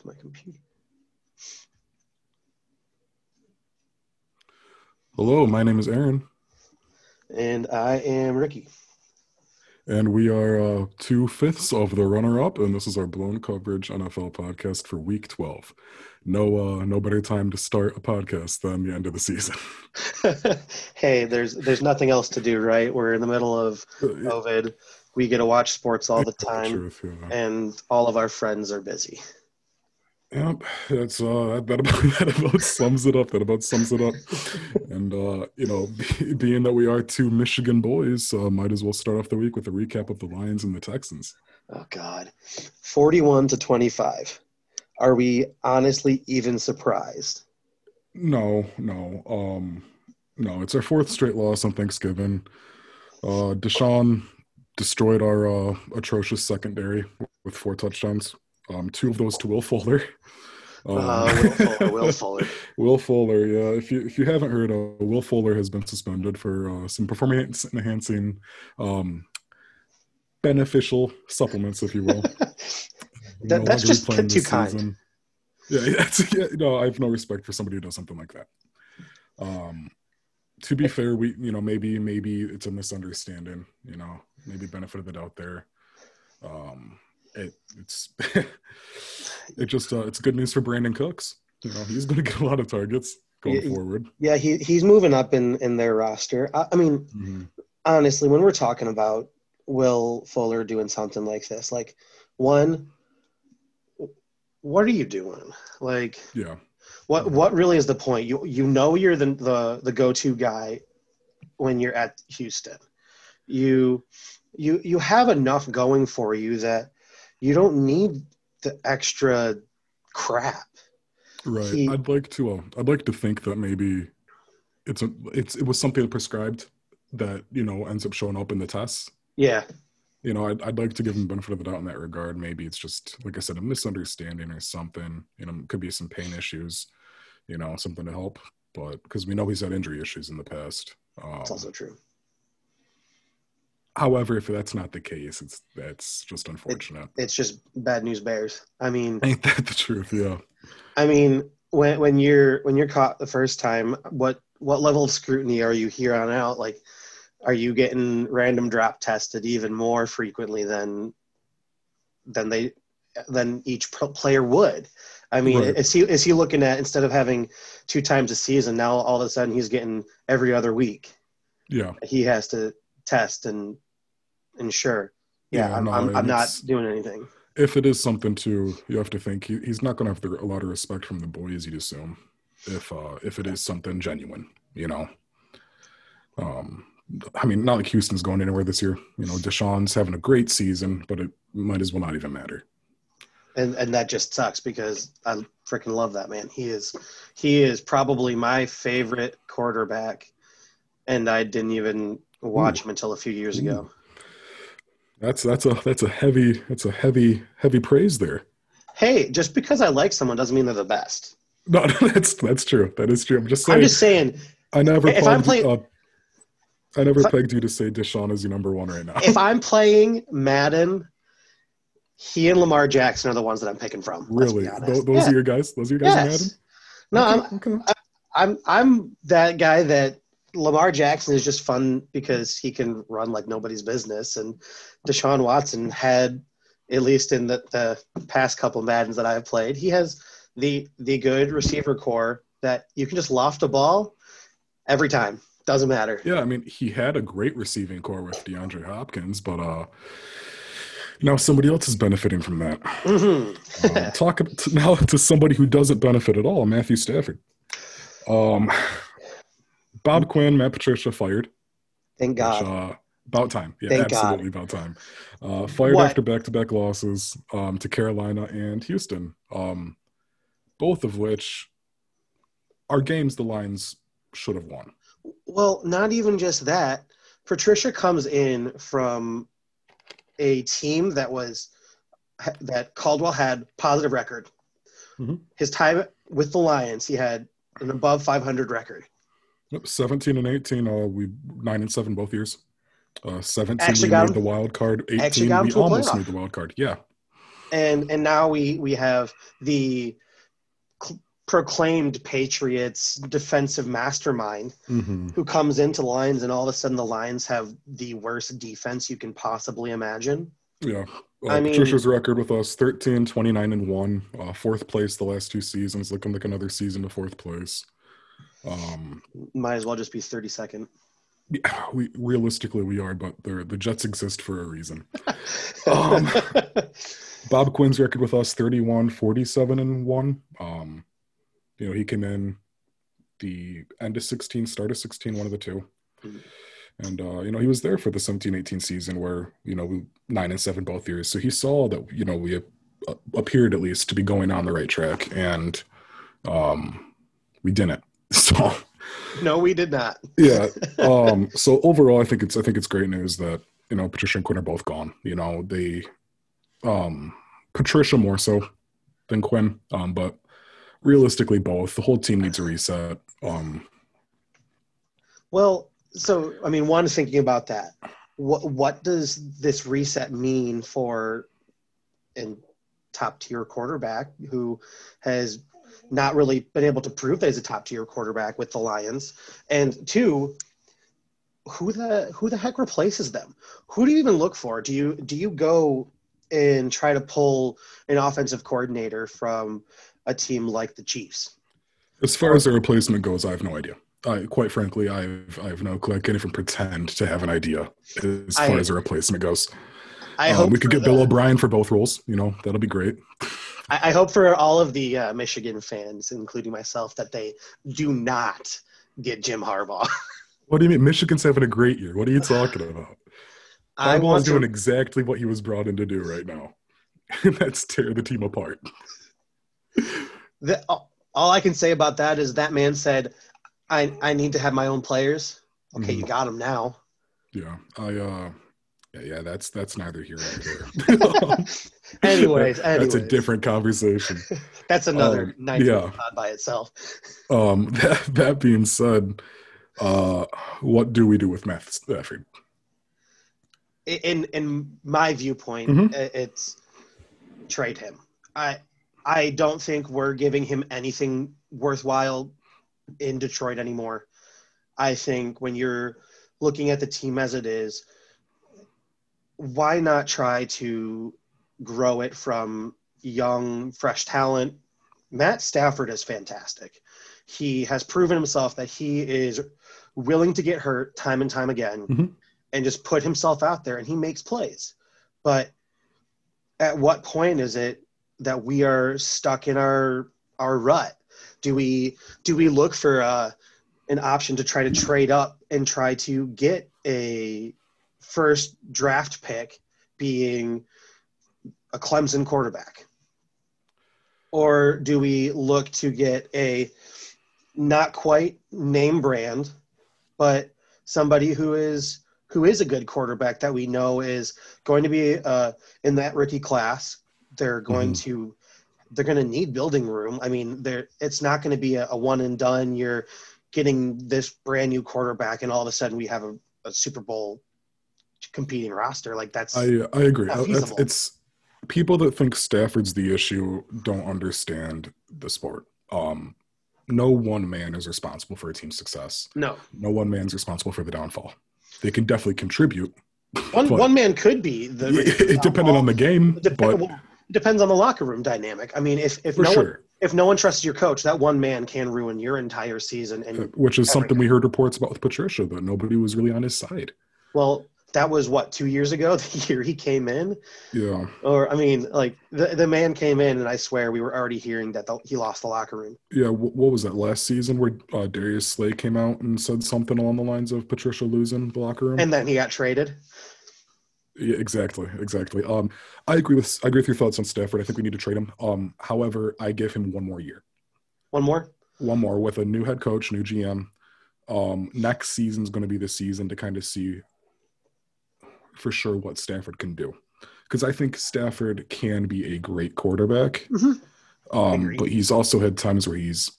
to my computer. Hello, my name is Aaron, And I am Ricky. and we are uh, two fifths of the runner-up, and this is our blown coverage NFL podcast for Week 12. No, uh, no better time to start a podcast than the end of the season. hey, there's there's nothing else to do, right? We're in the middle of COVID. We get to watch sports all the time, Truth, yeah. and all of our friends are busy. Yep, that's uh, that, that, about, that about sums it up. That about sums it up. and uh, you know, be, being that we are two Michigan boys, uh, might as well start off the week with a recap of the Lions and the Texans. Oh God, forty-one to twenty-five. Are we honestly even surprised? No, no, um, no. It's our fourth straight loss on Thanksgiving. Uh, Deshaun destroyed our uh, atrocious secondary with four touchdowns. Um, two of those to Will Fuller. Um, Uh, Will Fuller, Will Fuller. Will Fuller, yeah. If you if you haven't heard, uh, Will Fuller has been suspended for uh, some performance enhancing, um, beneficial supplements, if you will. That- no that's just too this kind. Yeah, yeah, it's, yeah, no, I have no respect for somebody who does something like that. Um, to be fair, we you know maybe maybe it's a misunderstanding. You know, maybe benefit of the doubt there. Um, it it's it just uh, it's good news for Brandin Cooks. You know, he's going to get a lot of targets going Yeah, forward. Yeah, he he's moving up in in their roster. I, I mean, Mhm. honestly, when we're talking about Will Fuller doing something like this, like one, what are you doing? Like, Yeah, what what really is the point? You you know you're the the the go to guy when you're at Houston. You you you have enough going for you that you don't need the extra crap. right. He- I'd like to. Uh, I'd like to think that maybe it's a it's it was something prescribed that you know ends up showing up in the tests. Yeah, you know, I'd, I'd like to give him benefit of the doubt in that regard. Maybe it's just, like I said, a misunderstanding or something. You know, could be some pain issues, you know, something to help. But because we know he's had injury issues in the past. Um, it's also true. However, if that's not the case, it's that's just unfortunate. It's just bad news bears. I mean, Ain't that the truth? Yeah. I mean, when when you're when you're caught the first time, what what level of scrutiny are you here on out? Like, are you getting random drop tested even more frequently than than they than each pro- player would? I mean, Right. is he is he looking at instead of having two times a season now all of a sudden he's getting every other week Yeah. he has to test and ensure. Yeah, Yeah, I'm, no, I'm, I'm not doing anything. If it is something to, you have to think he, he's not going to have the, a lot of respect from the boys, you'd assume, if uh, if it is something genuine, you know. Um, I mean, not like Houston's going anywhere this year. You know, Deshaun's having a great season, but it might as well not even matter. and and that just sucks because I freaking love that man. He is he is probably my favorite quarterback, and I didn't even watch him until a few years ago. That's that's a that's a heavy that's a heavy heavy praise there. Hey, just because I like someone doesn't mean they're the best. No, that's that's true. That is true. I'm just saying. I'm just saying, I never if I'm playing- uh, I never I- you to say Deshaun is your number one right now. if I'm playing Madden, he and Lamar Jackson are the ones that I'm picking from. really, those, those Yeah. are your guys. Those are your guys in Yes. Madden. No, I'm, Okay, okay. I'm I'm that guy that Lamar Jackson is just fun because he can run like nobody's business, and Deshaun Watson had, at least in the, the past couple Maddens that I've played, he has the the good receiver corps that you can just loft a ball every time. Doesn't matter. Yeah, I mean, he had a great receiving corps with DeAndre Hopkins, but uh, now somebody else is benefiting from that. hmm Uh, talk to, now to somebody who doesn't benefit at all, Matthew Stafford. Um, Bob Quinn, Matt Patricia fired. Thank Which, God. uh, about time. Yeah, Thank God. absolutely about time. Uh, fired What? after back-to-back losses um, to Carolina and Houston, um, both of which are games the Lions should have won. Well, not even just that. Patricia comes in from a team that was that Caldwell had positive record. Mhm. His time with the Lions, he had an above 500 record. Yep, 17 and 18. Uh, we nine and seven both years. Uh, 17 Actually we got made the wild card. 18 we almost playoff. made the wild card. Yeah, and and now we we have the cl- proclaimed Patriots defensive mastermind hmm who comes into Lions, and all of a sudden the Lions have the worst defense you can possibly imagine. Yeah. Uh, I mean- Patricia's record with us 13, 29, and 1. Uh, fourth place the last two seasons. Looking like another season to fourth place. Um, Might as well just be thirty second. yeah, we realistically we are, but they're, the Jets exist for a reason. Um, Bob Quinn's record with us 31, 47, and 1. Um, you know, he came in the end of 16, start of 16, one of the two. Mhm. And, uh, you know, he was there for the 17 18 season where, you know, we nine and seven both years. So he saw that, you know, we uh, appeared at least to be going on the right track. And um, we didn't. No, we did not. yeah. Um, so overall, I think it's I think it's great news that you know Patricia and Quinn are both gone. You know they, um, Patricia more so than Quinn, um, but realistically, both. The whole team needs a reset. Um, Well, so I mean, one is thinking about that. What what does this reset mean for a top tier quarterback who has not really been able to prove that he's a top tier quarterback with the Lions? And two, who the who the heck replaces them? Who do you even look for? Do you do you go and try to pull an offensive coordinator from a team like the Chiefs? as far as the replacement goes, I have no idea. I, quite frankly, I've I have no clue. I can't even pretend to have an idea as far I- as a replacement goes. I Um, hope we could get Bill O'Brien for both roles. You know that'll be great. I, I hope for all of the uh, Michigan fans, including myself, that they do not get Jim Harbaugh. What do you mean? Michigan's having a great year. What are you talking about? I Harbaugh's want doing to, exactly what he was brought in to do right now. And that's tear the team apart. the, all all I can say about that is that man said, "I I need to have my own players." Okay, you Mhm. got them now. Yeah. I uh yeah, yeah, that's that's neither here nor there. Anyways, That- that's a different conversation. That's another Um, night yeah. pod by itself. Um that, that being said, uh what do we do with Matt Stafford? in in my viewpoint, Mhm. it's trade him. I I don't think we're giving him anything worthwhile in Detroit anymore. I think when you're looking at the team as it is, why not try to grow it from young, fresh talent? Matt Stafford is fantastic. He has proven himself that he is willing to get hurt time and time again Mhm. and just put himself out there and he makes plays. But at what point is it that we are stuck in our our rut? Do we do we look for uh, an option to try to trade up and try to get a first draft pick being a Clemson quarterback? Or do we look to get a not quite name brand, but somebody who is who is a good quarterback that we know is going to be uh, in that rookie class. They're going to they're going to need building room. I mean, there it's not going to be a, a one and done. You're getting this brand new quarterback, and all of a sudden we have a, a Super Bowl competing roster. Like that's I I agree. Not Uh, It's, it's people that think Stafford's the issue don't understand the sport. Um, no one man is responsible for a team's success. no No one man's responsible for the downfall. They can definitely contribute. one one man could be the it depended on the game, It dep- but well, depends on the locker room dynamic. I mean, if if no one if no one trusts your coach, that one man can ruin your entire season. And Which is something we heard reports about with Patricia that nobody was really on his side. well, that was what two years ago, the year he came in. Yeah, Or I mean, like the the man came in, and I swear we were already hearing that the, he lost the locker room. yeah. wh- What was that last season where uh, Darius Slay came out and said something along the lines of Patricia losing the locker room? And then he got traded. Yeah, exactly, exactly. Um, I agree with I agree with your thoughts on Stafford. I think we need to trade him. Um, however, I give him one more year, One more. one more with a new head coach, new GM. Um, next season's going to be the season to kind of see for sure what Stafford can do, because I think Stafford can be a great quarterback. Mhm. Um, but he's also had times where he's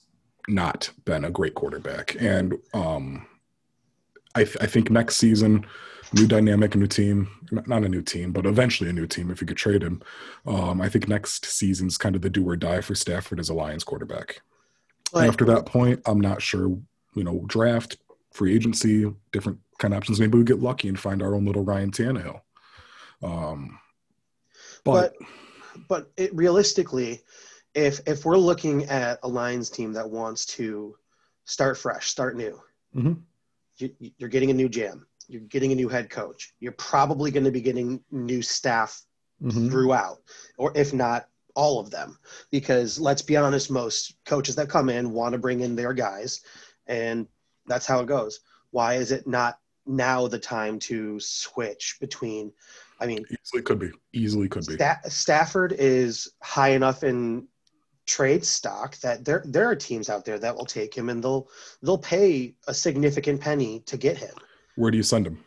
not been a great quarterback, and um, I, th- I think next season new dynamic, new team. Not a new team, but eventually a new team if you could trade him. Um, I think next season's kind of the do or die for Stafford as a Lions quarterback. After that point, I'm not sure. You know, draft, free agency, different kind of options. Maybe we get lucky and find our own little Ryan Tannehill. Um, but, but but it realistically if if we're looking at a lions team that wants to start fresh start new Mhm. you, you're getting a new GM you're getting a new head coach you're probably going to be getting new staff Mhm. throughout or if not all of them because let's be honest most coaches that come in want to bring in their guys and that's how it goes why is it not now the time to switch between i mean easily could be, easily could be. Sta- Stafford is high enough in trade stock that there there are teams out there that will take him and they'll they'll pay a significant penny to get him. Where do you send him?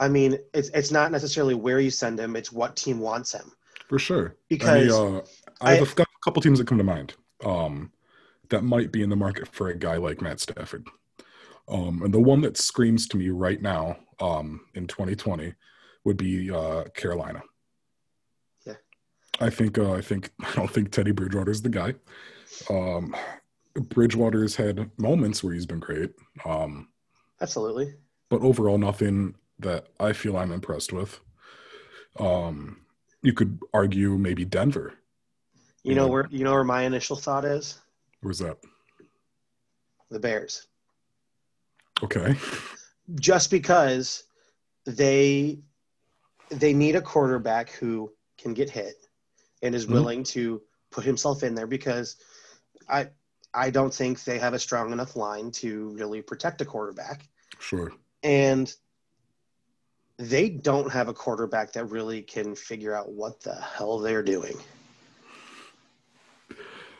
I mean, it's it's not necessarily where you send him; it's what team wants him. For sure. Because Any, uh, I have a couple teams that come to mind um, that might be in the market for a guy like Matt Stafford. Um, and the one that screams to me right now um, in 2020 would be uh, Carolina. Yeah. I think uh, I think I don't think Teddy Bridgewater's the guy. Um, Bridgewater's had moments where he's been great, um, Absolutely. but overall nothing that I feel I'm impressed with. Um, you could argue maybe Denver. You know where you know where my initial thought is Where's that? the Bears, Okay. just because they they need a quarterback who can get hit and is Mhm. willing to put himself in there because I I don't think they have a strong enough line to really protect a quarterback. Sure. And they don't have a quarterback that really can figure out what the hell they're doing.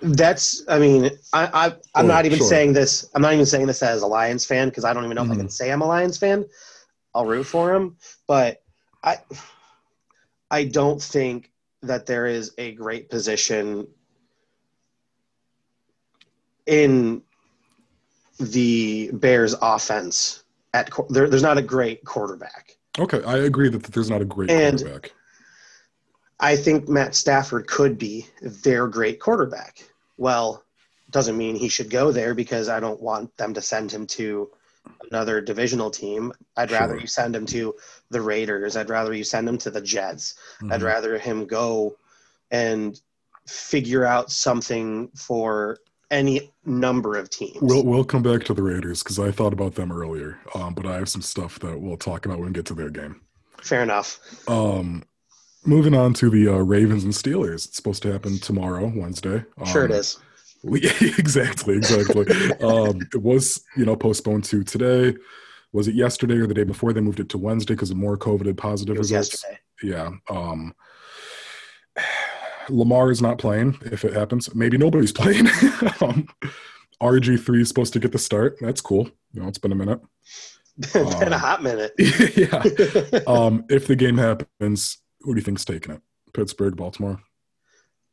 That's I mean, I, I I'm Sure, not even sure. saying this I'm not even saying this as a Lions fan because I don't even know if I can mm-hmm. say I'm a Lions fan. I'll root for him, but I I don't think that there is a great position in the Bears offense at there, there's not a great quarterback. Okay. I agree that there's not a great And- quarterback. I think Matt Stafford could be their great quarterback. Well, doesn't mean he should go there because I don't want them to send him to another divisional team. I'd rather Sure. you send him to the Raiders. I'd rather you send him to the Jets. I'd Mhm. rather him go and figure out something for any number of teams. We'll we'll come back to the Raiders because I thought about them earlier, um, but I have some stuff that we'll talk about when we get to their game. Fair enough. Um, moving on to the uh, Ravens and Steelers. It's supposed to happen tomorrow, Wednesday. Um, Sure it is. we- exactly, exactly. um, it was you know postponed to today. Was it yesterday or the day before? They moved it to Wednesday because of more COVID positive It was results. yesterday. Yeah. Um, Lamar is not playing if it happens. Maybe nobody's playing. um, RG3 is supposed to get the start. That's cool. You know, it's been a minute. it's been a Um, hot minute. yeah. Um, if the game happens, who do you think's taking it? Pittsburgh, Baltimore?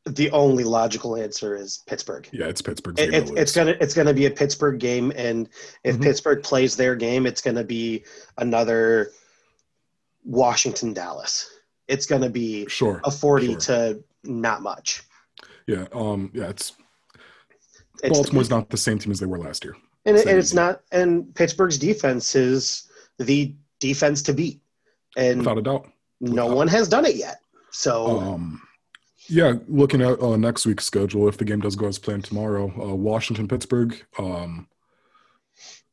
the only logical answer is Pittsburgh. Yeah, it's Pittsburgh. It, it's it's gonna it's gonna be a Pittsburgh game, and if Mhm. Pittsburgh plays their game, it's gonna be another Washington Dallas. It's gonna be sure. a forty sure. to not much. Yeah. Um, yeah. It's It's, Baltimore's not the same team as they were last year. and, it, and it's not. And Pittsburgh's defense is the defense to beat, and Without a doubt. No one has done it yet. So Um, yeah, looking at uh, next week's schedule, if the game does go as planned tomorrow, uh, Washington Pittsburgh um,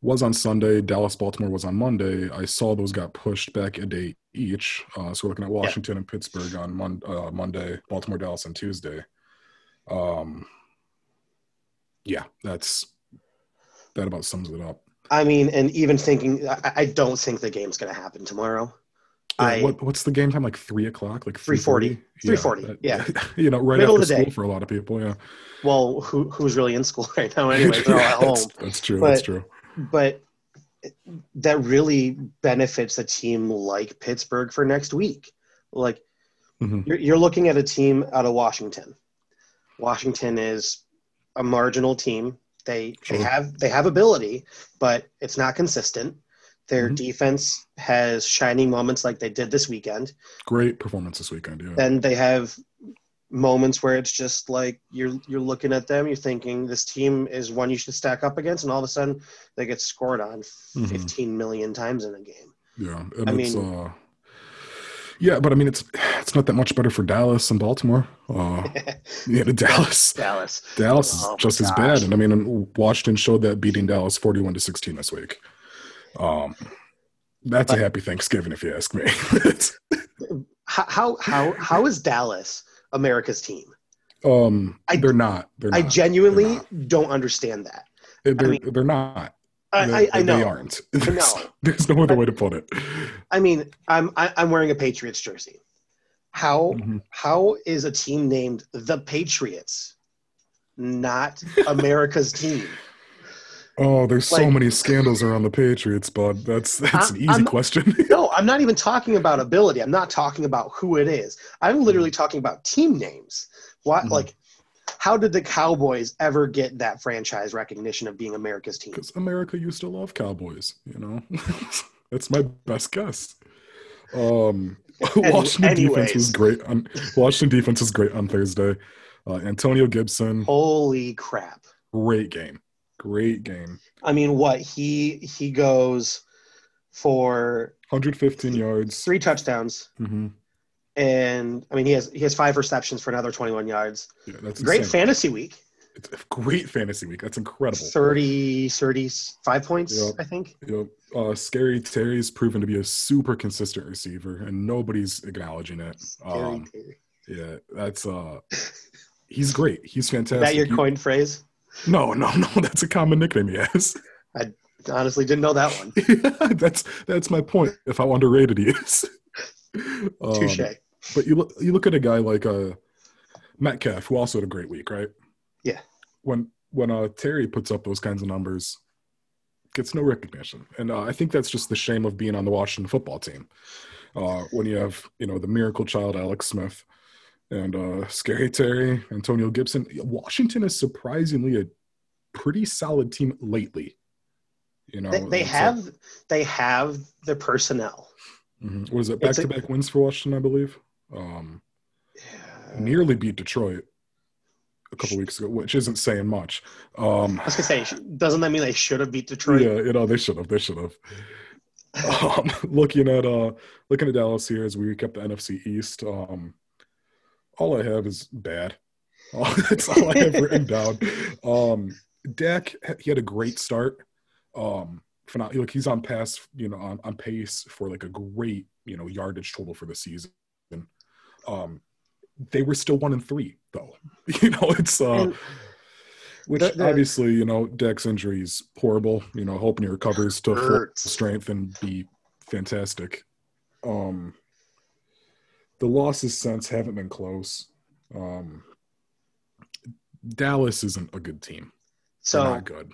was on Sunday. Dallas Baltimore was on Monday. I saw those got pushed back a day each. Uh, so we're looking at Washington and Pittsburgh on mon- uh, Monday, Baltimore Dallas on Tuesday. Um, yeah, that's that about sums it up. I mean, and even thinking, I, I don't think the game's gonna happen tomorrow. Yeah, I what, what's the game time? Like three o'clock, like 3:40. 3:40? 3:40, that- yeah. you know, right Middle after school day. for a lot of people. Yeah, well, who who's really in school right now? Anyway, they're all at that's, home. that's true. But- that's true. but that really benefits a team like Pittsburgh for next week. Like Mhm. you're, you're looking at a team out of Washington. Washington is a marginal team. They Sure. they have they have ability, but it's not consistent. Their Mhm. defense has shining moments like they did this weekend. Great performance this weekend. Yeah. Then they have moments where it's just like you're you're looking at them, you're thinking this team is one you should stack up against, and all of a sudden they get scored on Mhm. 15 million times in a game. Yeah, and I it's mean- uh, yeah, but I mean, it's it's not that much better for Dallas and Baltimore. Uh, yeah, the Dallas, Dallas. Dallas is Oh my just as bad, and I mean, Washington showed that beating Dallas forty-one to sixteen this week. Um, that's a happy Thanksgiving, if you ask me. How how how, is Dallas America's team? um, I- they're not. They're not. I genuinely they're don't understand that. They're, mean- they're not. I, I, I know. They aren't. There's, know. there's no other way to put it. I mean, I'm I, I'm wearing a Patriots jersey. How Mhm. how is a team named the Patriots not America's team? Oh, there's so many scandals around the Patriots, bud. That's that's an I'm- easy I'm- question. No, I'm not even talking about ability. I'm not talking about who it is. I'm literally talking about team names. What Mhm. like how did the Cowboys ever get that franchise recognition of being America's team? Because America used to love Cowboys, you know. That's my best guess. Um, Washington defense was great. On, Washington defense was great on Thursday. Uh, Antonio Gibson, Holy crap. great game, great game. I mean, what he he goes for 115 yards. three touchdowns hmm and I mean he has he has five receptions for another 21 yards. Yeah, that's Great insane. fantasy week. It's a great fantasy week. That's incredible. 30 35 points, Yep. I think. Yep. Uh, Scary Terry's proven to be a super consistent receiver, and nobody's acknowledging it. Scary Um, Terry. yeah, that's uh, he's great. He's Is fantastic. that your He- coined phrase? No, no, no. That's a common nickname Yes. I Honestly, didn't know that one. that's that's my point. If how underrated he is. Um, Touche. but you look you look at a guy like uh, Metcalf, who also had a great week, right? Yeah. When when uh, Terry puts up those kinds of numbers, gets no recognition, and uh, I think that's just the shame of being on the Washington football team. Uh, when you have you know the miracle child Alex Smith and uh, Scary Terry, Antonio Gibson, Washington is surprisingly a pretty solid team lately. You know, they, they have they have the personnel. Mhm. What is it? Back to back wins for Washington, I believe. Um, nearly beat Detroit a couple weeks ago, which isn't saying much. Um, I was gonna say, doesn't that mean they should have beat Detroit? yeah, you know they should have. They should have. Um, looking at uh, looking at Dallas here as we recap the NFC East. Um, all I have is bad. That's all I have written down. Um, Dak, he had a great start. Um, for not, look, he's on pass, you know, on, on pace for like a great, you know, yardage total for the season. Um, they were still one and three though. You know, it's uh, And which the- the- obviously, you know, Dak's injury is horrible. You know, hoping he recovers to full strength and be fantastic. Um, the losses since haven't been close. Um, Dallas isn't a good team. They're So not good.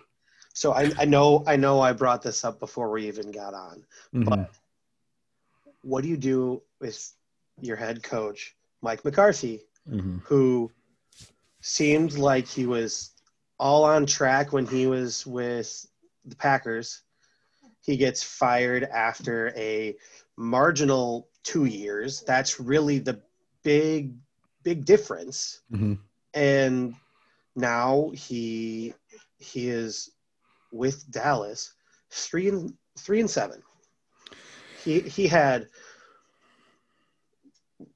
so I, I know I know I brought this up before we even got on. Mhm. What do you do with your head coach, Mike McCarthy, Mhm. who seemed like he was all on track when he was with the Packers. He gets fired after a marginal two years. That's really the big, big difference. Mhm. And now he he is with Dallas, three and three and seven. He he had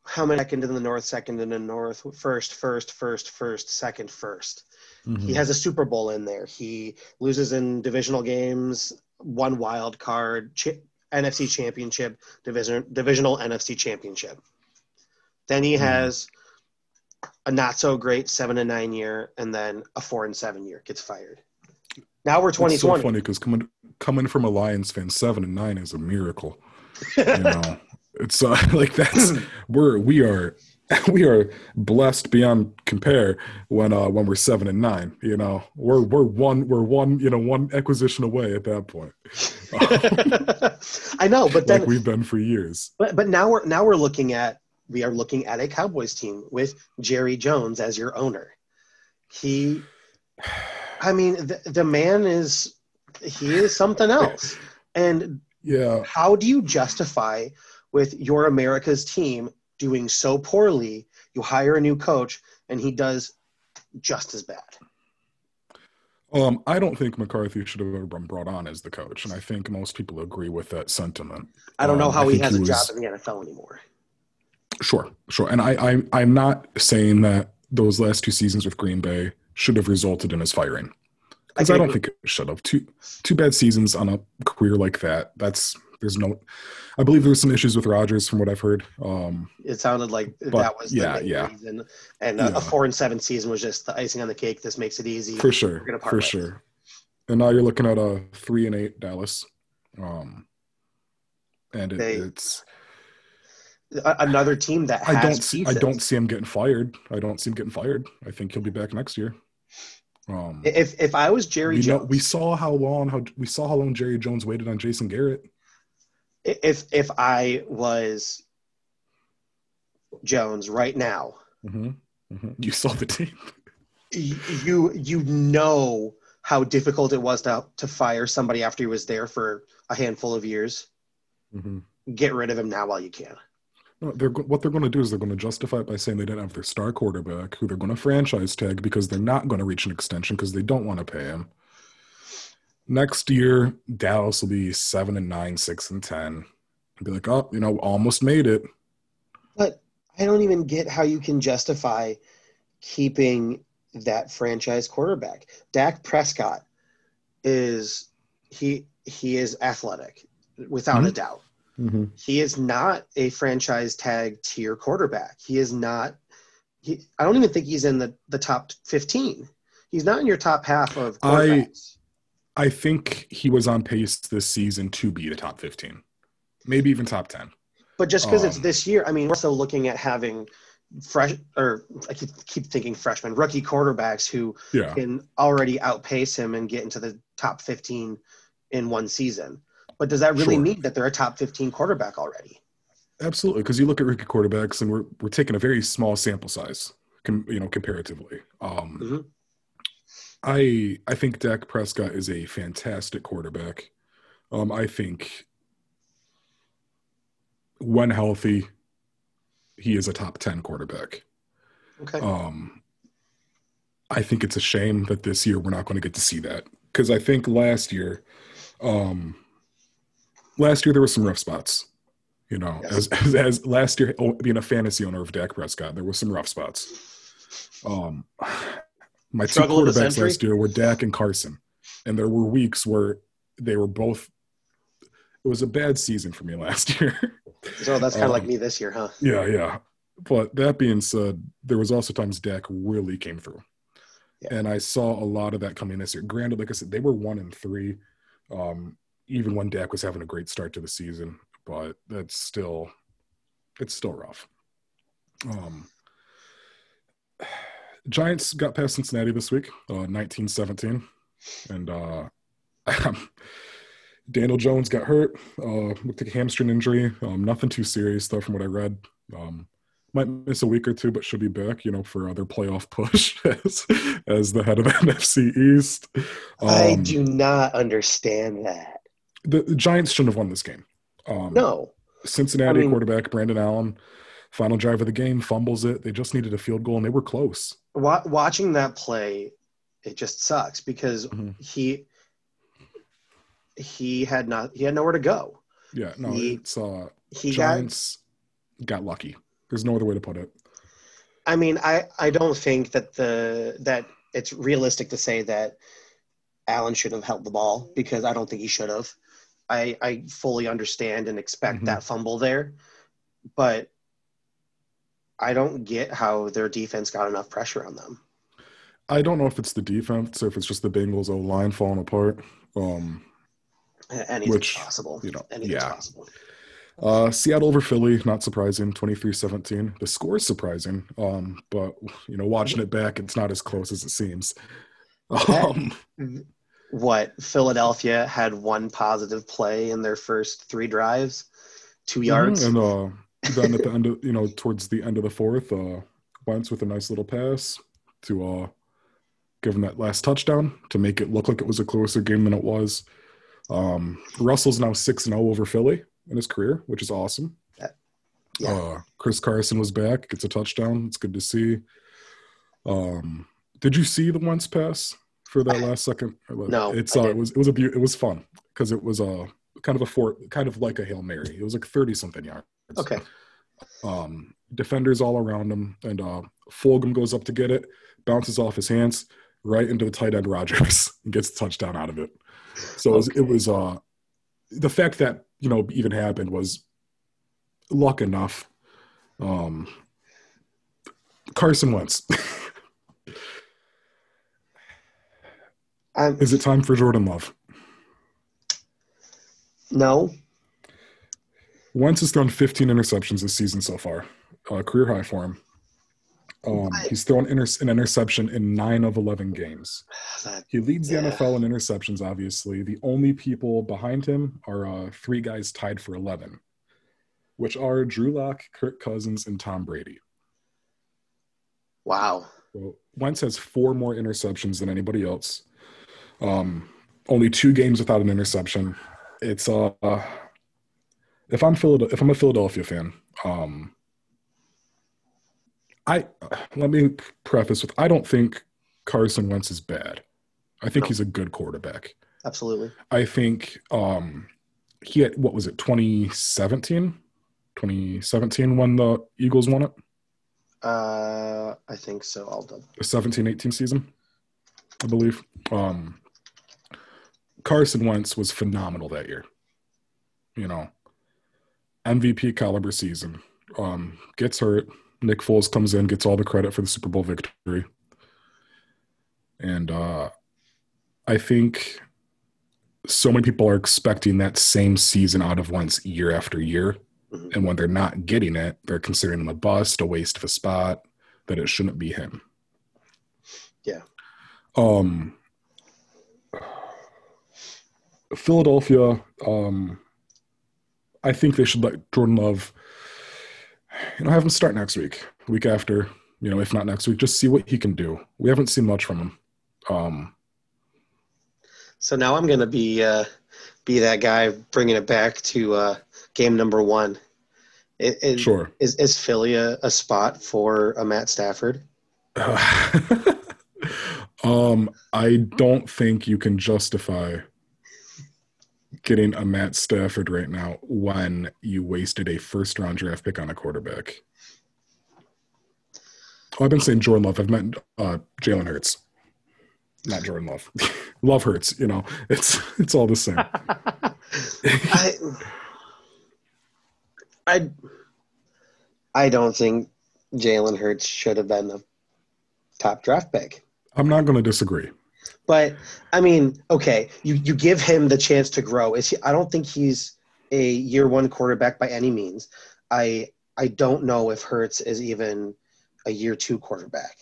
how many second in the north, second in the north, first, first, first, first, second, first. Mhm. He has a Super Bowl in there. He loses in divisional games, one wild card, chi- NFC championship, division, divisional NFC championship. Then he Mhm. has a not so great seven and nine year, and then a four and seven year. Gets fired. Now we're It's twenty so funny because coming coming from a Lions fan, seven and nine is a miracle. You know, it's uh, like that's we're we are we are blessed beyond compare when uh when we're seven and nine. You know, we're we're one we're one you know one acquisition away at that point, I know, but then like we've been for years. But but now we're now we're looking at we are looking at a Cowboys team with Jerry Jones as your owner. He, I mean, the, the man is he is something else. And Yeah. How do you justify with your America's team doing so poorly? You hire a new coach and he does just as bad. Um, I don't think McCarthy should have ever been brought on as the coach, and I think most people agree with that sentiment. I don't know Um, how he has a was- job in the NFL anymore. Sure, sure. And I, I I'm not saying that those last two seasons with Green Bay should have resulted in his firing. Because I I, don't think it should have. Two two bad seasons on a career like that. That's there's no I believe there was some issues with Rodgers from what I've heard. Um It sounded like But, that was the yeah, yeah. reason. And a, Yeah. a four and seven season was just the icing on the cake. This makes it easy. for sure. For ways. sure. And now you're looking at a three and eight Dallas. Um and it, They- it's another team that has I don't see, I don't see him getting fired. I don't see him getting fired. I think he'll be back next year. Um If if I was Jerry we, know, we saw how long how we saw how long Jerry Jones waited on Jason Garrett. If if I was Jones right now, hmm You saw the team. y- you you know how difficult it was to to fire somebody after he was there for a handful of years. hmm Get rid of him now while you can. No, they're what they're going to do is they're going to justify it by saying they didn't have their star quarterback, who they're going to franchise tag because they're not going to reach an extension because they don't want to pay him. Next year, Dallas will be seven and nine, six and ten. And be like, oh, you know, almost made it. But I don't even get how you can justify keeping that franchise quarterback. Dak Prescott is he he is athletic without a Mhm. doubt. Mm-hmm. He is not a franchise tag tier quarterback. He is not he I don't even think he's in the, the top 15. He's not in your top half of I- quarterbacks. I think he was on pace this season to be the top fifteen, maybe even top ten. But just because it's Um, this year, I mean, we're still looking at having fresh or I keep, keep thinking freshmen, rookie quarterbacks who Yeah, can already outpace him and get into the top 15 in one season. But does that really Sure. mean that they're a top 15 quarterback already? absolutely. Because you look at rookie quarterbacks, and we're we're taking a very small sample size, com, you know, comparatively. Um, Mhm. I I think Dak Prescott is a fantastic quarterback. Um, I think when healthy, he is a top ten quarterback. Okay. Um, I think it's a shame that this year we're not going to get to see that because I think last year, um, last year there were some rough spots. You know, Yes. as, as as last year oh, being a fantasy owner of Dak Prescott, there were some rough spots. Um, my two Struggle of quarterbacks last year were Dak and Carson, and there were weeks where they were both. It was a bad season for me last year. so that's kind of like um, me this year, huh? Yeah, yeah. But that being said, there was also times Dak really came through. Yeah. And I saw a lot of that coming this year. Granted, like I said, they were one and three, um, even when Dak was having a great start to the season, but that's still it's still rough. Um Giants got past Cincinnati this week, uh 1917. And uh Daniel Jones got hurt, uh, with a hamstring injury. Um, nothing too serious though, from what I read. Um, might miss a week or two, but should be back. You know, for other playoff push as as the head of NFC East. I Um, do not understand that. The, the Giants shouldn't have won this game. Um, No. Cincinnati I mean- quarterback Brandon Allen, final drive of the game, fumbles it. They just needed a field goal and they were close. Wa- watching that play, it just sucks because Mhm. he he had not he had nowhere to go. Yeah, no, He- it's uh, He got Giants got lucky. There's no other way to put it. I mean, I, I don't think that the that it's realistic to say that Allen should have held the ball because I don't think he should have. I I fully understand and expect Mhm. that fumble there, but I don't get how their defense got enough pressure on them. I don't know if it's the defense or if it's just the Bengals O line falling apart. Um, Anything's Which, possible. you know, Anything's yeah. possible. uh, Seattle over Philly, not surprising, 23-17. The score is surprising, um, but you know, watching it back, it's not as close as it seems. Um, What Philadelphia had one positive play in their first three drives, two yards. And uh, then at the end of you know towards the end of the fourth, uh, Wentz with a nice little pass to uh, give him that last touchdown to make it look like it was a closer game than it was. Um, Russell's now six and zero over Philly in his career, which is awesome. Yeah. Uh, Chris Carson was back, gets a touchdown. It's good to see. Um, did you see the Wentz pass for that last second? No, it's I uh, it was it was a beau- it was fun because it was a kind of a four kind of like a hail mary. It was like thirty something yards. Okay. Um, defenders all around him, and uh, Fulgham goes up to get it, bounces off his hands right into the tight end Rodgers and gets the touchdown out of it. So it was, it was uh, the fact that you know even happened was luck enough. Um, Carson Wentz. Is it time for Jordan Love? no. Wentz has thrown 15 interceptions this season so far, uh, career high for him. Um, he's thrown inter- an interception in nine of 11 games. That- He leads the Yeah. NFL in interceptions, obviously. The only people behind him are uh, three guys tied for 11, which are Drew Lock, Kirk Cousins, and Tom Brady. wow. So Wentz has four more interceptions than anybody else. Um, only two games without an interception. It's uh, if I'm Philad- if I'm a Philadelphia fan, um, I let me preface with I don't think Carson Wentz is bad. I think No. he's a good quarterback. Absolutely. I think um, he had what was it 2017, 2017 when the Eagles won it. Uh, I think so. All done. the 17 18 season, I believe. Um, Carson Wentz was phenomenal that year. You know, MVP caliber season. Um, gets hurt. Nick Foles comes in, gets all the credit for the Super Bowl victory. And uh, I think so many people are expecting that same season out of Wentz year after year. Mhm. And when they're not getting it, they're considering him a bust, a waste of a spot, that it shouldn't be him. Yeah. Um Philadelphia, um I think they should let Jordan Love you know have him start next week, week after, you know, if not next week, just see what he can do. We haven't seen much from him. Um So now I'm gonna be uh, be that guy bringing it back to uh, game number one. It, it- sure. Is is Philly a, a spot for a Matt Stafford? um, I don't think you can justify getting a Matt Stafford right now when you wasted a first round draft pick on a quarterback. Oh, I've been saying Jordan Love. I've meant uh, Jalen Hurts, not Jordan Love. Love Hurts. You know, it's it's all the same. I, I, I don't think Jalen Hurts should have been the top draft pick. I'm not going to disagree. But I mean, okay, you, you give him the chance to grow. Is he, I don't think he's a year one quarterback by any means. I I don't know if Hurts is even a year two quarterback.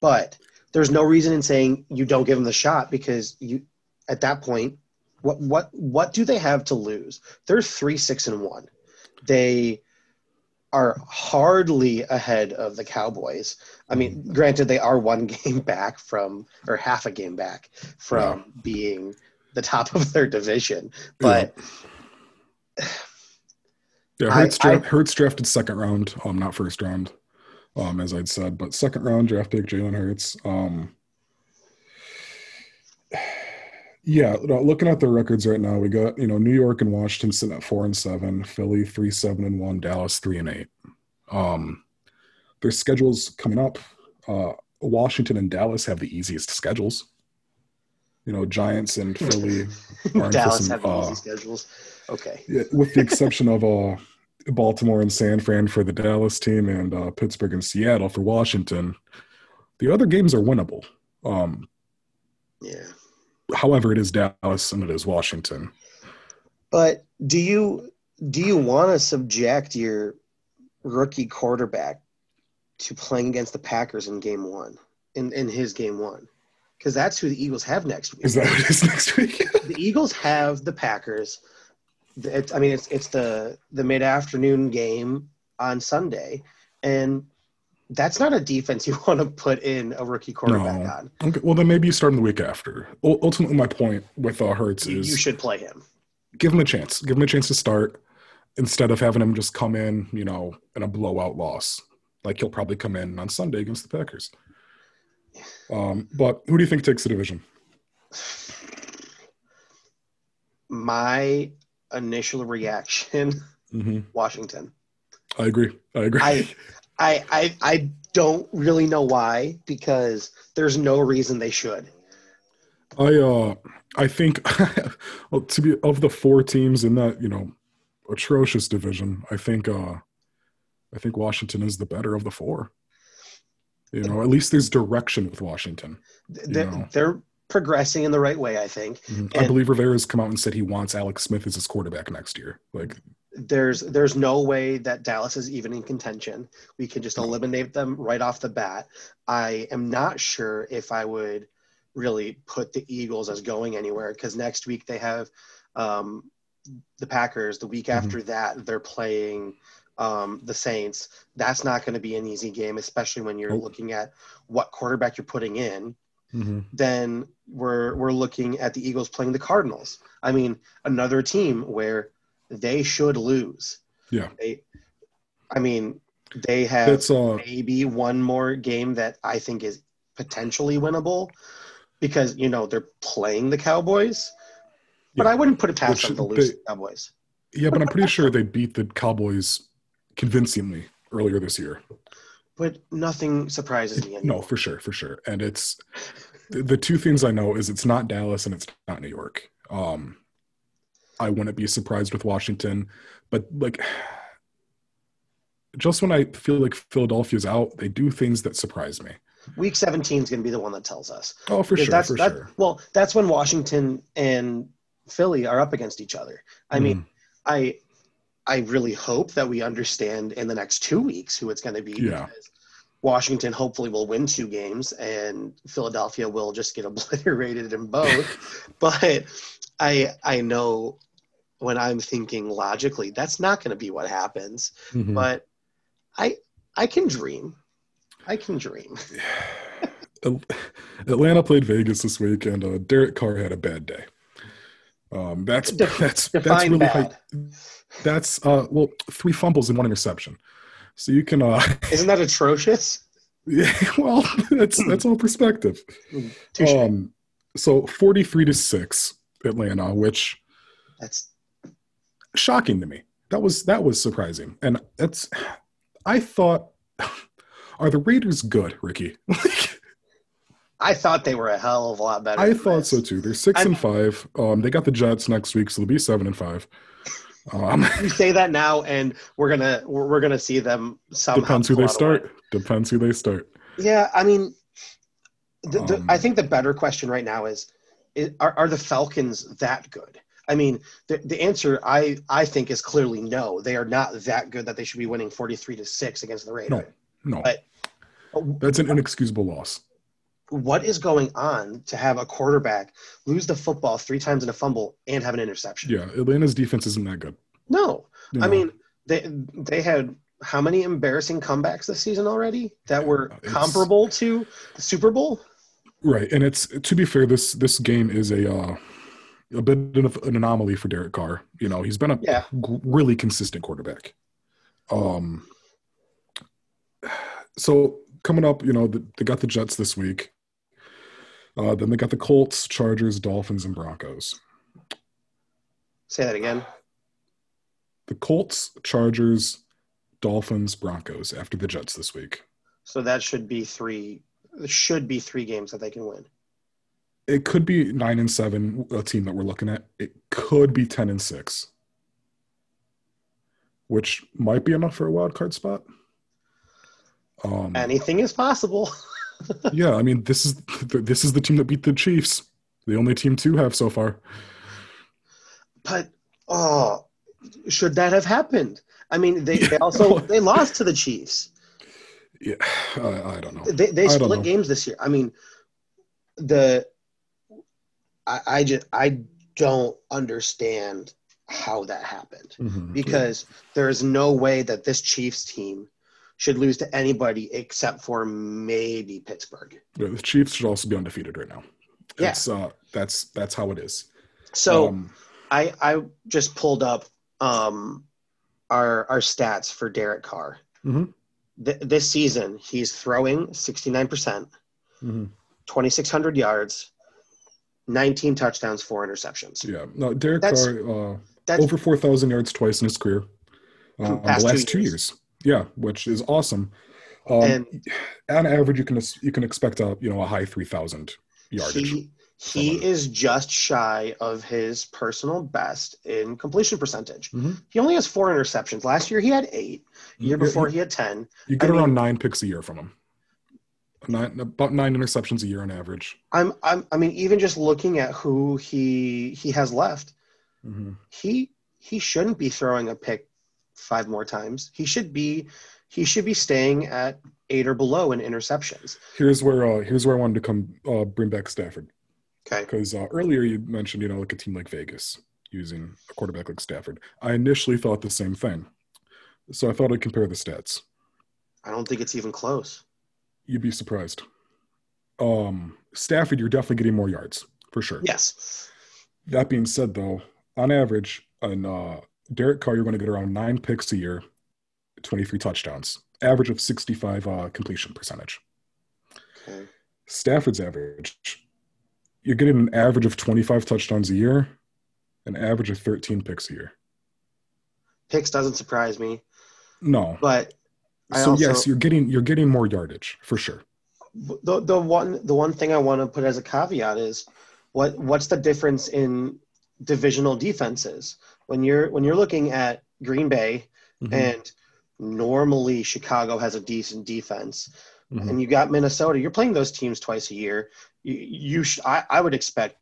But there's no reason in saying you don't give him the shot because you at that point, what what what do they have to lose? They're three six and one. They are hardly ahead of the Cowboys. I mean, granted, they are one game back from, or half a game back from being the top of their division. But Yeah, I- Hurts, I- draft, Hurts drafted second round, um, not first round, um, as I'd said, but second round draft pick Jalen Hurts. Um, yeah, looking at the records right now, we got you know New York and Washington sitting at four and seven, Philly three seven and one, Dallas three and eight. Um, their schedules coming up. Uh, Washington and Dallas have the easiest schedules. You know, Giants and Philly are in Dallas some, have uh, easy schedules. Okay. yeah, with the exception of uh, Baltimore and San Fran for the Dallas team and uh, Pittsburgh and Seattle for Washington, the other games are winnable. Um, Yeah. However, it is Dallas and it is Washington. But do you do you want to subject your rookie quarterback to playing against the Packers in game one, in, in his game one? Because that's who the Eagles have next week. Is that what it is next week? the Eagles have the Packers. It's, I mean, it's it's the the mid afternoon game on Sunday, and that's not a defense you want to put in a rookie quarterback No. on. Okay, well, then maybe you start him the week after. U- Ultimately, my point with uh, Hurts You, is you should play him. give him a chance. Give him a chance to start instead of having him just come in, you know, in a blowout loss. Like he'll probably come in on Sunday against the Packers. Um, but who do you think takes the division? My initial reaction, hmm Washington. I agree. I agree. I, I, I, I don't really know why because there's no reason they should. I uh I think well to be of the four teams in that, you know, atrocious division, I think uh I think Washington is the better of the four. You know, at least there's direction with Washington. They're, they're progressing in the right way, I think. Mhm. I believe Rivera has come out and said he wants Alex Smith as his quarterback next year. Like There's there's no way that Dallas is even in contention. We can just eliminate them right off the bat. I am not sure if I would really put the Eagles as going anywhere because next week they have um, the Packers. The week Mhm. after that they're playing um, the Saints. That's not going to be an easy game, especially when you're looking at what quarterback you're putting in. Mhm. then we're we're looking at the Eagles playing the Cardinals. I mean, another team where they should lose. Yeah. They, I mean, they have uh maybe one more game that I think is potentially winnable because you know they're playing the Cowboys. But Yeah. I wouldn't put it past Which them to lose they- the Cowboys. yeah, but I'm pretty sure they beat the Cowboys convincingly earlier this year. But nothing surprises me anymore. No, for sure, for sure. And it's the, the two things I know is it's not Dallas and it's not New York. Um, I wouldn't be surprised with Washington, but like just when I feel like Philadelphia's out, they do things that surprise me. Week 17 is going to be the one that tells us. Oh, for Because sure, that's for sure. Well, that's when Washington and Philly are up against each other. I mean, Mm, I I really hope that we understand in the next two weeks who it's going to be. Yeah. Because Washington hopefully will win two games, and Philadelphia will just get obliterated in both. but I I know when I'm thinking logically, that's not going to be what happens. mhm. But I I can dream. I can dream. Atlanta played Vegas this week, and uh, Derek Carr had a bad day. Um, that's Def- that's that's really high, bad. That's uh well three fumbles and one interception. So you can uh Isn't that atrocious? yeah well that's that's all perspective. Um, so forty three to six Atlanta, which That's shocking to me. That was that was surprising, and that's I thought are the Raiders good, Ricky? I thought they were a hell of a lot better. I thought this. so too. They're 6 I'm- and five. Um, they got the Jets next week, so they'll be seven and five. Um, You say that now, and we're gonna we're, we're gonna see them somehow. depends who they start. Depends who they start. Yeah, I mean, the, the, Um, I think the better question right now is, is are, are the Falcons that good? I mean, the, the answer I, I think is clearly no. They are not that good that they should be winning 43 to 6 against the Raiders. No, no, But- that's an inexcusable loss. What is going on to have a quarterback lose the football three times in a fumble and have an interception? Yeah, Atlanta's defense isn't that good. No. I mean, they they had how many embarrassing comebacks this season already that were It's- comparable to the Super Bowl? right, and it's to be fair, this this game is a uh, a bit of an anomaly for Derek Carr. You know, he's been a Yeah. g- really consistent quarterback. Um, so coming up, you know, the, they got the Jets this week. Uh, then they got the Colts, Chargers, Dolphins, and Broncos. Say that again. The Colts, Chargers, Dolphins, Broncos after the Jets this week. So that should be three. Should be three games that they can win. It could be nine and seven, a team that we're looking at. It could be ten and six, which might be enough for a wild card spot. Um, Anything is possible. yeah, I mean this is this is the team that beat the Chiefs, the only team to have so far. But oh, should that have happened? I mean, they, they also they lost to the Chiefs. Yeah, I, I don't know. They they split games this year. I mean, the I, I just I don't understand how that happened Mhm. because there is no way that this Chiefs team should lose to anybody except for maybe Pittsburgh. Yeah, the Chiefs should also be undefeated right now. Yeah. Uh, that's that's how it is. So Um, I I just pulled up um our our stats for Derek Carr. Mhm. Th- this season, he's throwing 69%, mhm. 2600 yards, 19 touchdowns, 4 interceptions. Yeah. No, Derek That's- Carr uh, That's over four thousand yards twice in his career. Uh, the last two years. years. Yeah, which is awesome. Um, And- on average, you can you can expect a you know a high three thousand yardage. he he is just shy of his personal best in completion percentage. Mhm. He only has 4 interceptions. Last year he had 8. The year before he had 10. You get I around mean- nine picks a year from him. Nine, about nine interceptions a year on average. I'm I'm I mean even just looking at who he he has left, hmm he he shouldn't be throwing a pick five more times. He should be he should be staying at 8 or below in interceptions. Here's where uh, here's where I wanted to come uh, bring back Stafford Okay. because uh, earlier you mentioned you know like a team like Vegas using a quarterback like Stafford. I initially thought the same thing, so I thought I'd compare the stats. I don't think it's even close. You'd be surprised. Um, Stafford, you're definitely getting more yards for sure. Yes. That being said, though, on average, on uh, Derek Carr, you're going to get around nine picks a year, 23 touchdowns, average of 65 uh, completion percentage. Okay. Stafford's average, you're getting an average of 25 touchdowns a year, an average of 13 picks a year. Picks doesn't surprise me, No. but I So also- yes, you're getting you're getting more yardage for sure. the the one the one thing I want to put as a caveat is what what's the difference in divisional defenses when you're when you're looking at Green Bay Mhm. and normally Chicago has a decent defense Mhm. and you got Minnesota you're playing those teams twice a year you, you sh- I, I would expect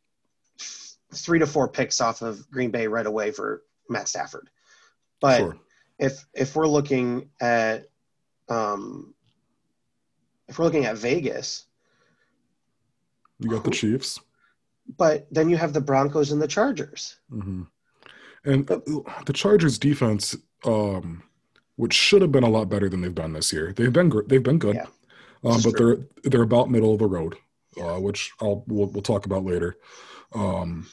three to four picks off of Green Bay right away for Matt Stafford but Sure. if if we're looking at um if we're looking at Vegas You got the Chiefs. but then you have the Broncos and the Chargers hmm And uh, the Chargers defense, um, which should have been a lot better than they've done this year. They've been gr- they've been good, Yeah. um, but they're they're about middle of the road, uh, which I'll we'll, we'll talk about later. Um,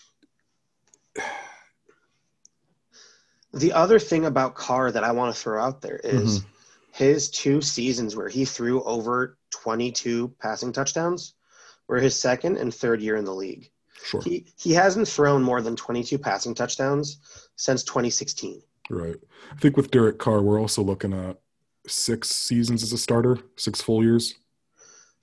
the other thing about Carr that I want to throw out there is his two seasons where he threw over 22 passing touchdowns were his second and third year in the league sure, he he hasn't thrown more than 22 passing touchdowns since 2016 right. I think with Derek Carr, we're also looking at six seasons as a starter, six full years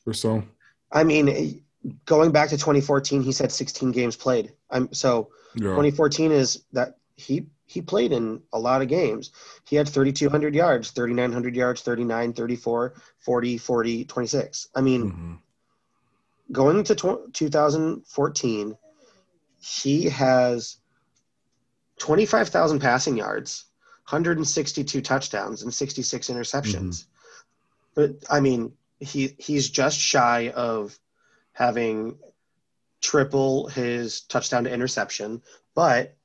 or so. I mean going back to 2014 he said 16 games played I'm so Yeah, 2014 is that he he played in a lot of games. He had 3200 yards, 3900 yards, 39, 34, 40, 40, 26. I mean, Mhm. Going tw- 2014, he has 25,000 passing yards, 162 touchdowns and 66 interceptions. Mm-hmm. But I mean, he he's just shy of having triple his touchdown to interception, but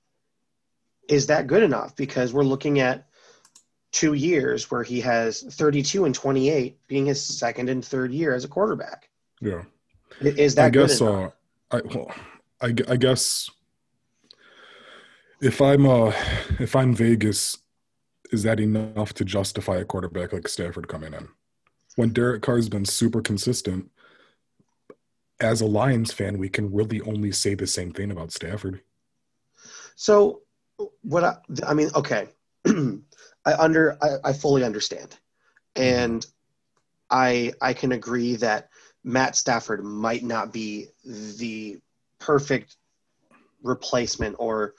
is that good enough? Because we're looking at two years where he has 32 and 28 being his second and third year as a quarterback. yeah. I- Is that I guess uh, I well, I, I guess if I'm uh if I'm Vegas, is that enough to justify a quarterback like Stafford coming in? When Derek Carr's been super consistent, as a Lions fan, we can really only say the same thing about Stafford. So what I, I mean, okay, I under I, I fully understand, and I I can agree that Matt Stafford might not be the perfect replacement or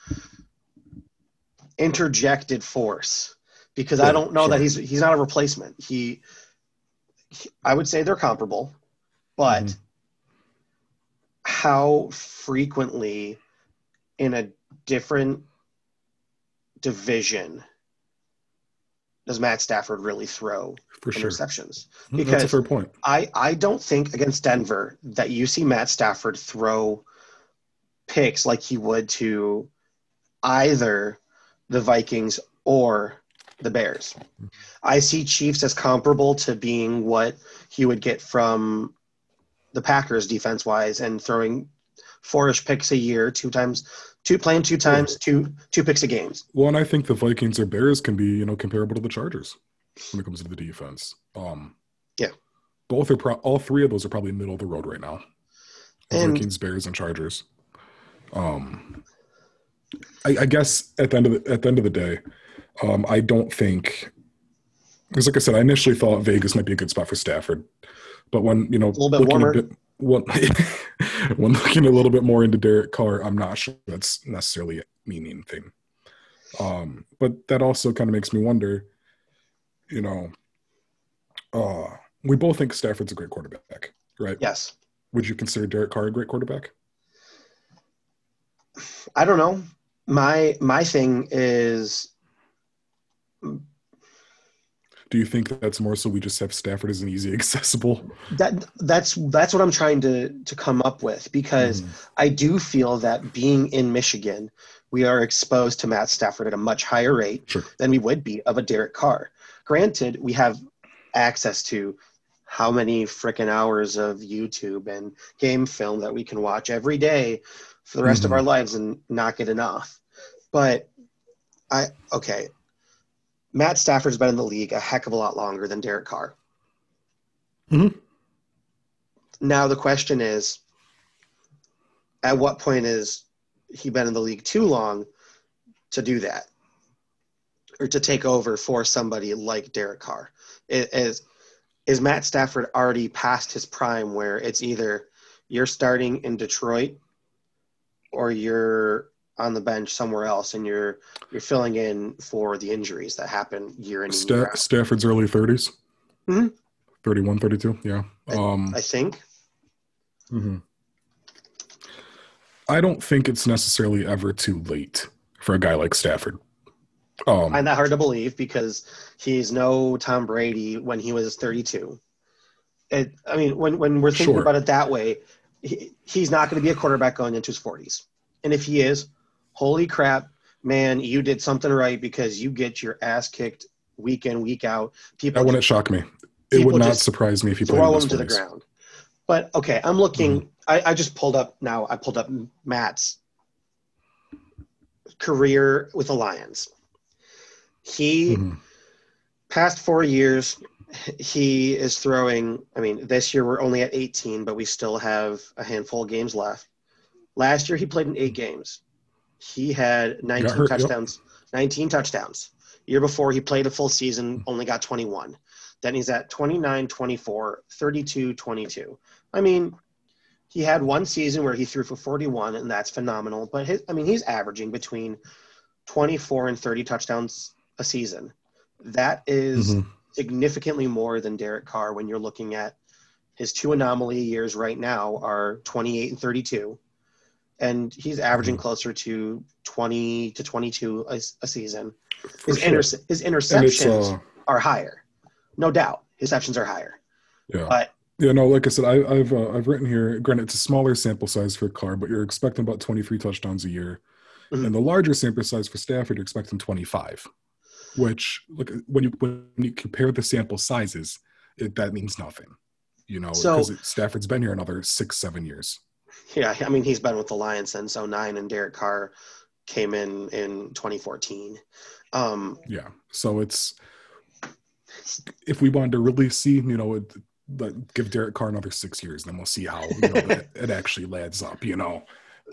interjected force because I don't know that he's he's not a replacement. He, he I would say they're comparable, but Mhm. how frequently in a different division does Matt Stafford really throw For sure. interceptions? Mhm, That's a fair point. I, I don't think against Denver that you see Matt Stafford throw picks like he would to either the Vikings or the Bears. I see Chiefs as comparable to being what he would get from the Packers defense wise and throwing four-ish picks a year, two times, two playing two times, two two picks a games. Well, and I think the Vikings or Bears can be you know comparable to the Chargers when it comes to the defense. Um, Yeah. both are pro- all three of those are probably middle of the road right now. And- Vikings, Bears, and Chargers. Um, I, I guess at the end of the at the end of the day, um, I don't think because, like I said, I initially thought Vegas might be a good spot for Stafford, but when you know, a little bit warmer. bit, when, when looking a little bit more into Derek Carr, I'm not sure that's necessarily mean anything. Um, but that also kind of makes me wonder, you know, uh, we both think Stafford's a great quarterback, right? Yes. Would you consider Derek Carr a great quarterback? I don't know. My my thing is Do you think that's more so we just have Stafford as an easy accessible? that that's that's what I'm trying to to come up with because Mhm. I do feel that being in Michigan, we are exposed to Matt Stafford at a much higher rate Sure. than we would be of a Derek Carr. Granted, we have access to how many freaking hours of YouTube and game film that we can watch every day for the rest of Mhm. our lives and not get enough. But I okay. Matt Stafford's been in the league a heck of a lot longer than Derek Carr. Mhm. Now the question is, at what point is he been in the league too long to do that, or to take over for somebody like Derek Carr? Is is Matt Stafford already past his prime, where it's either you're starting in Detroit, or you're on the bench somewhere else, and you're you're filling in for the injuries that happen year in and year out? Stafford's early 30s. Mhm. 31, 32, yeah. I- Um, I think. mhm. I don't think it's necessarily ever too late for a guy like Stafford. Um, find that hard to believe because he's no Tom Brady when he was 32. It, I mean, when, when we're thinking Sure. about it that way, he, he's not going to be a quarterback going into his 40s. And if he is, holy crap, man, you did something right because you get your ass kicked week in, week out. People that wouldn't shock me. It would not surprise me if you throw him to the ground. But okay, I'm looking. Mm-hmm. I, I just pulled up now. I pulled up Matt's career with the Lions. He Mhm. past four years, he is throwing. I mean, this year we're only at 18, but we still have a handful of games left. Last year he played in eight games. He had 19 hurt, yep. touchdowns. 19 touchdowns. Year before he played a full season, only got 21. Then he's at 29, 24, 32, 22. I mean, he had one season where he threw for 41, and that's phenomenal. But his, I mean, he's averaging between 24 and 30 touchdowns a season. That is Mhm. significantly more than Derek Carr when you're looking at his two anomaly years right now are 28 and 32. And he's averaging Mm-hmm. closer to 20 to 22 a, a season. For His, sure. inter- his interceptions uh, are higher. No doubt. His interceptions are higher. yeah. But Yeah, no, like I said, I, I've uh, I've written here. Granted, it's a smaller sample size for Carr, but you're expecting about 23 touchdowns a year, Mhm. and the larger sample size for Stafford, you're expecting 25. Which, look, when you when you compare the sample sizes, it, that means nothing. You know, So- because Stafford's been here another six, seven years. Yeah, I mean, he's been with the Lions since 09, and Derek Carr came in in 2014. Um, Yeah, so it's if we wanted to really see, you know, it, but give Derek Carr another six years, then we'll see how you know, that, it actually lads up. You know,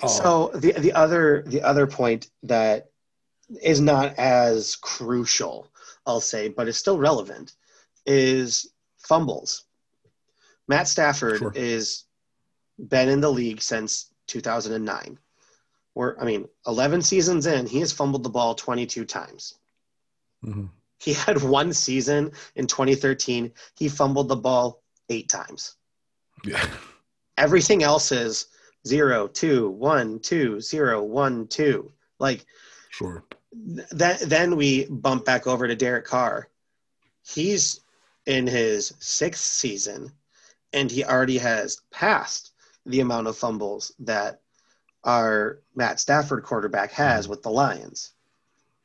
Um, So the the other the other point that is not as crucial, I'll say, but is still relevant, is fumbles. Matt Stafford Sure. is been in the league since 2009. Where I mean, 11 seasons in, he has fumbled the ball 22 times. mhm. He had one season in 2013. He fumbled the ball eight times. yeah. Everything else is zero, two, one, two, zero, one, two. Like Sure. that. Then we bump back over to Derek Carr. He's in his sixth season, and he already has passed the amount of fumbles that our Matt Stafford quarterback has with the Lions.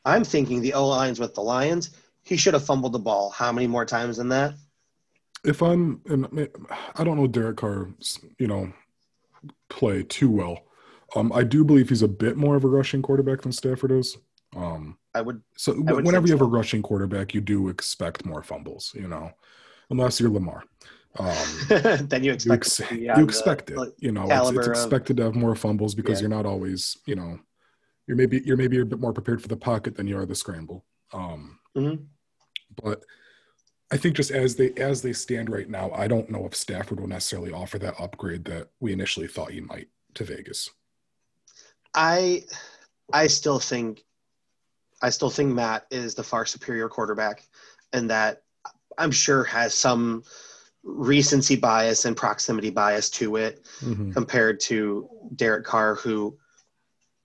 I'm thinking the O lines with the Lions he should have fumbled the ball how many more times than that? If I'm, and I don't know Derek Carr's, you know, play too well. Um, I do believe he's a bit more of a rushing quarterback than Stafford is. Um, I would. so I would whenever you have a rushing quarterback, you do expect more fumbles, you know, unless you're Lamar. Um, then you you, expect ex- to be you on the- expect it. like, You know, it's, it's of- expected to have more fumbles because Yeah. you're not always, you know, you're maybe you're maybe a bit more prepared for the pocket than you are the scramble. Um, Mhm. But I think just as they as they stand right now, I don't know if Stafford will necessarily offer that upgrade that we initially thought he might to Vegas. I I still think I still think Matt is the far superior quarterback and that I'm sure has some recency bias and proximity bias to it Mhm. compared to Derek Carr who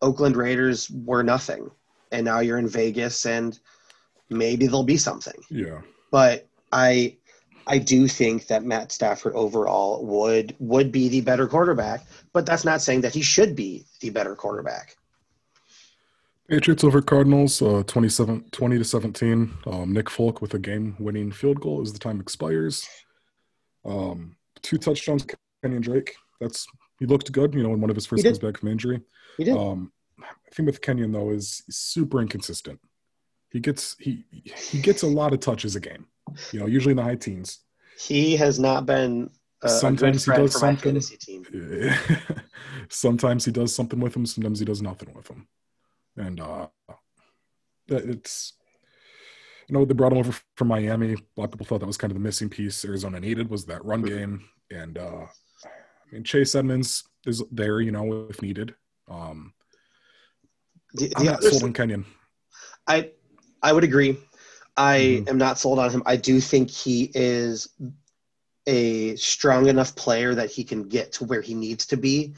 Oakland Raiders were nothing and now you're in Vegas and maybe there'll be something Yeah, but I I do think that Matt Stafford overall would would be the better quarterback, but that's not saying that he should be the better quarterback. Patriots over Cardinals, uh, 27, 20 to 17. Um, Nick Folk with a game winning field goal as the time expires. Um, two touchdowns, Kenyon Drake. That's he looked good, you know, in one of his first He games back from injury. He did. Um, I think with Kenyon though is super inconsistent. He gets he he gets a lot of touches a game. You know, usually in the high teens. he has not been a, a Sometimes he does for something. fantasy team. sometimes he does something with him. Sometimes he does nothing with him. And uh, it's you know they brought him over from Miami. A lot of people thought that was kind of the missing piece Arizona needed was that run game. And uh, I mean Chase Edmonds is there, you know, if needed. Um, The, I'm the not sold on Kenyon. I I would agree. I Mhm. am not sold on him. I do think he is a strong enough player that he can get to where he needs to be.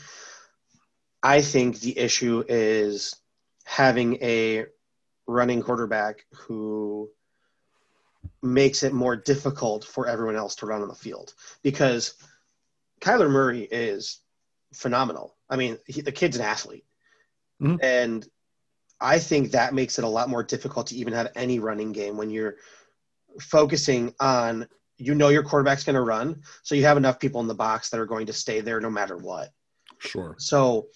I think the issue is having a running quarterback who makes it more difficult for everyone else to run on the field because Kyler Murray is phenomenal. I mean, he, the kid's an athlete. Mhm. And I think that makes it a lot more difficult to even have any running game when you're focusing on you know your quarterback's going to run, so you have enough people in the box that are going to stay there no matter what. Sure. So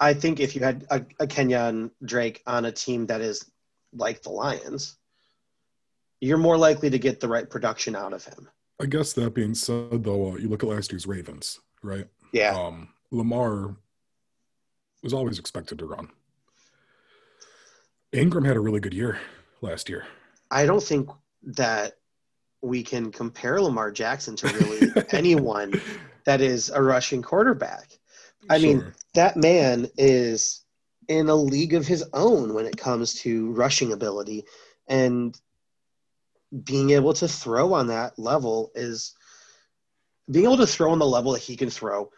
I think if you had a, a Kenyon Drake on a team that is like the Lions, you're more likely to get the right production out of him. I guess that being said, though, uh, you look at last year's Ravens, right? Yeah. Um, Lamar was always expected to run. Ingram had a really good year last year. I don't think that we can compare Lamar Jackson to really anyone that is a rushing quarterback. I mean, that man is in a league of his own when it comes to rushing ability and being able to throw on that level is being able to throw on the level that he can throw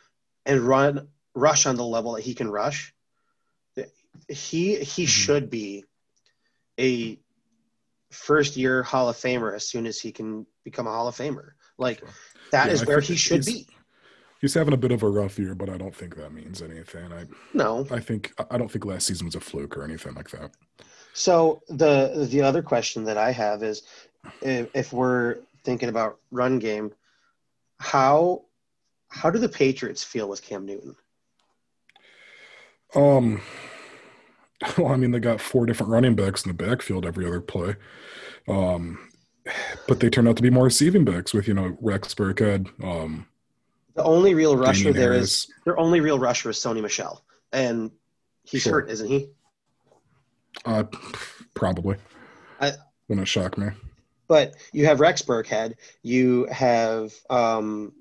and run rush on the level that he can rush he he Mhm. should be a first year hall of famer as soon as he can become a hall of famer like Sure. that Yeah, is I where he should be He's having a bit of a rough year, but I don't think that means anything. I, no I think I don't think last season was a fluke or anything like that. So the the other question that I have is, if, if we're thinking about run game, how how do the Patriots feel with Cam Newton? Um, well, I mean, they got four different running backs in the backfield every other play. Um, but they turned out to be more receiving backs with you know Rex Burkhead, um, The only real rusher there is their only real rusher is Sony Michel, and he's Sure. hurt, isn't he? Uh, probably. I- Wouldn't shock me. But you have Rex Burkhead, you have um,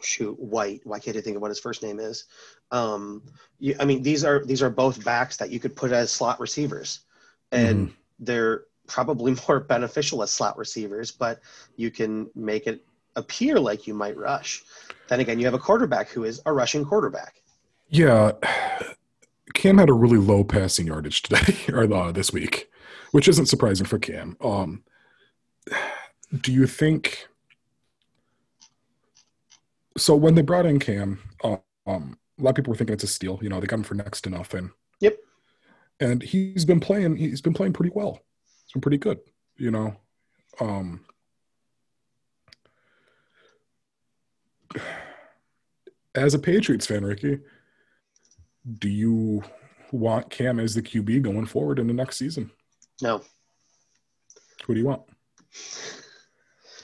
shoot White. Why can't I think of what his first name is? Um, you, I mean, these are these are both backs that you could put as slot receivers, and Mm-hmm. they're probably more beneficial as slot receivers. But you can make it appear like you might rush. Then again, you have a quarterback who is a rushing quarterback. Yeah, Cam had a really low passing yardage today or uh, this week, which isn't surprising for Cam. Um, do you think? So when they brought in Cam, uh, um, a lot of people were thinking it's a steal. You know, they got him for next to nothing. Yep. And he's been playing. He's been playing pretty well. It's been pretty good. You know, um, as a Patriots fan, Ricky, do you want Cam as the QB going forward in the next season? No. Who do you want?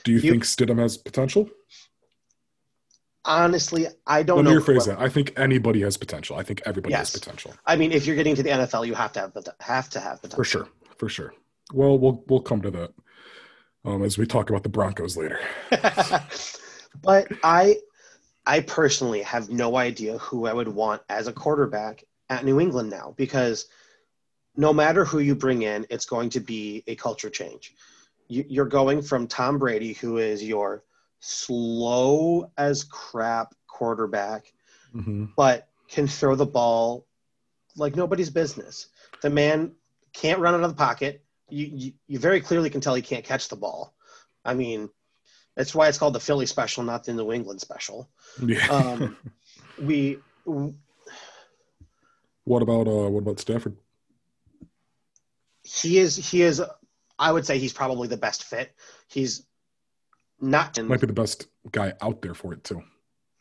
Do you, You- think Stidham has potential? Honestly, I don't Let know. me rephrase I- that. I think anybody has potential. I think everybody Yes. has potential. I mean, if you're getting to the NFL, you have to have have to have potential. For sure. For sure. Well, we'll we'll come to that um, as we talk about the Broncos later. but I, I personally have no idea who I would want as a quarterback at New England now because no matter who you bring in, it's going to be a culture change. You, you're going from Tom Brady, who is your slow as crap quarterback, hmm but can throw the ball like nobody's business. The man can't run out of the pocket. You, you, you very clearly can tell he can't catch the ball. I mean, that's why it's called the Philly special, not the New England special. Yeah. Um, we, what about uh what about Stafford? he is, he is, I would say he's probably the best fit. He's not, Might be the best guy out there for it too.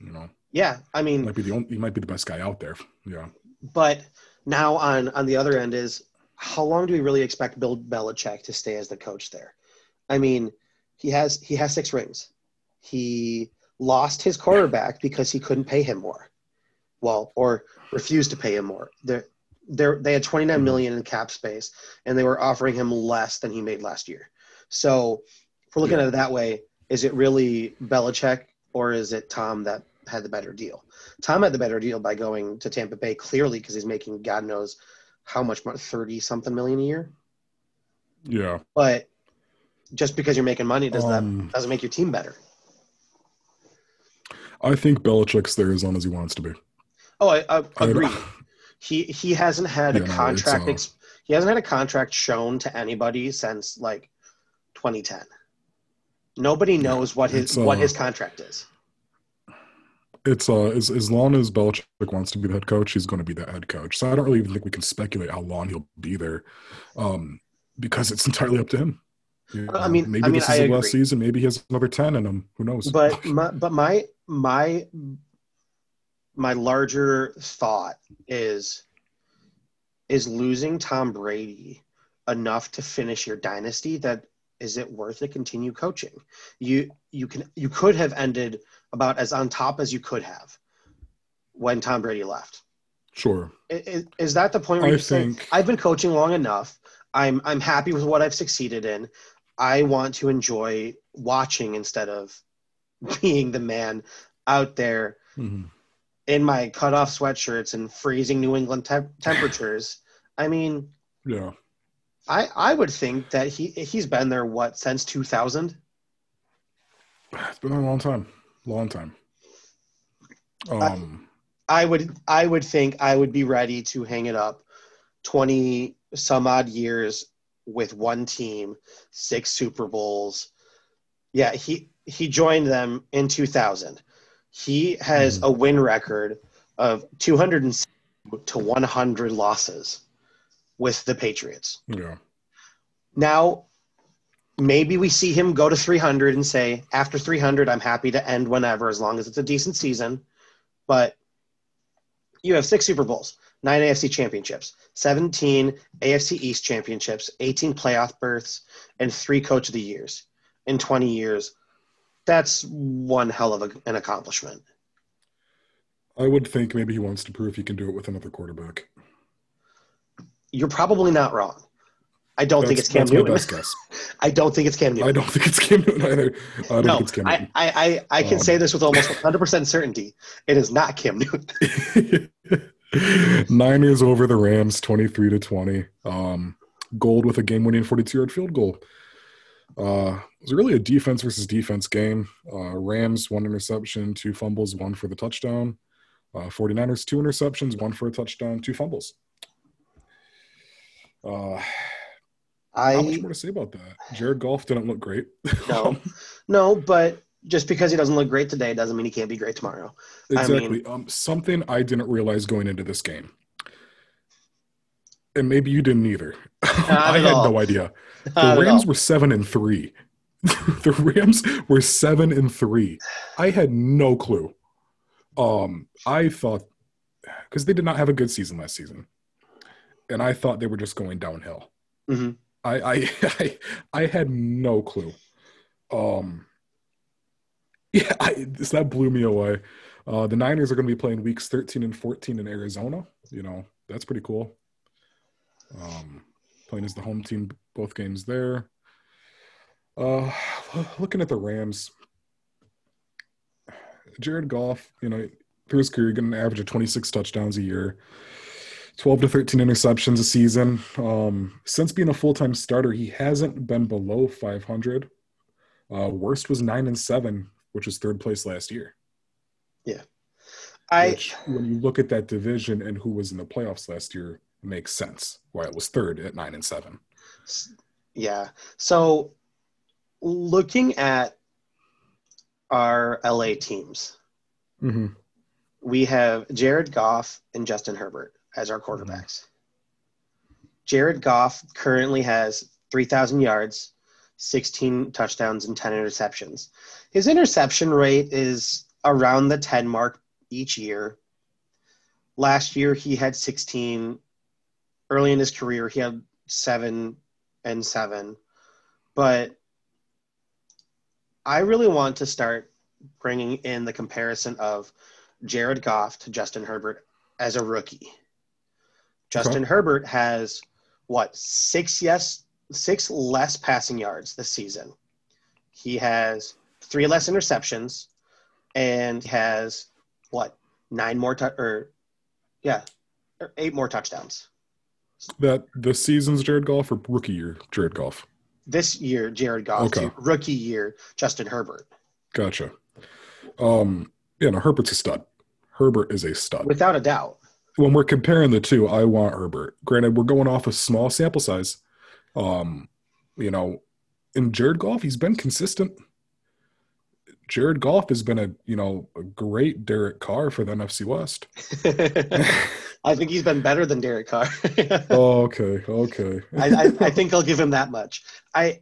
You know, yeah, I mean, might be the only. He might be the best guy out there. Yeah. But now on on the other end is how long do we really expect Bill Belichick to stay as the coach there? I mean, he has he has six rings. He lost his quarterback because he couldn't pay him more. Well, or refused to pay him more. They they they had 29 million in cap space and they were offering him less than he made last year. So, if we're looking Yeah. at it that way, is it really Belichick or is it Tom that had the better deal? Tom had the better deal by going to Tampa Bay clearly because he's making God knows how much money, thirty something million a year. Yeah. But just because you're making money does Um, that doesn't make your team better. I think Belichick's there as long as he wants to be. Oh, I I- agree. He he hasn't had Yeah, a contract. ex- he hasn't had a contract shown to anybody since like 2010. Nobody knows what his it's, what uh, his contract is. It's uh as as long as Belichick wants to be the head coach, he's going to be the head coach. So I don't really even think we can speculate how long he'll be there, um, because it's entirely up to him. You I mean- maybe I mean, this is I the last season. Maybe he has another ten in him. Who knows? But my, but my my my larger thought is is losing Tom Brady enough to finish your dynasty that is it worth to continue coaching? You you can you could have ended about as on top as you could have when Tom Brady left. sure. I- i- Is that the point where I you think- I've been coaching long enough? I'm I'm happy with what I've succeeded in. I want to enjoy watching instead of being the man out there Mhm. In my cutoff sweatshirts and freezing New England temp- temperatures. I mean, Yeah. I I would think that he he's been there what since 2000. It's been a long time. Long time. Um. I would I would think I would be ready to hang it up 20 some odd years with one team, six Super Bowls. Yeah, he he joined them in 2000. He has Mhm. a win record of 200 to 100 losses with the Patriots. yeah. Now, maybe we see him go to 300 and say, after 300, I'm happy to end whenever, as long as it's a decent season. But you have six Super Bowls, nine AFC championships, 17 AFC East championships, 18 playoff berths, and three Coach of the Years in 20 years. That's one hell of a, an accomplishment. I would think maybe he wants to prove he can do it with another quarterback. You're probably not wrong. I don't think it's Cam that's my Newton. best guess. I don't think it's Cam Newton. I don't think it's Cam Newton either. I don't no, think it's Cam Newton. I, I, I can Um, say this with almost 100% certainty. It is not Cam Newton. Niners over the Rams, twenty-three to twenty. Um, Gould with a game-winning forty-two-yard field goal. Uh, it was really a defense versus defense game. Uh, Rams one interception, two fumbles, one for the touchdown. Uh, 49ers two interceptions, one for a touchdown, two fumbles. Uh, I, not much more to say about that. Jared Goff didn't look great. No. no, but just because he doesn't look great today doesn't mean he can't be great tomorrow. I Exactly. um, something I didn't realize going into this game. And maybe you didn't either. I had all. no idea. Not The Rams were seven and three. the Rams were seven and three. I had no clue. Um, I thought because they did not have a good season last season, and I thought they were just going downhill. Mhm. I, I I I had no clue. Um, yeah, I, so that blew me away. Uh, the Niners are going to be playing weeks 13 and 14 in Arizona. You know, that's pretty cool. Um, playing as the home team, both games there. Uh, looking at the Rams, Jared Goff, you know, through his career, getting an average of 26 touchdowns a year, 12 to 13 interceptions a season. Um, since being a full time starter, he hasn't been below 500. Uh, worst was nine and seven, which was third place last year. Yeah, I which, when you look at that division and who was in the playoffs last year, makes sense why it was third at nine and seven. yeah. So looking at our LA teams, Mm-hmm. we have Jared Goff and Justin Herbert as our quarterbacks. Jared Goff currently has 3,000 yards, 16 touchdowns, and 10 interceptions. His interception rate is around the 10 mark each year. Last year, he had 16. Early in his career, he had seven and seven. But I really want to start bringing in the comparison of Jared Goff to Justin Herbert as a rookie. Justin Herbert has what six yes six less passing yards this season. He has three less interceptions, and has what nine more tou- or yeah, eight more touchdowns That the season's Jared Goff or rookie year Jared Goff. this year. Jared Goff, Okay. rookie year, Justin Herbert, Gotcha. Um, yeah, no, Herbert's a stud. Herbert is a stud. without a doubt. when we're comparing the two, I want Herbert. Granted, we're going off a small sample size. Um, you know, in Jared Goff, he's been consistent. Jared Goff has been a you know a great Derek Carr for the NFC West. I think he's been better than Derek Carr. oh, okay, okay. I, I, I think I'll give him that much. I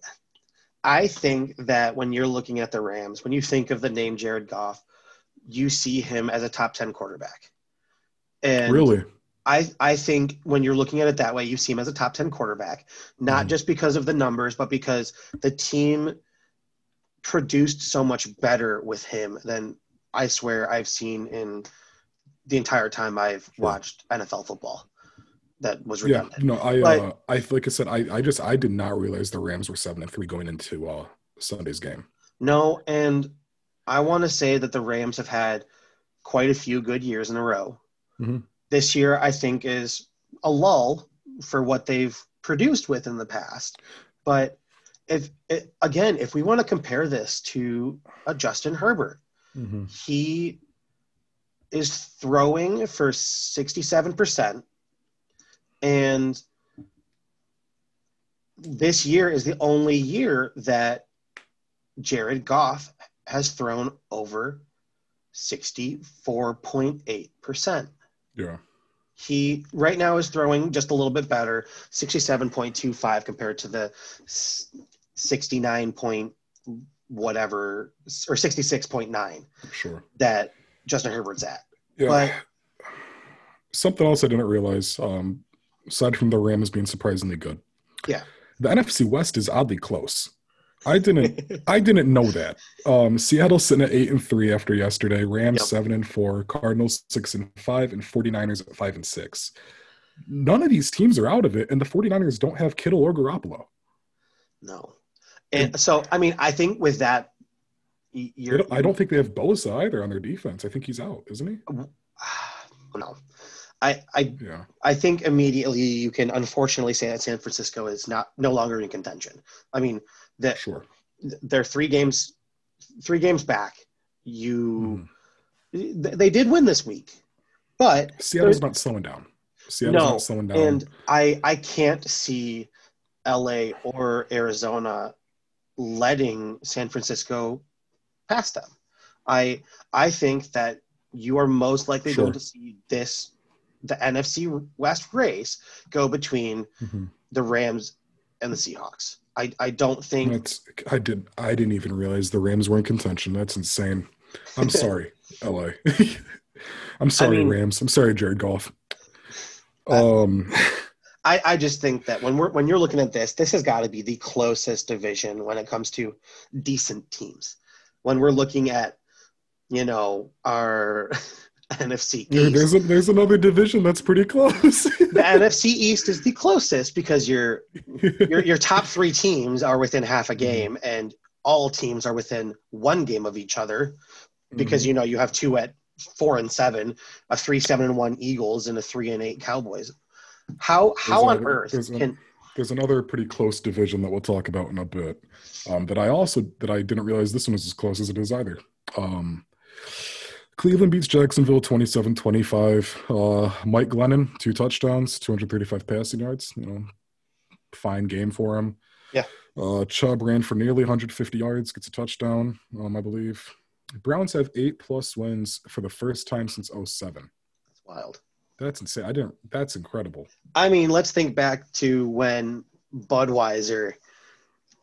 I think that when you're looking at the Rams, when you think of the name Jared Goff, you see him as a top ten quarterback. And really, I, I think when you're looking at it that way, you see him as a top 10 quarterback, not Mhm. just because of the numbers, but because the team produced so much better with him than I swear I've seen in the entire time I've watched NFL football. That was yeah. No, I, But- uh, I like I said, I, I just I did not realize the Rams were seven and three going into uh Sunday's game. No, and I want to say that the Rams have had quite a few good years in a row. Mhm. This year, I think, is a lull for what they've produced with in the past. But if it, again, if we want to compare this to a Justin Herbert, Mm-hmm. he is throwing for 67% and this year is the only year that Jared Goff has thrown over 64.8%. Yeah. He right now is throwing just a little bit better, 67.25 compared to the 69 point whatever or 66.9 Sure. that Justin Herbert's at. Yeah. But- Something else I didn't realize, um, aside from the Rams being surprisingly good. Yeah. The NFC West is oddly close. I didn't I didn't know that. Um, Seattle sitting at eight and three after yesterday, Rams Yep. seven and four, Cardinals six and five, and 49ers at five and six. None of these teams are out of it, and the 49ers don't have Kittle or Garoppolo. no. And so, I mean, I think with that, you're, I don't think they have Bosa either on their defense. I think he's out, isn't he? no. I, I, Yeah. I think immediately you can unfortunately say that San Francisco is not no longer in contention. I mean, that Sure. they're three games, three games back. You, Mhm. th- they did win this week, but Seattle's not slowing down. Seattle's No, not slowing down. and I I can't see LA or Arizona letting San Francisco pass them. I I think that you are most likely Sure. going to see this the NFC West race go between Mhm. the Rams and the Seahawks. I, I don't think That's I did I didn't even realize the Rams were in contention. That's insane. I'm sorry, LA. I'm sorry, mean- Rams. I'm sorry, Jared Goff. Um, I, I just think that when we're when you're looking at this, this has got to be the closest division when it comes to decent teams. When we're looking at, you know, our NFC East, there's a, there's another division that's pretty close. the NFC East is the closest because your your your top three teams are within half a game, and all teams are within one game of each other. because Mm-hmm. you know you have two at four and seven, a three seven and one Eagles, and a three and eight Cowboys. How how There's on earth there's can there's another pretty close division that we'll talk about in a bit. Um, that I also that I didn't realize this one was as close as it is either. Um, Cleveland beats Jacksonville 27-25. Uh, Mike Glennon, two touchdowns, 235 passing yards. You know, fine game for him. Yeah. Uh, Chubb ran for nearly 150 yards, gets a touchdown, um, I believe. Browns have eight plus wins for the first time since 07. That's wild. That's insane. I didn't. That's incredible. I mean, let's think back to when Budweiser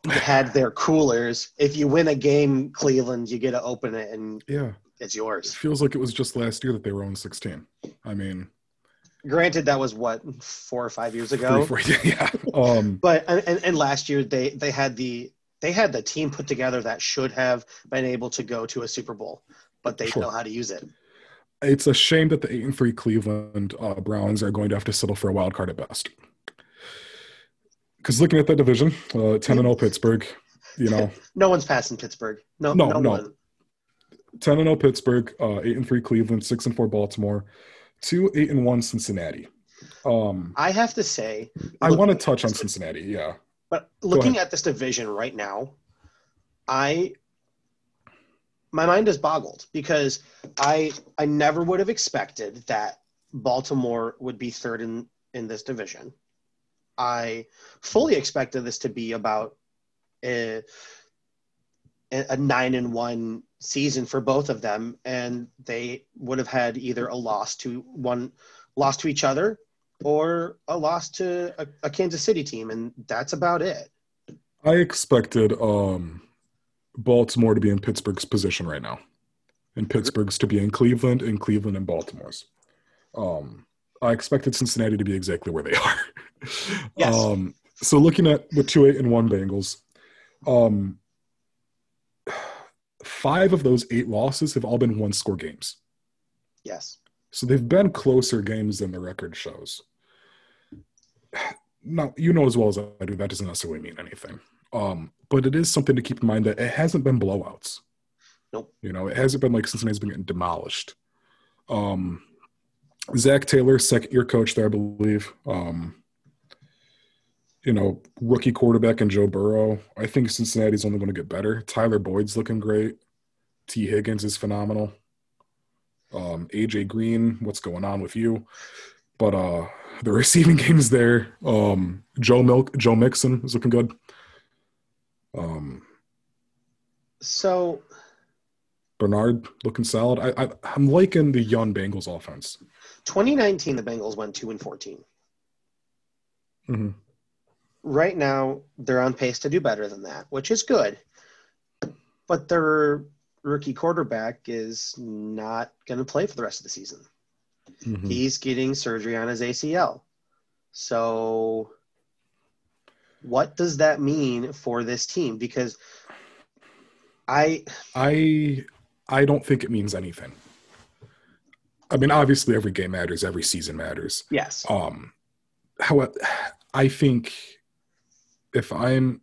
had their coolers. If you win a game, Cleveland, you get to open it and Yeah. it's It yours. feels like it was just last year that they were on 16. I mean, Granted, that was what four or five years three, ago. four, yeah. Um, But and, and, and last year they they had the they had the team put together that should have been able to go to a Super Bowl, but they Sure. know how to use it. It's a shame that the eight and three Cleveland uh, Browns are going to have to settle for a wild card at best. Because looking at that division, uh, 10 and 0 Pittsburgh, you know, No one's passing Pittsburgh. No, No, no, no. 10 and 0 Pittsburgh, uh, 8 and 3 Cleveland, 6 and 4 Baltimore, 2 8 and 1 Cincinnati. Um, I have to say, I want to touch on Cincinnati. Yeah. But looking at this division right now, I my mind is boggled because I I never would have expected that Baltimore would be third in in this division. I fully expected this to be about a, a nine and one season for both of them, and they would have had either a loss to one loss to each other or a loss to a, a Kansas City team, and that's about it. I expected um, Baltimore to be in Pittsburgh's position right now, and Pittsburgh's to be in Cleveland, and Cleveland and Baltimore's. Um, I expected Cincinnati to be exactly where they are. Yes. Um, so looking at the two eight and one Bengals, um, five of those eight losses have all been one score games. Yes. So they've been closer games than the record shows. Now, you know as well as I do, that doesn't necessarily mean anything. Um, but it is something to keep in mind that it hasn't been blowouts. Nope. You know, it hasn't been like Cincinnati's been getting demolished. Um, Zac Taylor, second year coach there, I believe. Um, you know, rookie quarterback and Joe Burrow. I think Cincinnati's only going to get better. Tyler Boyd's looking great. Tee Higgins is phenomenal. Um, AJ Green, what's going on with you? But uh the receiving game's there. Um, Joe Milk, Joe Mixon is looking good. Um, Gio Bernard looking solid. I, I I'm liking the young Bengals offense. 2019, the Bengals went two and 14. hmm Right now, they're on pace to do better than that, which is good. But their rookie quarterback is not going to play for the rest of the season. hmm He's getting surgery on his ACL. So, what does that mean for this team? Because I I I don't think it means anything. I mean, obviously, every game matters. Every season matters. yes, Um, however, I think if I'm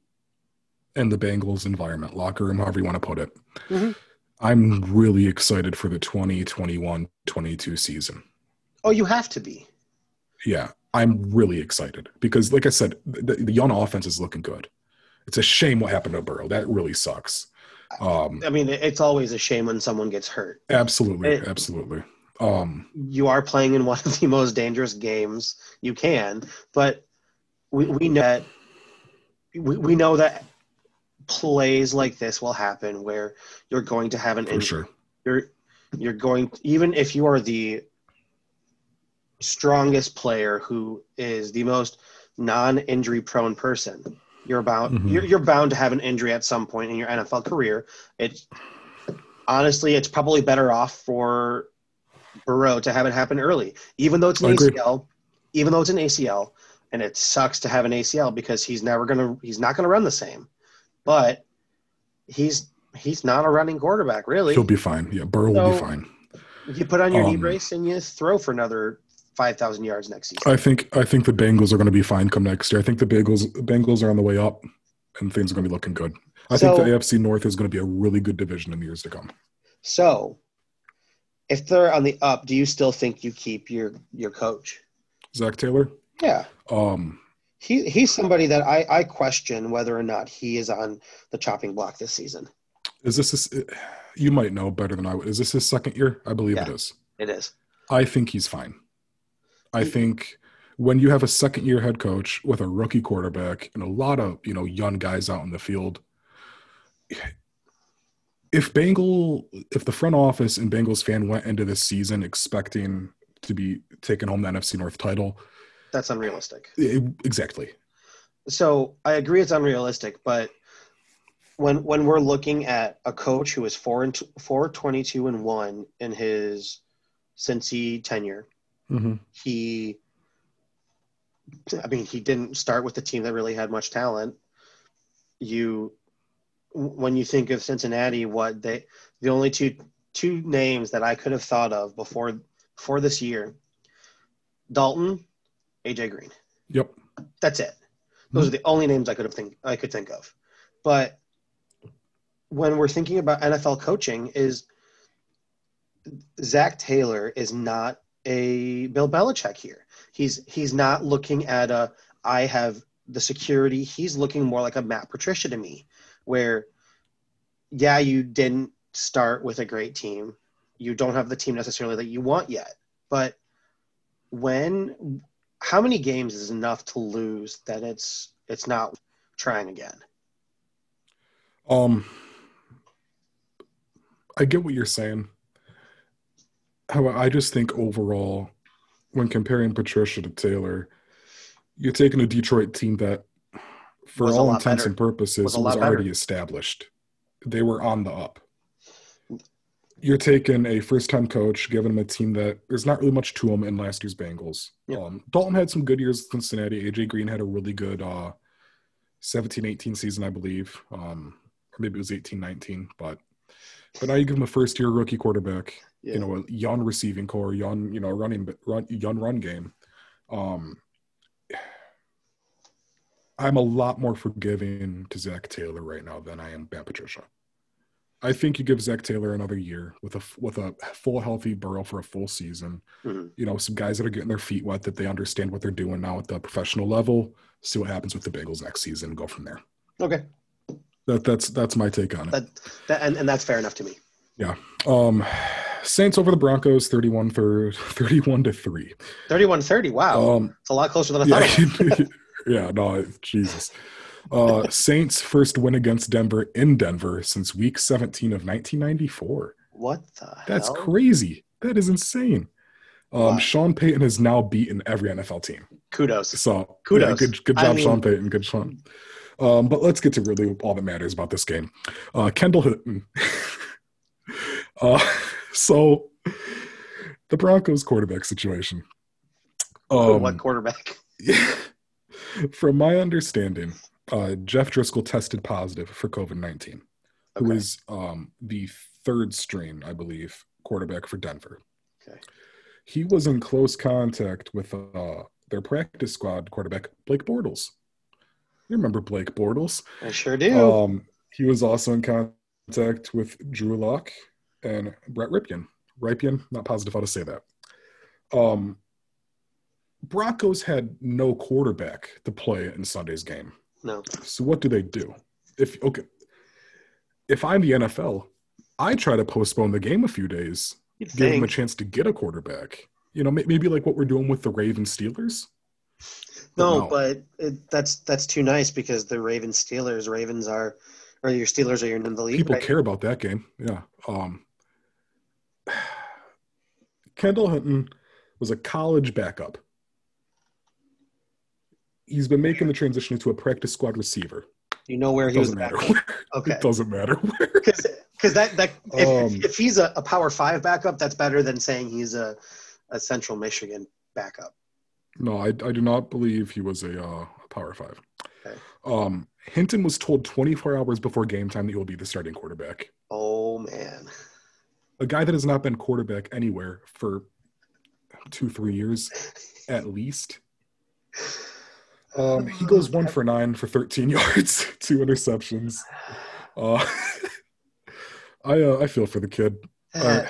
in the Bengals environment, locker room, however you want to put it, Mhm. I'm really excited for the 2021 22 season. oh, you have to be. Yeah, I'm really excited because, like I said, the, the young offense is looking good. It's a shame what happened to Burrow. That really sucks. Um, I mean, it's always a shame when someone gets hurt. absolutely, It- absolutely. Um, you are playing in one of the most dangerous games you can, but we, we know that we, we know that plays like this will happen where you're going to have an for injury. sure. You're you're going even if you are the strongest player who is the most non-injury prone person. You're bound Mhm. you're, you're bound to have an injury at some point in your NFL career. It honestly, it's probably better off for Burrow to have it happen early, even though it's an ACL. Even though it's an ACL, and it sucks to have an ACL because he's never gonna he's not gonna run the same. But he's he's not a running quarterback really. He'll be fine. Yeah, Burrow will be fine. You put on your knee Um, brace and you throw for another five thousand yards next season. I think I think the Bengals are going to be fine come next year. I think the Bengals Bengals are on the way up, and things are going to be looking good. I So- think the AFC North is going to be a really good division in the years to come. So, if they're on the up, do you still think you keep your your coach? Zac Taylor, Yeah, um, he he's somebody that I I question whether or not he is on the chopping block this season. is this his, you might know better than I would. Is this his second year? I believe it Yeah. is. It is. I think he's fine. I think when you have a second year head coach with a rookie quarterback and a lot of you know young guys out in the field, if Bengal, if the front office and Bengals fan went into this season expecting to be taking home the NFC North title, That's unrealistic. it- exactly. So I agree it's unrealistic, but when when we're looking at a coach who is four and t- four twenty two and one in his Cincy tenure, hmm he I mean he didn't start with the team that really had much talent. You when you think of Cincinnati, what they the only two two names that I could have thought of before before this year, Dalton, AJ Green. Yep. That's it. Those are the only names I could have think I could think of. But when we're thinking about NFL coaching, is Zac Taylor is not a Bill Belichick here. He's he's not looking at a I have the security. He's looking more like a Matt Patricia to me, where yeah, you didn't start with a great team. You don't have the team necessarily that you want yet. But when how many games is enough to lose that it's it's not trying again? Um, I get what you're saying. However, I just think overall, when comparing Patricia to Taylor, you're taking a Detroit team that, for Was all intents better. and purposes, Was was, better. already established. They were on the up. You're taking a first-time coach, giving him a team that there's not really much to him in last year's Bengals. Yep. Um, Dalton had some good years at Cincinnati. AJ Green had a really good uh, 17-18 season, I believe. Um, or maybe it was 18-19, but but now you give him a first-year rookie quarterback Yeah. you know, a young receiving corps, young, you know, running, run, young run game. Um, I'm a lot more forgiving to Zac Taylor right now than I am Matt Patricia. I think you give Zac Taylor another year with a with a full healthy Burrow for a full season. Mhm. You know, some guys that are getting their feet wet that they understand what they're doing now at the professional level. See what happens with the Bengals next season. and Go from there. Okay, That that's that's my take on it. that, that and, and that's fair enough to me. Yeah. Um, Saints over the Broncos, 31 for 31 to three. 31-30, Wow, Um, it's a lot closer than I thought. yeah, yeah, no, Jesus. Uh, Saints first win against Denver in Denver since Week 17 of 1994. What the That's hell? crazy. That is insane. Um, Wow. Sean Payton has now beaten every NFL team. Kudos. So Kudos. yeah, good, good I job, mean- Sean Payton. Good Sean. Um, but let's get to really all that matters about this game. Uh, Kendall Hinton. uh, so the Broncos quarterback situation. Um, what quarterback? From my understanding, uh, Jeff Driskel tested positive for COVID 19, who Okay. is um, the third string, I believe, quarterback for Denver. Okay. He was in close contact with uh, their practice squad quarterback, Blake Bortles. You remember Blake Bortles? I sure do. Um, he was also in contact with Drew Lock and Brett Rypien. Rypien, not positive how to say that. Um, Broncos had no quarterback to play in Sunday's game. no. So what do they do? If okay, if I'm the NFL, I try to postpone the game a few days, You'd give them a chance to get a quarterback. You know, maybe like what we're doing with the Ravens Steelers. No, no. but it, that's that's too nice because the Ravens Steelers Ravens are or your Steelers are in the league. People right? care about that game. Yeah. Um, Kendall Hinton was a college backup. He's been making the transition into a practice squad receiver. You know where he Doesn't was matter where. Okay. It doesn't matter where. Because that, that if, Um, if, if he's a, a power five backup, that's better than saying he's a, a Central Michigan backup. No, I, I do not believe he was a uh, Power Five. Okay. Um, Hinton was told 24 hours before game time that he will be the starting quarterback. Oh man. A guy that has not been quarterback anywhere for two, three years at least. Um, he goes one for nine for 13 yards, two interceptions. Uh, I uh, I feel for the kid. That, Uh,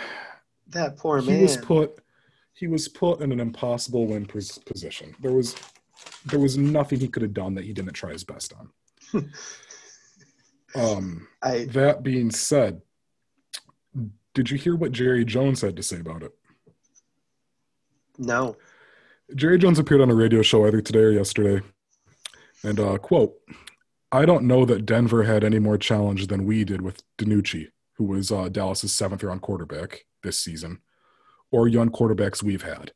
that poor he man. was put he was put in an impossible win pos- position. There was there was nothing he could have done that he didn't try his best on. um, I that being said, did you hear what Jerry Jones had to say about it? no. Jerry Jones appeared on a radio show either today or yesterday, and uh, quote, "I don't know that Denver had any more challenge than we did with DiNucci, who was uh, Dallas's seventh round quarterback this season, or young quarterbacks we've had."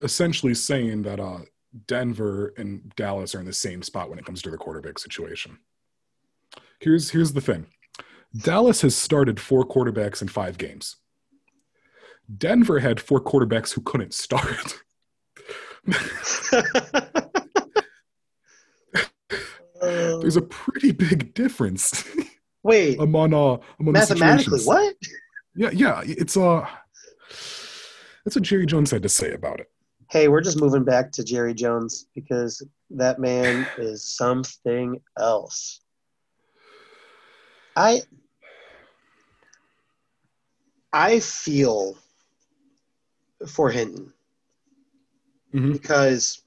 Essentially saying that uh, Denver and Dallas are in the same spot when it comes to the quarterback situation. Here's here's the thing: Dallas has started four quarterbacks in five games. Denver had four quarterbacks who couldn't start. There's a pretty big difference Wait, among uh among the mathematically, what? Yeah, yeah. It's uh that's what Jerry Jones had to say about it. Hey, we're just moving back to Jerry Jones because that man is something else. I I feel for Hinton Mhm. because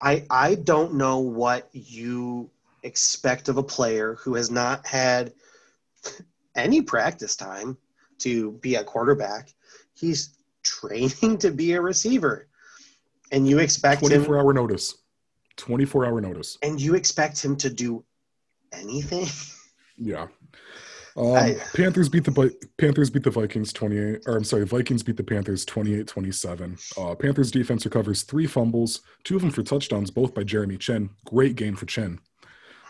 I I don't know what you expect of a player who has not had any practice time to be a quarterback. He's training to be a receiver. And you expect him 24 hour notice. 24 hour notice. and you expect him to do anything? Yeah. Um, I- Panthers beat the Panthers beat the Vikings 28 or I'm sorry, Vikings beat the Panthers 28-27. Uh, Panthers defense recovers three fumbles, two of them for touchdowns, both by Jeremy Chinn. Great game for Chinn.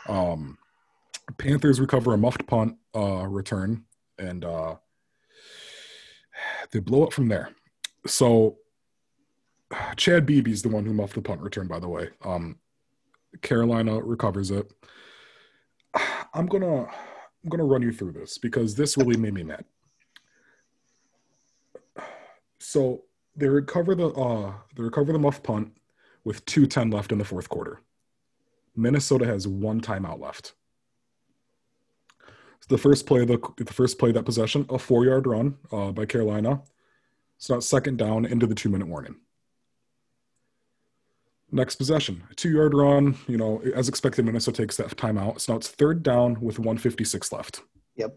Um, Panthers recover a muffed punt uh, return and uh, they blow it from there. So Chad Beebe's the one who muffed the punt return, by the way. Um, Carolina recovers it. I'm gonna I'm gonna run you through this because this really made me mad. So they recover the uh they recover the muff punt with 210 left in the fourth quarter. Minnesota has one timeout left. So the first play of the the first play that possession, a four yard run uh, by Carolina. It's not second down into the two minute warning. Next possession, a two yard run. You know, as expected, Minnesota takes that timeout. So now it's third down with 156 left. Yep.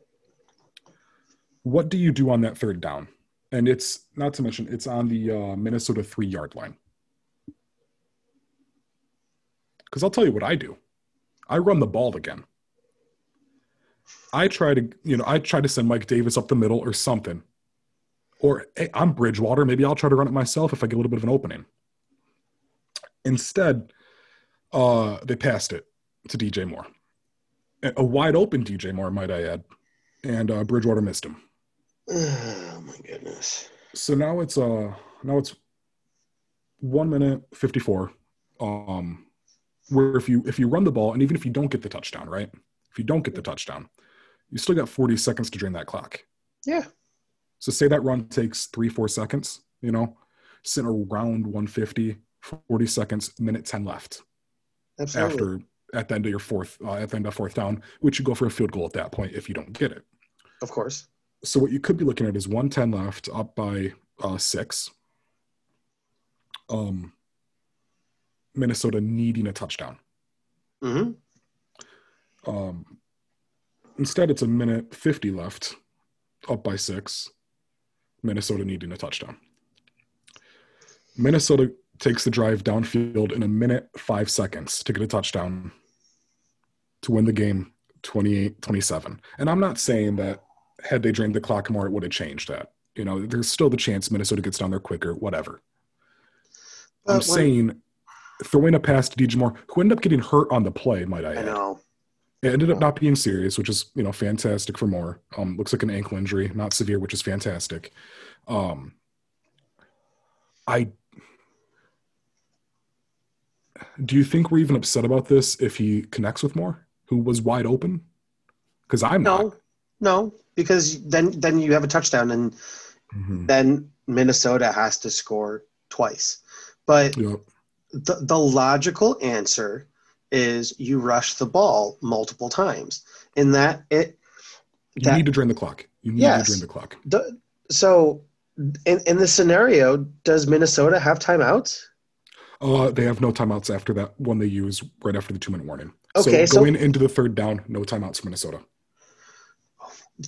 What do you do on that third down? And it's not to mention it's on the uh, Minnesota three yard line. Because I'll tell you what I do. I run the ball again. I try to, you know, I try to send Mike Davis up the middle or something. Or hey, I'm Bridgewater. Maybe I'll try to run it myself if I get a little bit of an opening. Instead, uh, they passed it to DJ Moore. A wide open DJ Moore, might I add. And uh, Bridgewater missed him. Oh my goodness. So now it's uh now it's one minute fifty four. Um where if you if you run the ball and even if you don't get the touchdown, right? If you don't get the touchdown, you still got 40 seconds to drain that clock. Yeah. So say that run takes three, four seconds, you know, sitting around 150, 40 seconds, minute 10 left Absolutely. after at the end of your fourth uh, at the end of fourth down, which you go for a field goal at that point if you don't get it. Of course. So what you could be looking at is 110 left, up by uh, six. Um, Minnesota needing a touchdown. hmm Um, instead, it's a minute 50 left, up by six. Minnesota needing a touchdown. Minnesota takes the drive downfield in a minute five seconds to get a touchdown to win the game 28 27. And I'm not saying that had they drained the clock more, it would have changed that. You know, there's still the chance Minnesota gets down there quicker, whatever. But I'm saying throwing a pass to DJ Moore, who ended up getting hurt on the play, might I I add. know. It ended up not being serious, which is you know fantastic for Moore. Um, looks like an ankle injury, not severe, which is fantastic. Um, I do you think we're even upset about this if he connects with Moore, who was wide open? Because I'm not. No, no, because then then you have a touchdown, and Mhm. then Minnesota has to score twice. But Yep. the, the logical answer is you rush the ball multiple times. In that it You that need to drain the clock. You need Yes. to drain the clock. the, so in, in this scenario, does Minnesota have timeouts? Uh, they have no timeouts after that one they use right after the two minute warning. Okay, so so- going into the third down, no timeouts for Minnesota.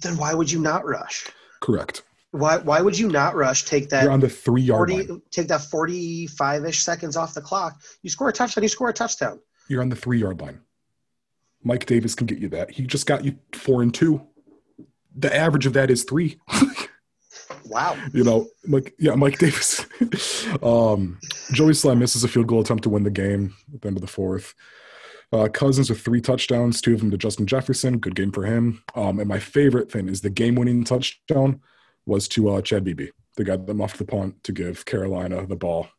Then why would you not rush? Correct. Why why would you not rush? Take that You're on the three yard 40 line. take that 45 ish seconds off the clock. You score a touchdown, you score a touchdown. You're on the three yard line. Mike Davis can get you that. He just got you four and two. The average of that is three. Wow. you know, like yeah, Mike Davis. um, Joey Slye misses a field goal attempt to win the game at the end of the fourth. Uh, Cousins with three touchdowns, two of them to Justin Jefferson. Good game for him. Um, and my favorite thing is the game-winning touchdown was to uh, Chad Beebe. They got them off the punt to give Carolina the ball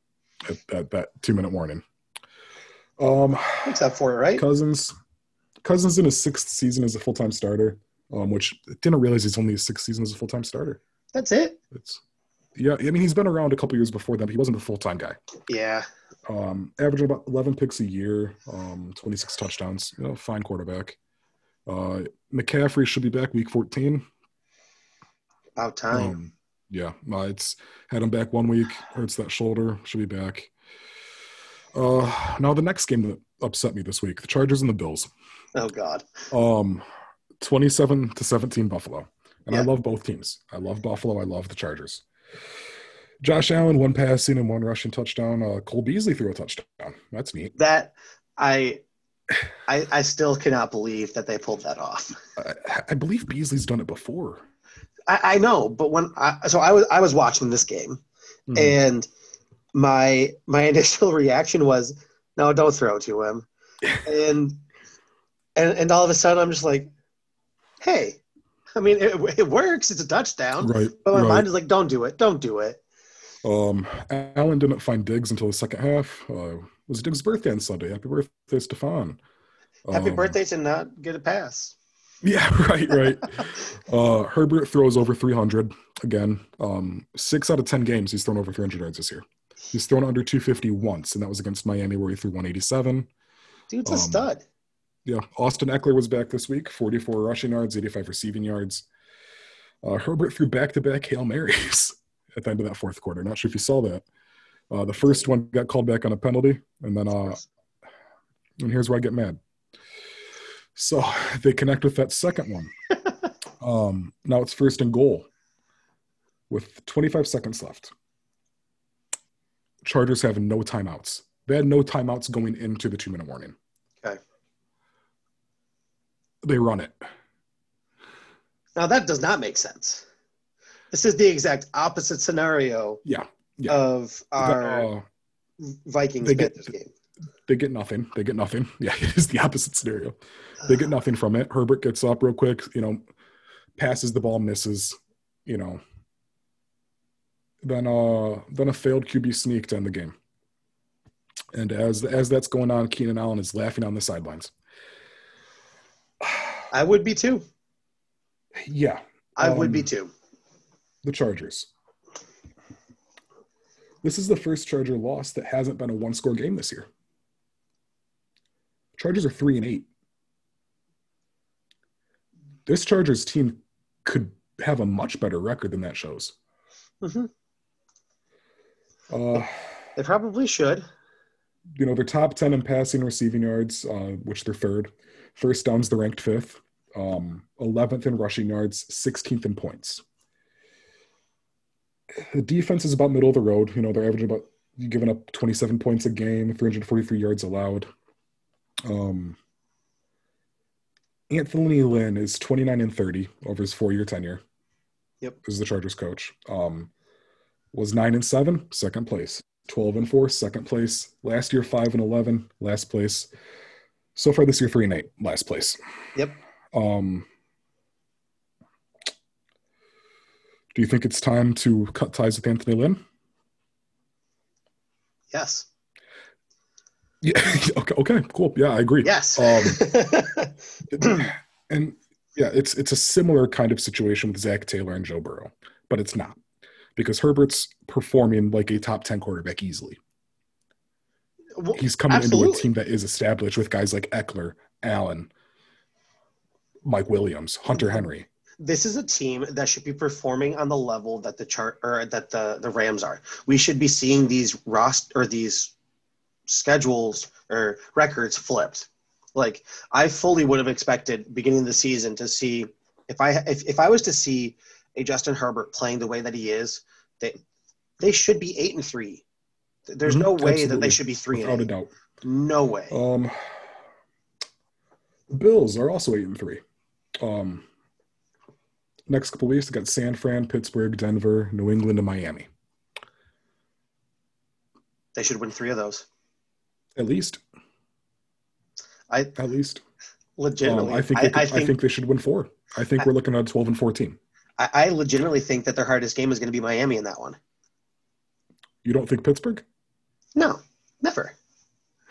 at, at that two-minute warning. Um, that for, right? Cousins, Cousins in his sixth season as a full-time starter, um, which I didn't realize he's only his sixth season as a full-time starter. That's it. It's yeah. I mean, he's been around a couple years before that, but he wasn't a full time guy. Yeah. Um, averaging about 11 picks a year, um, 26 touchdowns. You know, fine quarterback. Uh, McCaffrey should be back week 14. About time. Um, yeah, uh, it's had him back one week. Hurts that shoulder. Should be back. Uh, now the next game that upset me this week: the Chargers and the Bills. oh God. Um, 27 to 17 Buffalo. And I love both teams. I love Buffalo. I love the Chargers. Josh Allen, one passing and one rushing touchdown. Uh, Cole Beasley threw a touchdown. That's neat. That I I I still cannot believe that they pulled that off. I, I believe Beasley's done it before. I, I know, but when I so I was I was watching this game Mhm. and my my initial reaction was no don't throw to him and and and all of a sudden i'm just like hey i mean it, it works it's a touchdown right. but my right. mind is like don't do it don't do it Um, Allen didn't find Diggs until the second half. Uh, it was Diggs' birthday on Sunday. Happy birthday, Stefon. happy Um, birthday to not get a pass Yeah, right, right. uh, Herbert throws over 300 again. Um, six out of 10 games, he's thrown over 300 yards this year. He's thrown under 250 once, and that was against Miami, where he threw 187. dude's a Um, stud Yeah, Austin Ekeler was back this week, 44 rushing yards, 85 receiving yards. Uh, Herbert threw back to back Hail Marys at the end of that fourth quarter. Not sure if you saw that. Uh, the first one got called back on a penalty, and then, uh, and here's where I get mad. So they connect with that second one. um, now it's first and goal with 25 seconds left. Chargers have no timeouts. They had no timeouts going into the two minute warning. They run it. now that does not make sense this is the exact opposite scenario Yeah. Yeah. of our Uh, vikings they get- game they get nothing. They get nothing. Yeah, it is the opposite scenario. They get nothing from it. Herbert gets up real quick, you know, passes the ball, misses, you know. Then uh then a failed QB sneak to end the game. And as as that's going on, Keenan Allen is laughing on the sidelines. I would be too Yeah, i would be Um, too the Chargers. This is the first Charger loss that hasn't been a one score game this year. Chargers are three and eight. This Chargers team could have a much better record than that shows. Mhm. Uh, they probably should you know, they're top 10 in passing receiving yards, uh, which they're third. First downs, they're ranked fifth. Um, 11th in rushing yards, 16th in points. The defense is about middle of the road. You know, they're averaging about giving up 27 points a game, 343 yards allowed. Um, Anthony Lynn is 29 and 30 over his four year tenure. Yep. Is the Chargers coach. Um, was nine and seven, second place. Twelve and four, second place. Last year, five and eleven, last place. So far this year, three and eight, last place. Yep. Um, do you think it's time to cut ties with Anthony Lynn? Yes. Yeah. okay. Okay. Cool. Yeah, I agree. Yes. Um, and yeah, it's it's a similar kind of situation with Zac Taylor and Joe Burrow, but it's not because Herbert's performing like a top ten quarterback easily. Well, He's coming into a team that is established with guys like Ekeler, Allen, Mike Williams, Hunter Henry. this is a team that should be performing on the level that the chart or that the the Rams are. We should be seeing these rost or these schedules or records flipped. Like I fully would have expected beginning of the season to see if I if, if I was to see a Justin Herbert playing the way that he is, they they should be eight and three. There's Mhm, no way that they should be three Without and a doubt. No way. Um, the Bills are also eight and three. Um, next couple weeks, they got San Fran, Pittsburgh, Denver, New England, and Miami. They should win three of those. At least, I at least. legitimately. Um, I think I, they could, I I think think they should win four. I think we're looking at twelve and fourteen. I, I legitimately think that their hardest game is going to be Miami in that one. You don't think Pittsburgh? No, never.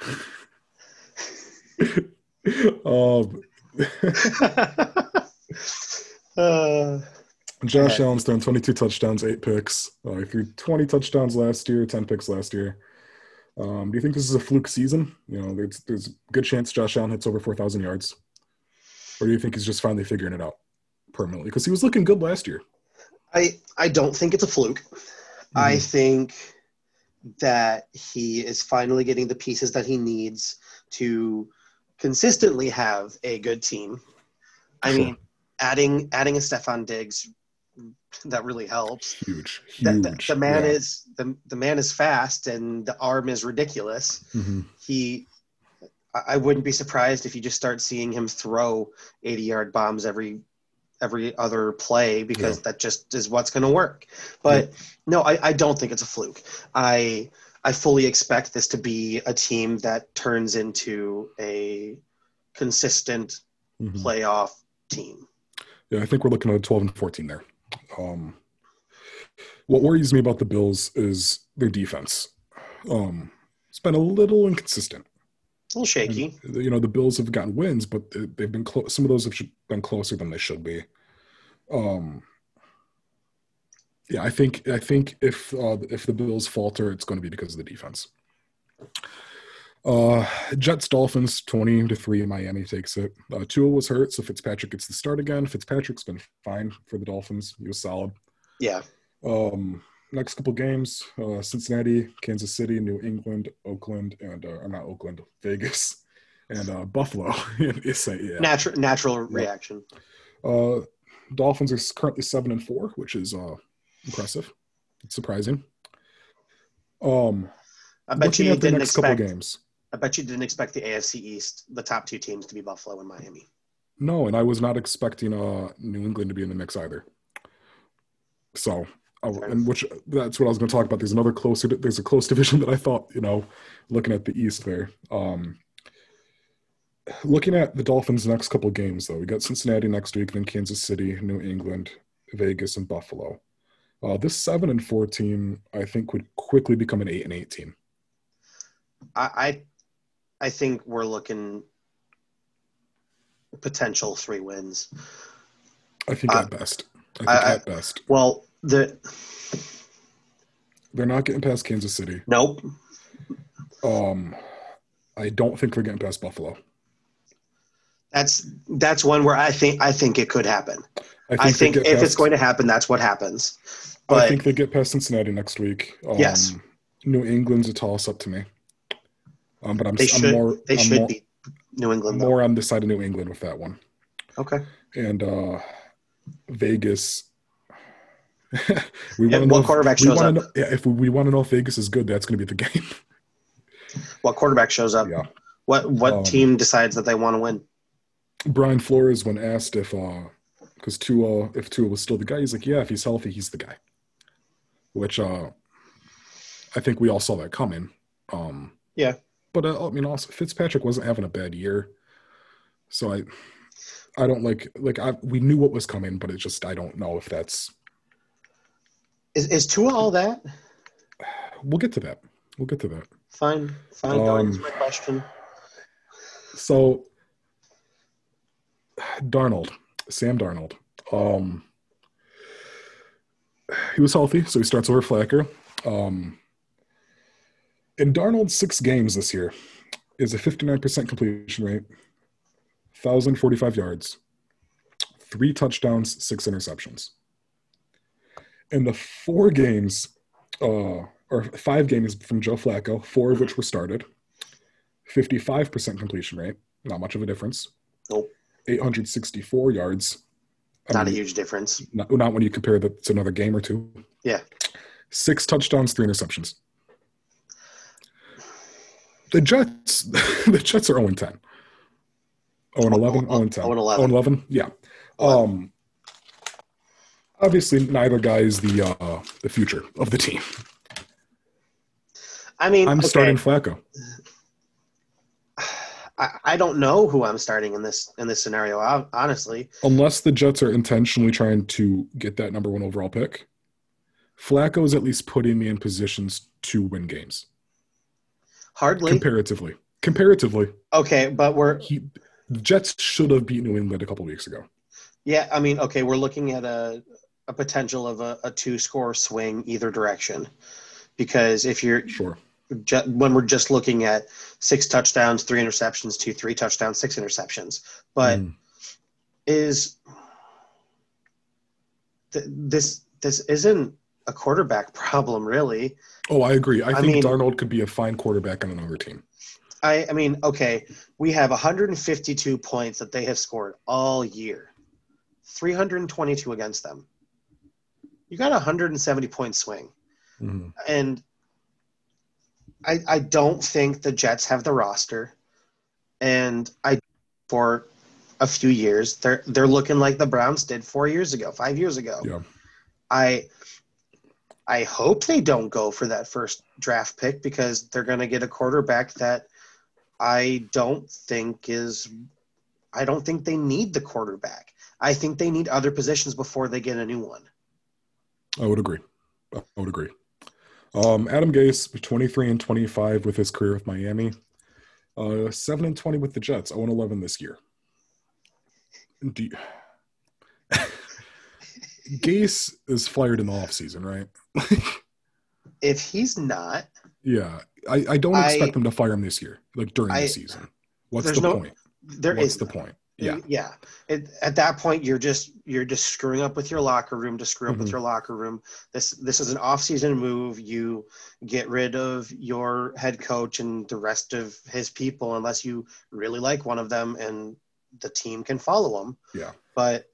um, uh, Josh. Allen's thrown 22 touchdowns, eight picks. Uh, he threw 20 touchdowns last year, 10 picks last year. Um, do you think this is a fluke season? You know, there's there's a good chance Josh Allen hits over 4,000 yards, or do you think he's just finally figuring it out permanently? Because he was looking good last year. I I don't think it's a fluke. I think that he is finally getting the pieces that he needs to consistently have a good team. I Sure. mean, adding adding a Stefon Diggs that really helps. huge, The, huge. the, the man Yeah. is the, the man is fast and the arm is ridiculous. Mhm. He I wouldn't be surprised if you just start seeing him throw 80 yard bombs every every other play because that just is what's going to work. But no, I, I don't think it's a fluke. I I fully expect this to be a team that turns into a consistent Mhm. playoff team. Yeah, I think we're looking at 12 and 14 there. Um, what worries me about the Bills is their defense. Um, it's been a little inconsistent. It's a little shaky. You know, the Bills have gotten wins, but they- they've been close. Some of those have been closer than they should be. Um, yeah, I think I think if uh, if the Bills falter, it's going to be because of the defense. Uh, Jets Dolphins twenty to three. Miami takes it. Uh, Tua was hurt, so Fitzpatrick gets the start again. Fitzpatrick's been fine for the Dolphins. He was solid. Yeah. Um, next couple games: uh, Cincinnati, Kansas City, New England, Oakland, and uh, not Oakland, Vegas, and uh, Buffalo. It's a- yeah. Natural natural reaction. Uh, Dolphins are currently seven and four, which is uh, impressive. It's surprising. Um, I bet you the didn't next expect couple games. I bet you didn't expect the AFC East, the top two teams, to be Buffalo and Miami. No, and I was not expecting uh, New England to be in the mix either. So, and which that's what I was going to talk about. There's another closer. There's a close division that I thought, you know, looking at the East there. Um, looking at the Dolphins' next couple games, though, we got Cincinnati next week, then Kansas City, New England, Vegas, and Buffalo. Uh, this seven and four team, I think, would quickly become an eight and eight team. I, I I think we're looking potential three wins. I think Uh, at best. I think I- I- at best. Well, the They're not getting past Kansas City. nope. Um, I don't think they're getting past Buffalo. That's that's one where I think I think it could happen. I think, get if it's going to happen, that's what happens. I think they get past Cincinnati next week. Um, Yes. New England's a toss up to me. Um, but I'm, they I'm more they I'm should more, beat New England. though. on the side of New England with that one. Okay. And uh, Vegas. we Yeah, wanna what if- quarterback we shows up? Know, yeah, if we, we want to know if Vegas is good, that's going to be the game. What quarterback shows up? yeah. What what Um, team decides that they want to win? Brian Flores, when asked if, because because Tua, if Tua was still the guy, he's like, yeah, if he's healthy, he's the guy. Which uh, I think we all saw that coming. Um, Yeah. But uh, I mean, also Fitzpatrick wasn't having a bad year, so I, I don't like like I we knew what was coming, but it just I don't know if that's. Is is Tua all that? We'll get to that. We'll get to that. Fine, fine. Um, my question. So, Darnold, Sam Darnold, um, he was healthy, so he starts over Flacco. Um, in Darnold's six games this year, is a 59% completion rate, 1,045 yards, three touchdowns, six interceptions. In the four games, uh, or five games from Joe Flacco, four of which were started, 55% completion rate, not much of a difference. Nope. 864 yards. I Not a huge difference. not, not when you compare that to another game or two. Yeah. Six touchdowns, three interceptions. The Jets, the Jets are 0 10. 0 11, 0 10. 0 and 11. 0 11, yeah. Um, obviously, neither guy is the uh, the future of the team. I mean, I'm okay, starting Flacco. I, I don't know who I'm starting in this in this scenario. Honestly, Unless the Jets are intentionally trying to get that number one overall pick, Flacco is at least putting me in positions to win games hardly. comparatively. Comparatively, okay, but we're he the Jets should have beat New England a couple weeks ago. yeah. I mean, okay, we're looking at a a potential of a, a two score swing either direction, because if you're Sure. when we're just looking at six touchdowns, three interceptions, two three touchdowns, six interceptions, but Mm. is th- this this isn't a quarterback problem really oh, I agree. I, I think mean- Darnold could be a fine quarterback on another team. I, I mean, okay, we have 152 points that they have scored all year, 322 against them. You got a 170 point swing, Mhm. and I I don't think the Jets have the roster, and I for a few years they're they're looking like the Browns did four years ago, five years ago. Yeah. I I hope they don't go for that first draft pick because they're going to get a quarterback that I don't think is I don't think they need the quarterback. I think they need other positions before they get a new one. I would agree. I would agree. Um, Adam Gase, 23 and 25 with his career with Miami. Uh, 7 and 20 with the Jets. 0 and 11 this year. Do you... Gase is fired in the offseason, right? If he's not, yeah. I, I don't I- expect them to fire him this year, like during I- the season. What's the no- point? there What's is the point? Yeah. Yeah. It, at that point, you're just you're just screwing up with your locker room to screw up with Mhm. your locker room. This this is an off-season move. You get rid of your head coach and the rest of his people unless you really like one of them and the team can follow them. Yeah. But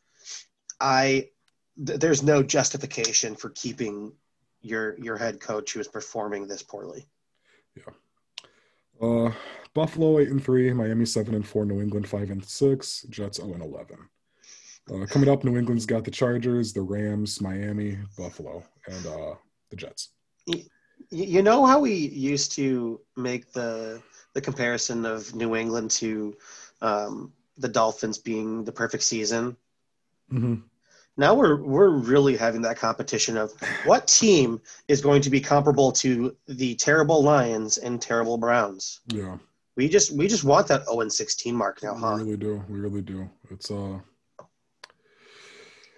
I th- there's no justification for keeping your your head coach who is performing this poorly. Yeah. Uh, Buffalo eight and three, Miami seven and four, New England five and six, Jets zero and eleven. Uh, coming up, New England's got the Chargers, the Rams, Miami, Buffalo, and uh, the Jets. You know how we used to make the the comparison of New England to um, the Dolphins being the perfect season. Mm-hmm. Now we're we're really having that competition of what team is going to be comparable to the terrible Lions and terrible Browns. Yeah, We just we just want that 0 and 16 mark now, huh? we really do. We really do. It's uh,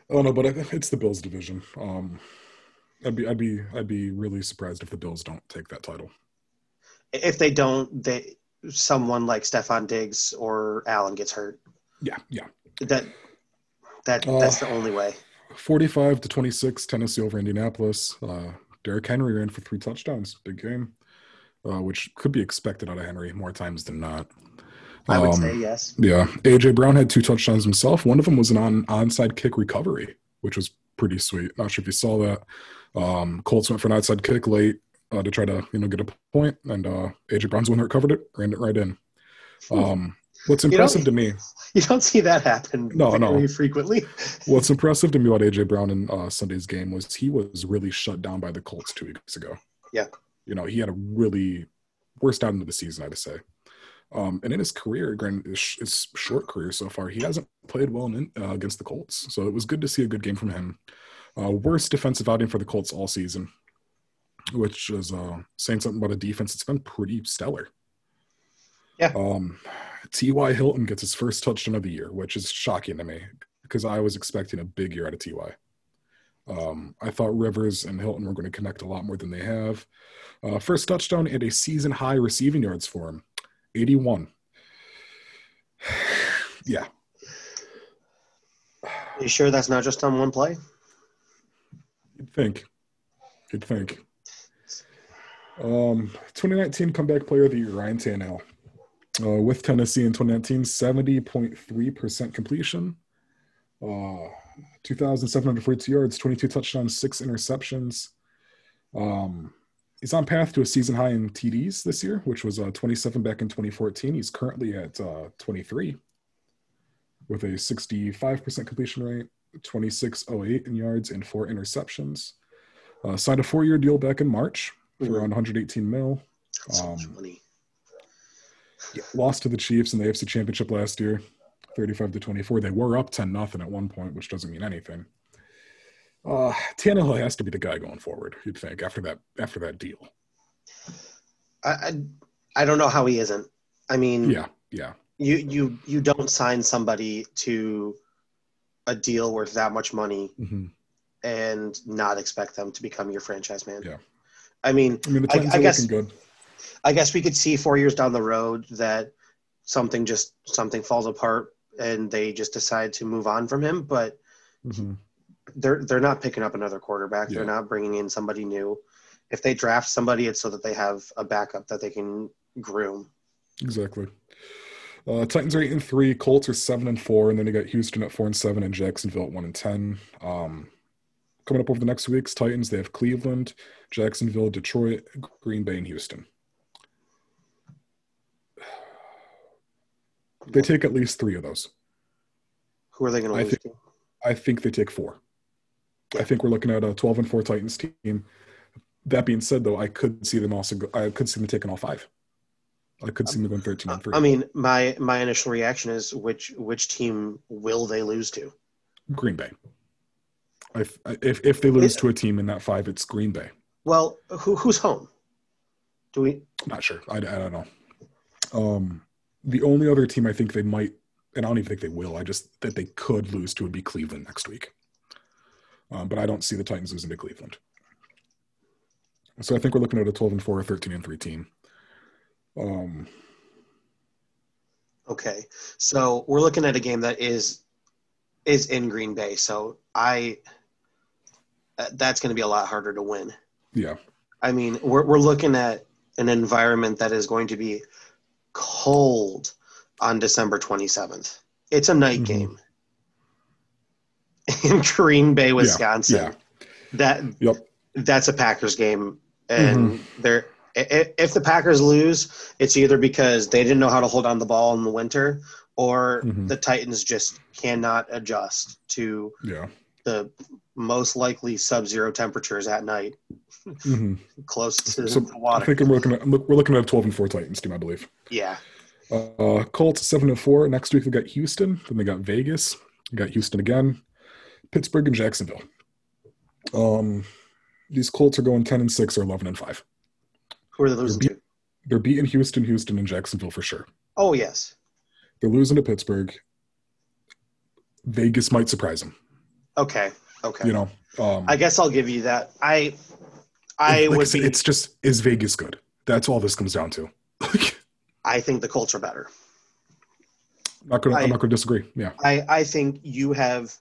I don't know, but I, it's the Bills division. Um, I'd be, I'd be, I'd be really surprised if the Bills don't take that title. If they don't, they someone like Stefon Diggs or Allen gets hurt. Yeah, yeah. That that Uh, that's the only way. 45 to 26, Tennessee over Indianapolis. Uh, Derrick Henry ran for three touchdowns. Big game, uh, which could be expected out of Henry more times than not. I would Um, say yes. Yeah. AJ Brown had two touchdowns himself. One of them was an on onside kick recovery, which was pretty sweet. Not sure if you saw that. Um, Colts went for an outside kick late uh, to try to you know get a point, and uh, AJ Brown's one that recovered it, ran it right in. Hmm. Um, What's impressive to me, You don't see that happen No, no. very frequently. what's impressive to me about AJ Brown in uh, Sunday's game was he was really shut down by the Colts two weeks ago. Yeah. you know he had a really worst out into the season, I'd say. Um, and in his career, his, his short career so far, he hasn't played well in, uh, against the Colts. So it was good to see a good game from him. Uh, worst defensive outing for the Colts all season, which is uh, saying something about a defense that's been pretty stellar. Yeah. Um, T.Y. Hilton gets his first touchdown of the year, which is shocking to me because I was expecting a big year out of Ty. Um, I thought Rivers and Hilton were going to connect a lot more than they have. Uh, first touchdown and a season high receiving yards for him, 81. yeah, you sure that's not just on one play? you'd think. You'd think. Um, 2019 comeback player of the year, Ryan Tannehill. Uh, with Tennessee in 2019, 70.3% completion. Uh, 2,742 yards, 22 touchdowns, six interceptions. Um, he's on path to a season high in TDs this year, which was uh, 27 back in 2014. He's currently at uh, 23 with a 65% completion rate, 2608 in yards, and four interceptions. Uh, signed a four-year deal back in March for Mhm. around 118 mil. That's so much Um, Lost to the Chiefs in the AFC Championship last year, 35 to 24. They were up 10 nothing at one point, which doesn't mean anything. Uh, Tannehill has to be the guy going forward. You'd think after that after that deal. I, I I don't know how he isn't. I mean, Yeah, yeah, you you you don't sign somebody to a deal worth that much money hmm and not expect them to become your franchise man. Yeah. I mean, I mean the I- Titans I are guess- looking good. I guess we could see four years down the road that something just something falls apart and they just decide to move on from him. But hmm they're they're not picking up another quarterback. They're not bringing in somebody new. If they draft somebody, it's so that they have a backup that they can groom. Exactly. Uh, Titans are eight and three. Colts are seven and four, and then you got Houston at four and seven, and Jacksonville at one and ten. Um, coming up over the next weeks, Titans they have Cleveland, Jacksonville, Detroit, Green Bay, and Houston. They take at least three of those. Who are they going to lose think- to? I think they take four. I think we're looking at a 12 and 4 Titans team. That being said, though, I could see them also. Go, I could see them taking all five. I could see them going 13 and 3. I mean, my my initial reaction is which which team will they lose to? Green Bay. I, if if they lose to a team in that five, it's Green Bay. Well, who who's home? Do we? Not sure. I, I don't know. Um, the only other team I think they might, and I don't even think they will. I just that they could lose to would be Cleveland next week. Um, but I don't see the Titans losing to Cleveland. So I think we're looking at a 12 and 4 or 13 and 3 team. Um, Okay, so we're looking at a game that is is in Green Bay. So I uh, that's going to be a lot harder to win. yeah. I mean, we're we're looking at an environment that is going to be cold on December 27th. It's a night Mhm. game in Green Bay, Wisconsin. yeah. That Yep. that's a Packers game, and they're i- i- if the Packers lose, it's either because they didn't know how to hold on the ball in the winter, or Mhm. the Titans just cannot adjust to Yeah. The most likely sub-zero temperatures at night, hmm close to So the I water. think we're looking at we're looking at a 12 and 4 Titans team, I believe. yeah, Uh, Colts seven and four. Next week they got Houston. Then they got Vegas. We got Houston again. Pittsburgh and Jacksonville. Um, these Colts are going ten and six or eleven and five. who are they losing to? They're beating Houston, Houston, and Jacksonville for sure. Oh yes. They're losing to Pittsburgh. Vegas might surprise them. Okay. Okay. You know, um, I guess I'll give you that. I I like would said, be. it's just is Vegas good? That's all this comes down to. I think the Colts are better. not gonna, I- I'm not going to disagree. Yeah, I I think you have.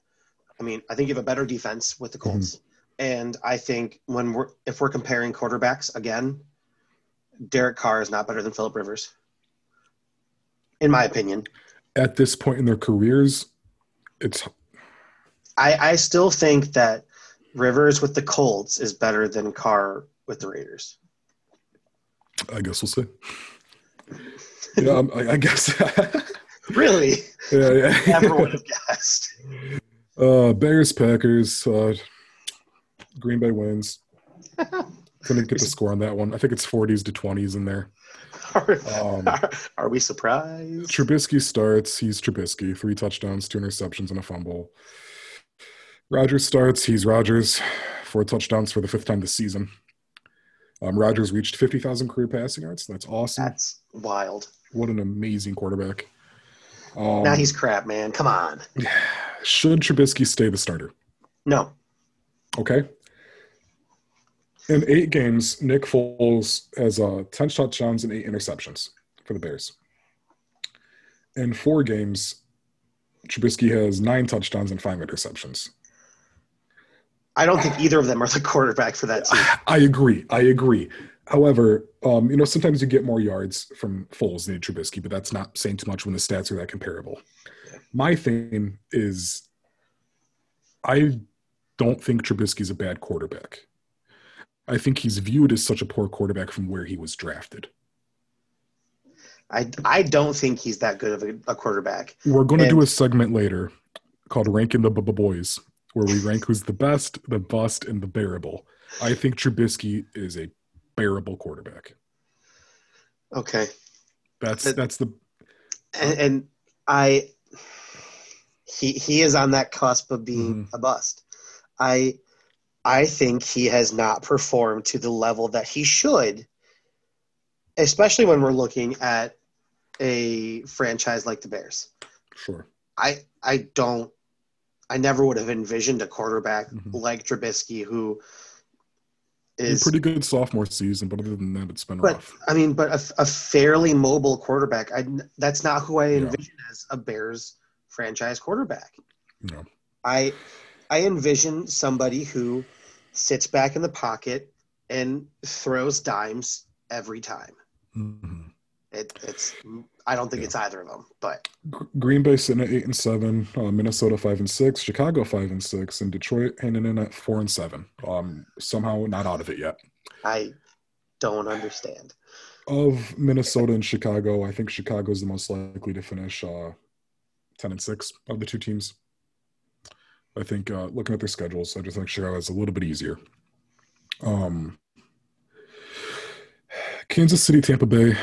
I mean, I think you have a better defense with the Mm-hmm. Colts, and I think when we're if we're comparing quarterbacks again, Derek Carr is not better than Philip Rivers, in my opinion. at this point in their careers, it's I I still think that Rivers with the Colts is better than Carr with the Raiders. I guess we'll see. yeah, um, I, I guess. really? Yeah, yeah. Never would have guessed. Uh, Bears, Packers, uh, Green Bay wins. Couldn't get the score on that one. I think it's 40s to 20s in there. Are, Um, are, are we surprised? Trubisky starts. He's Trubisky. Three touchdowns, two interceptions, and a fumble. Rodgers starts. He's Rodgers. Four touchdowns for the fifth time this season. Um, Rodgers reached 50,000 career passing yards. That's awesome. That's wild. What an amazing quarterback. Um, now he's crap, man. Come on. should Trubisky stay the starter? No. Okay. In eight games, Nick Foles has uh, 10 touchdowns and eight interceptions for the Bears. In four games, Trubisky has nine touchdowns and five interceptions. I don't think either of them are the quarterback for that team. I agree. I agree. However, um, you know, sometimes you get more yards from Foles than Trubisky, but that's not saying too much when the stats are that comparable. My thing is, I don't think Trubisky's a bad quarterback. I think he's viewed as such a poor quarterback from where he was drafted. I, I don't think he's that good of a, a quarterback. We're going to do a segment later called Ranking the B- B- Boys, where we rank who's the best, the bust, and the bearable. I think Trubisky is a bearable quarterback. Okay. That's But- that's the And, and I he he is on that cusp of being Mm-hmm. a bust. I I think he has not performed to the level that he should, especially when we're looking at a franchise like the Bears. sure. I I don't I never would have envisioned a quarterback Mhm. like Trubisky who is A pretty good sophomore season, but other than that, it's been But rough. I mean, but a, a fairly mobile quarterback. I that's not who I Yeah. envision as a Bears franchise quarterback. No. I I envision somebody who sits back in the pocket and throws dimes every time. Mhm. It, it's I don't think Yeah. it's either of them, but Green Bay sitting at eight and seven, uh, Minnesota five and six, Chicago five and six, and Detroit hanging in at four and seven. Um, somehow not out of it yet. I don't understand. Of Minnesota and Chicago, I think Chicago is the most likely to finish uh, ten and six of the two teams. I think uh, looking at their schedules, I just think Chicago is a little bit easier. Um, Kansas City, Tampa Bay,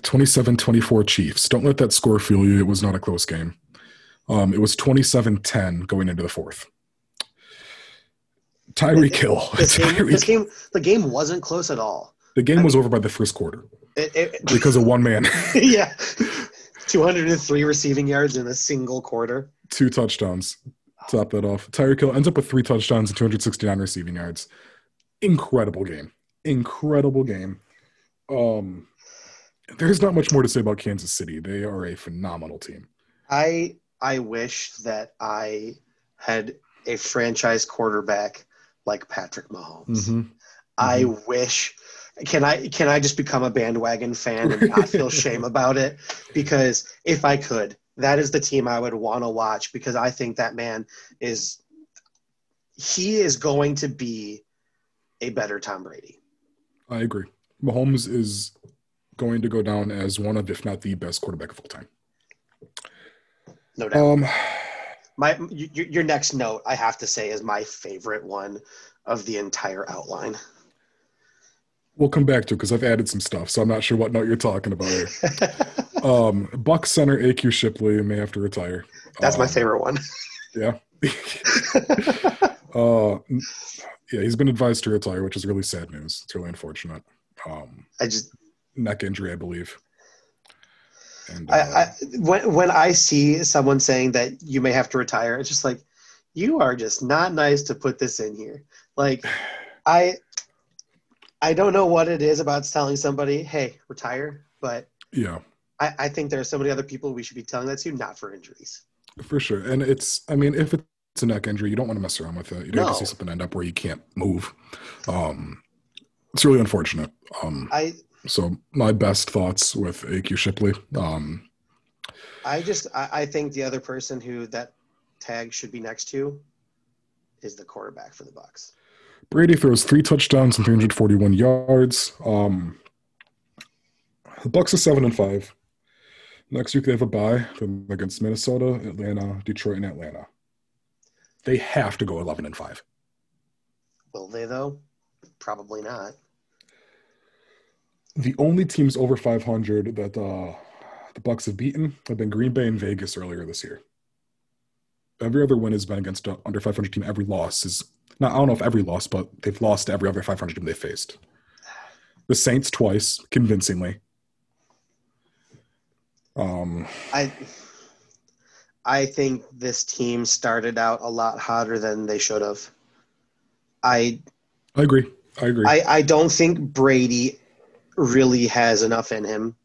27-24 Chiefs. Don't let that score fool you. It was not a close game. Um, it was 27-10 going into the fourth. Tyreek Kill. This game, this game, the game wasn't close at all. the game was over by the first quarter It, it, because of one man. yeah, 203 receiving yards in a single quarter. Two touchdowns. Top that off. Tyreek Hill ends up with three touchdowns and 269 receiving yards. Incredible game. Incredible game. Um, there's not much more to say about Kansas City. They are a phenomenal team. I I wish that I had a franchise quarterback like Patrick Mahomes. Mhm. I wish can I can I just become a bandwagon fan and not feel shame about it? Because if I could, that is the team I would want to watch because I think that man is he is going to be a better Tom Brady. I agree. Mahomes is going to go down as one of, if not the best quarterback of all time. No doubt. Um, my your next note I have to say is my favorite one of the entire outline. we'll come back to it because I've added some stuff, so I'm not sure what note you're talking about here. Um, Buck center AQ Shipley may have to retire. That's my Um, favorite one. Yeah. uh, yeah, he's been advised to retire, which is really sad news. It's really unfortunate. Um, I just neck injury, I believe. And I, uh, I when when I see someone saying that you may have to retire, it's just like you are just not nice to put this in here. Like I I don't know what it is about telling somebody, hey, retire, but yeah, I, I think there are so many other people we should be telling that to, not for injuries. for sure. And it's, I mean, if it's a neck injury, you don't want to mess around with it. You don't have to see something end up where you can't move. Um, it's really unfortunate. Um, I so my best thoughts with AQ Shipley. Um, I just I, I think the other person who that tag should be next to is the quarterback for the Bucs. Brady throws three touchdowns and 341 yards. Um, the Bucs are seven and five. Next week they have a bye then against Minnesota, Atlanta, Detroit, and Atlanta. They have to go eleven and five. Will they though? Probably not. The only teams over five hundred that uh, the Bucs have beaten have been Green Bay and Vegas earlier this year. Every other win has been against a under 500 team. Every loss is not. I don't know if every loss, but they've lost to every other 500 team they faced. The Saints twice, convincingly. Um, I I think this team started out a lot hotter than they should have. I I agree. I agree. I, I don't think Brady really has enough in him.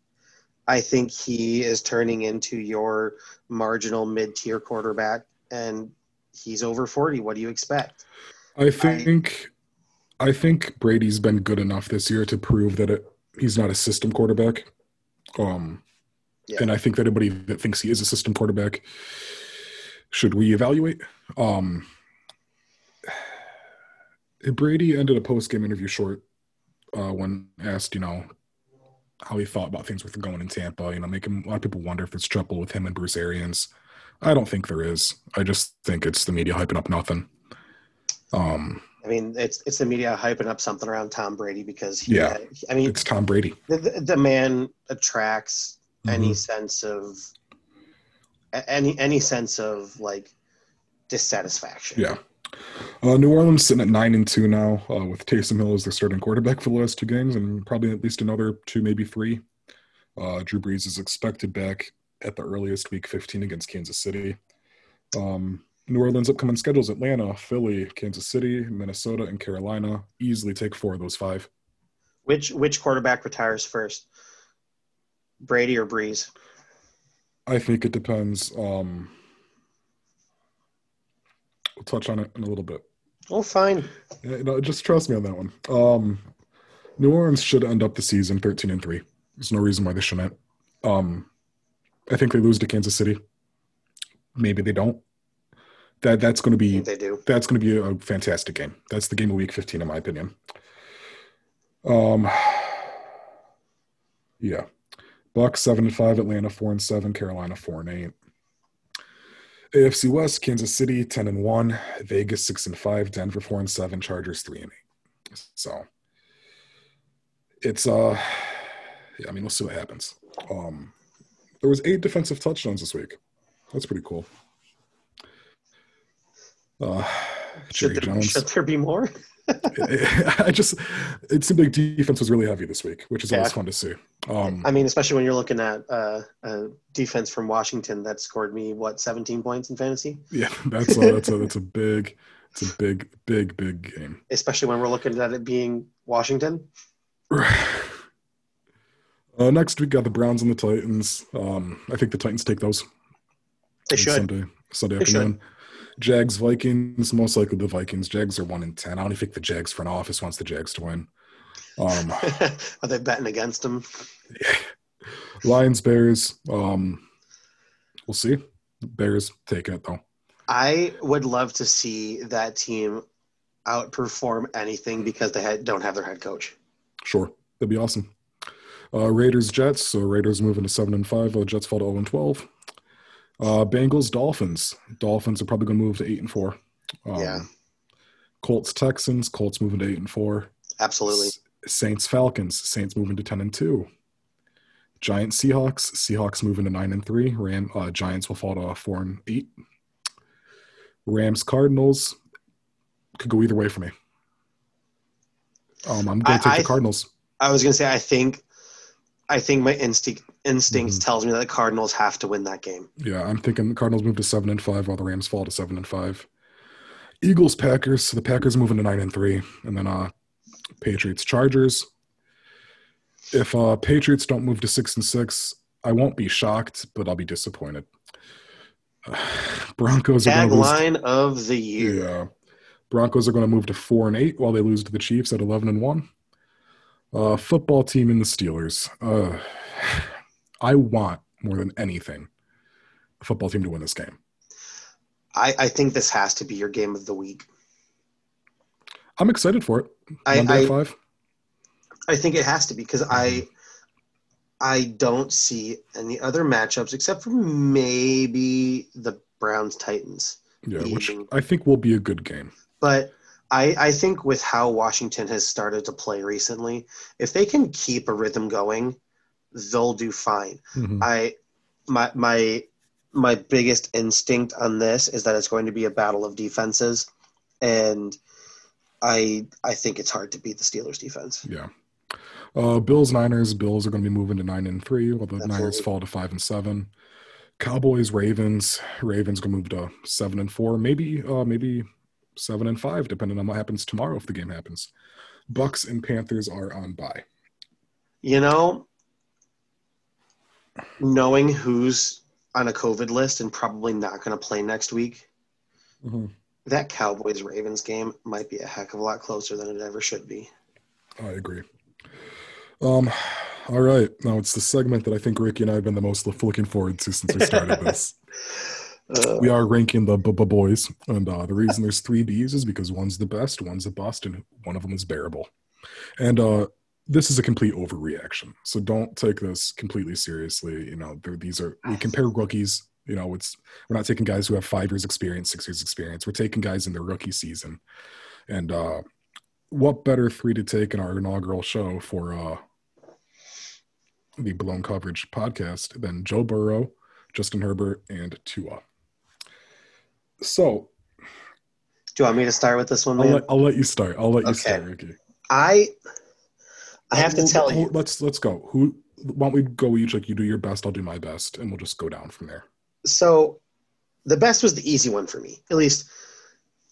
I think he is turning into your marginal mid tier quarterback, and he's over 40. What do you expect? I think I, think Brady's been good enough this year to prove that it, he's not a system quarterback. Um, Yeah. and I think that anybody that thinks he is a system quarterback should reevaluate. Um, Brady ended a post game interview short uh, when asked, you know, how he thought about things with going in Tampa. You know, making a lot of people wonder if it's trouble with him and Bruce Arians. I don't think there is. I just think it's the media hyping up nothing. Um, I mean, it's it's the media hyping up something around Tom Brady because he, Yeah. I mean, it's Tom Brady. the, the, man attracts any Mhm. sense of any any sense of like dissatisfaction. Yeah. Uh, New Orleans sitting at nine and two now, uh, with Taysom Hill as their starting quarterback for the last two games, and probably at least another two, maybe three. Uh, Drew Brees is expected back at the earliest, week 15 against Kansas City. Um, New Orleans' upcoming schedules: Atlanta, Philly, Kansas City, Minnesota, and Carolina. Easily take four of those five. Which which quarterback retires first? Brady or Brees? I think it depends. Um, we'll touch on it in a little bit. Oh, fine. Yeah, you know, just trust me on that one. Um, New Orleans should end up the season 13 and 3. There's no reason why they shouldn't. Um, I think they lose to Kansas City. Maybe they don't. That that's going to be they do. that's going to be a fantastic game. That's the game of week 15 in my opinion. Um yeah. Bucs 7 and 5, Atlanta 4 and 7, Carolina 4 and 8. AFC West, Kansas City 10 and 1, Vegas 6 and 5, Denver 4 and 7, Chargers 3 and 8. So it's uh yeah, I mean we'll see what happens. Um there was eight defensive touchdowns this week. That's pretty cool. Uh Should there, Jones. should there be more? I just it seemed like defense was really heavy this week, which is always fun to see. Um, I mean, especially when you're looking at uh, a defense from Washington that scored me what 17 points in fantasy. yeah, that's a, that's a that's a big it's a big big big game. Especially when we're looking at it being Washington. Uh, next we got the Browns and the Titans. Um, I think the Titans take those They should. Sunday Sunday They should. Jags Vikings most likely the Vikings. Jags are one in ten. I don't think the Jags front office wants the Jags to win. Um, Are they betting against them? Lions Bears. Um, we'll see. Bears take it though. I would love to see that team outperform anything because they had, don't have their head coach. Sure, that'd be awesome. Uh, Raiders Jets. So Raiders moving to seven and five. Uh, Jets fall to zero and twelve. Uh, Bengals Dolphins. Dolphins are probably going to move to eight and four. Um, Yeah. Colts Texans. Colts moving to eight and four. Absolutely. S- Saints Falcons. Saints moving to ten and two. Giants Seahawks. Seahawks moving to nine and three. Ram uh, Giants will fall to four and eight. Rams Cardinals could go either way for me. Um, I'm going to take I- the Cardinals. I was going to say, I think, I think my instinct instincts Mhm. tells me that the Cardinals have to win that game. Yeah, I'm thinking the Cardinals move to seven and five while the Rams fall to seven and five. Eagles Packers. So the Packers moving to nine and three, and then uh Patriots Chargers. If uh Patriots don't move to six and six, I won't be shocked, but I'll be disappointed. Uh, Broncos are going to lose. Tagline of the year. Yeah, Broncos are going to move to four and eight while they lose to the Chiefs at eleven and one. Uh, football team and the Steelers. Uh, I want more than anything a football team to win this game. I, I think this has to be your game of the week. I'm excited for it. I, Monday I, at five. I think it has to be because I I don't see any other matchups except for maybe the Browns Titans. Yeah, which I think will be a good game. But I, I think with how Washington has started to play recently, if they can keep a rhythm going, they'll do fine. Mhm. I my my my biggest instinct on this is that it's going to be a battle of defenses, and I I think it's hard to beat the Steelers defense. Yeah. Uh, Bills Niners. Bills are going to be moving to nine and three, while the Niners fall to five and seven. Cowboys Ravens. Ravens going to move to seven and four, maybe uh, maybe seven and five, depending on what happens tomorrow if the game happens. Bucs and Panthers are on bye. You know, knowing who's on a COVID list and probably not going to play next week, that Cowboys Ravens game might be a heck of a lot closer than it ever should be. I agree. Um, all right. Now it's the segment that I think Ricky and I have been the most looking forward to since we started this. Uh, we are ranking the b- b- boys, and uh, the reason there's three B's is because one's the best, one's the bust, and one of them is bearable. And uh, this is a complete overreaction, so don't take this completely seriously. You know, these are we compare rookies. You know, it's we're not taking guys who have five years experience, six years experience. We're taking guys in their rookie season, and uh, what better three to take in our inaugural show for uh, the Blown Coverage podcast than Joe Burrow, Justin Herbert, and Tua. So do you want me to start with this one, I'll let, I'll let you start. I'll let you Okay. start, Ricky. I I have to tell well, you. Let's let's go. Who? Why don't we go each? Like you do your best, I'll do my best, and we'll just go down from there. So, the best was the easy one for me. At least,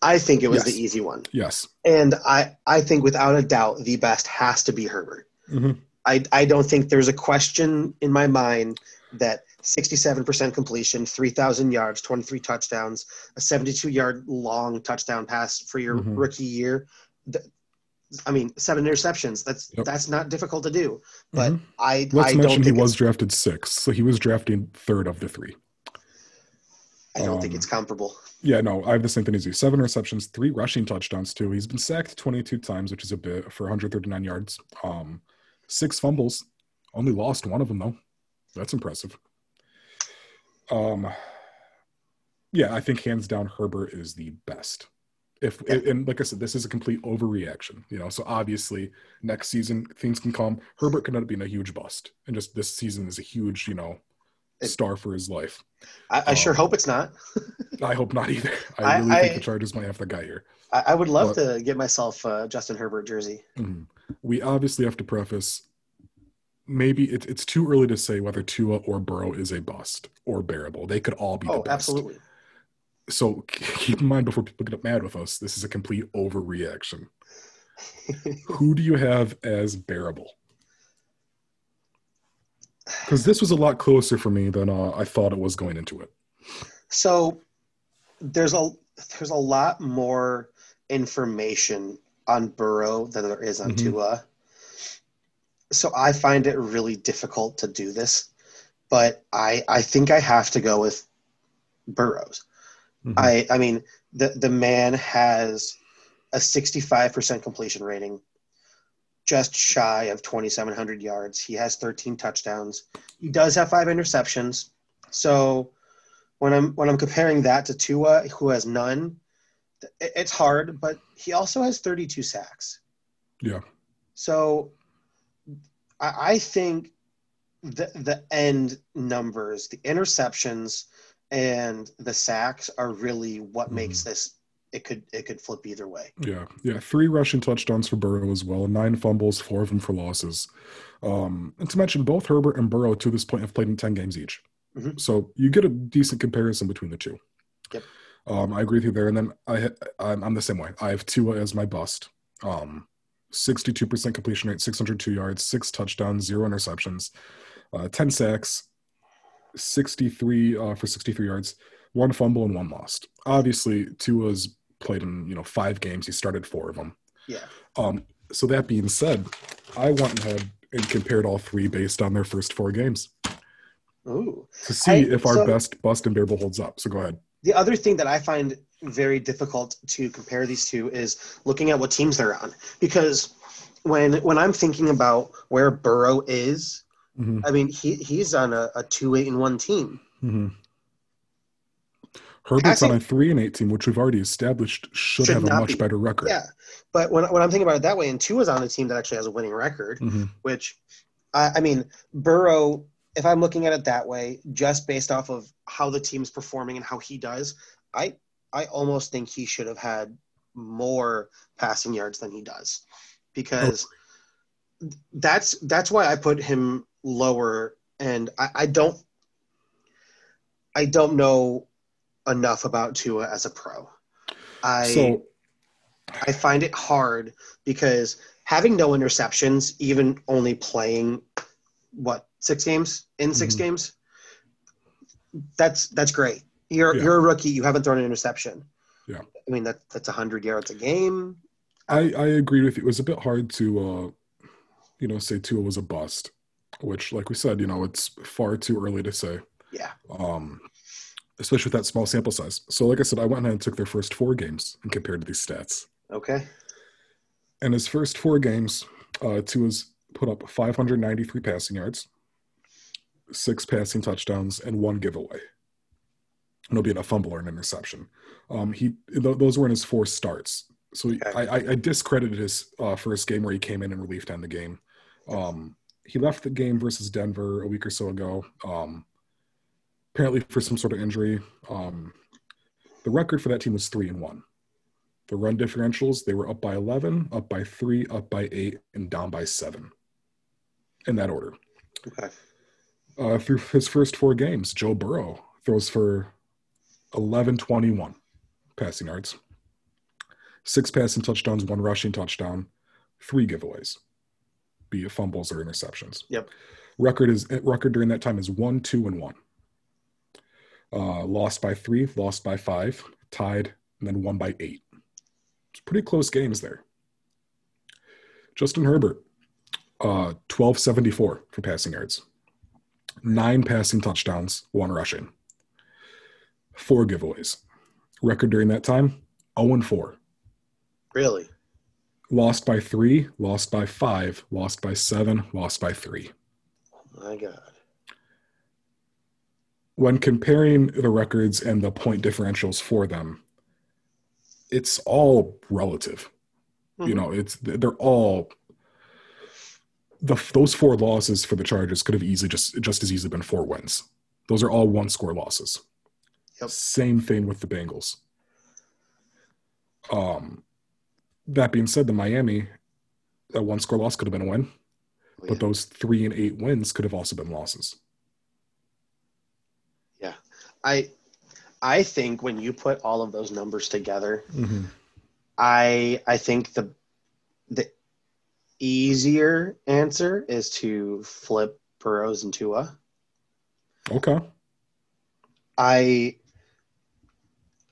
I think it was Yes. the easy one. Yes. And I, I think without a doubt, the best has to be Herbert. Mhm. I, I don't think there's a question in my mind that 67% completion, 3,000 yards, 23 touchdowns, a 72 yard long touchdown pass for your Mhm. rookie year. I mean, seven interceptions. That's Yep. that's not difficult to do. But Mhm. I Let's I don't mention he was drafted sixth, so he was drafted third of the three. I don't think um, it's comparable. Yeah, no, I have the same thing as you. Seven receptions, three rushing touchdowns too. He's been sacked 22 times, which is a bit for 139 yards. Um, six fumbles, only lost one of them though. That's impressive. Um, yeah, I think hands down Herbert is the best. If Yeah. and like I said, this is a complete overreaction. You know, so obviously next season things can come. Herbert could end up being a huge bust, and just this season is a huge, you know, star for his life. I, I sure um, hope it's not. I hope not either. I, I- really think I- the Chargers might have the guy here. I, I would love But- to get myself a Justin Herbert jersey. Mhm. We obviously have to preface. Maybe it, it's too early to say whether Tua or Burrow is a bust or bearable. They could all be Oh, absolutely. So keep in mind before people get mad with us, this is a complete overreaction. Who do you have as bearable? Because this was a lot closer for me than uh, I thought it was going into it. So there's a there's a lot more information on Burrow than there is on Mhm. Tua. So I find it really difficult to do this, but I I think I have to go with Burrows. Mhm. I I mean the the man has a 65% completion rating, just shy of 2,700 yards. He has 13 touchdowns. He does have five interceptions. So when I'm when I'm comparing that to Tua, who has none, it's hard. But he also has 32 sacks. Yeah. So I, I think the the end numbers, the interceptions, and the sacks are really what makes this. It could it could flip either way. Yeah, yeah. Three rushing touchdowns for Burrow as well. Nine fumbles, four of them for losses. Um, and to mention, both Herbert and Burrow to this point have played in ten games each, Mhm. so you get a decent comparison between the two. Yep. Um, I agree with you there. And then I, I'm, I'm the same way. I have Tua as my bust. Um, 62% completion rate, 602 yards, six touchdowns, zero interceptions, uh, 10 sacks, 63 uh, for 63 yards, one fumble and one lost. Obviously, Tua's played in you know five games. He started four of them. Yeah. Um, so that being said, I went ahead and compared all three based on their first four games Ooh. to see I- if our so- best bust and bearable holds up. So go ahead. The other thing that I find very difficult to compare these two is looking at what teams they're on. Because when when I'm thinking about where Burrow is Mhm. I mean, he he's on a, a Tua eight and one team. Mhm. Herbert's Passing- on a three and eight team, which we've already established should, Should have a much be. better record. Yeah, but when when I'm thinking about it that way, and two is on a team that actually has a winning record, Mhm. which I, I mean, Burrow. If I'm looking at it that way, just based off of how the team's performing and how he does, I I almost think he should have had more passing yards than he does, because that's that's why I put him lower, and I, I don't I don't know enough about Tua as a pro. I So I find it hard because having no interceptions, even only playing what six games in 6 Mhm. games, that's that's great. You're Yeah. you're a rookie. You haven't thrown an interception. Yeah. I mean that that's hundred yards a game. I, I agree with you. It was a bit hard to, uh, you know, say Tua was a bust, which, like we said, you know, it's far too early to say, Yeah. um, especially with that small sample size. So, like I said, I went ahead and took their first four games and compared to these stats. Okay. And his first four games, uh, Tua's put up 593 passing yards, six passing touchdowns, and one giveaway. No being a fumble or an interception. Um, he th- those were in his four starts. So he- Okay. I, I, I discredited his uh, first game where he came in and relief to end the game. Um, he left the game versus Denver a week or so ago, um, apparently for some sort of injury. Um, the record for that team was three and one. The run differentials they were up by eleven, up by three, up by eight, and down by seven. In that order. Okay. Uh, through his first four games, Joe Burrow throws for 11 21 passing yards, six passing touchdowns, one rushing touchdown, three giveaways, be it fumbles or interceptions. Yep. Record is record during that time is one, two, and one. Uh, lost by three, lost by five, tied, and then won by eight. It's pretty close games there. Justin Herbert, uh, 1274 for passing yards nine passing touchdowns, one rushing, four giveaways. Record during that time 0 and 4. Really? Lost by three, lost by five, lost by seven, lost by three. My God. When comparing the records and the point differentials for them, it's all relative. You Mhm. know, it's they're all the those four losses for the Chargers could have easily just just as easily been four wins. Those are all one score losses. Yep. Same thing with the Bengals. Um, that being said, the Miami that one score loss could have been a win, Oh, yeah. but those three and eight wins could have also been losses. Yeah, I I think when you put all of those numbers together, Mm-hmm. I I think the the easier answer is to flip Burrows and Tua. Okay. I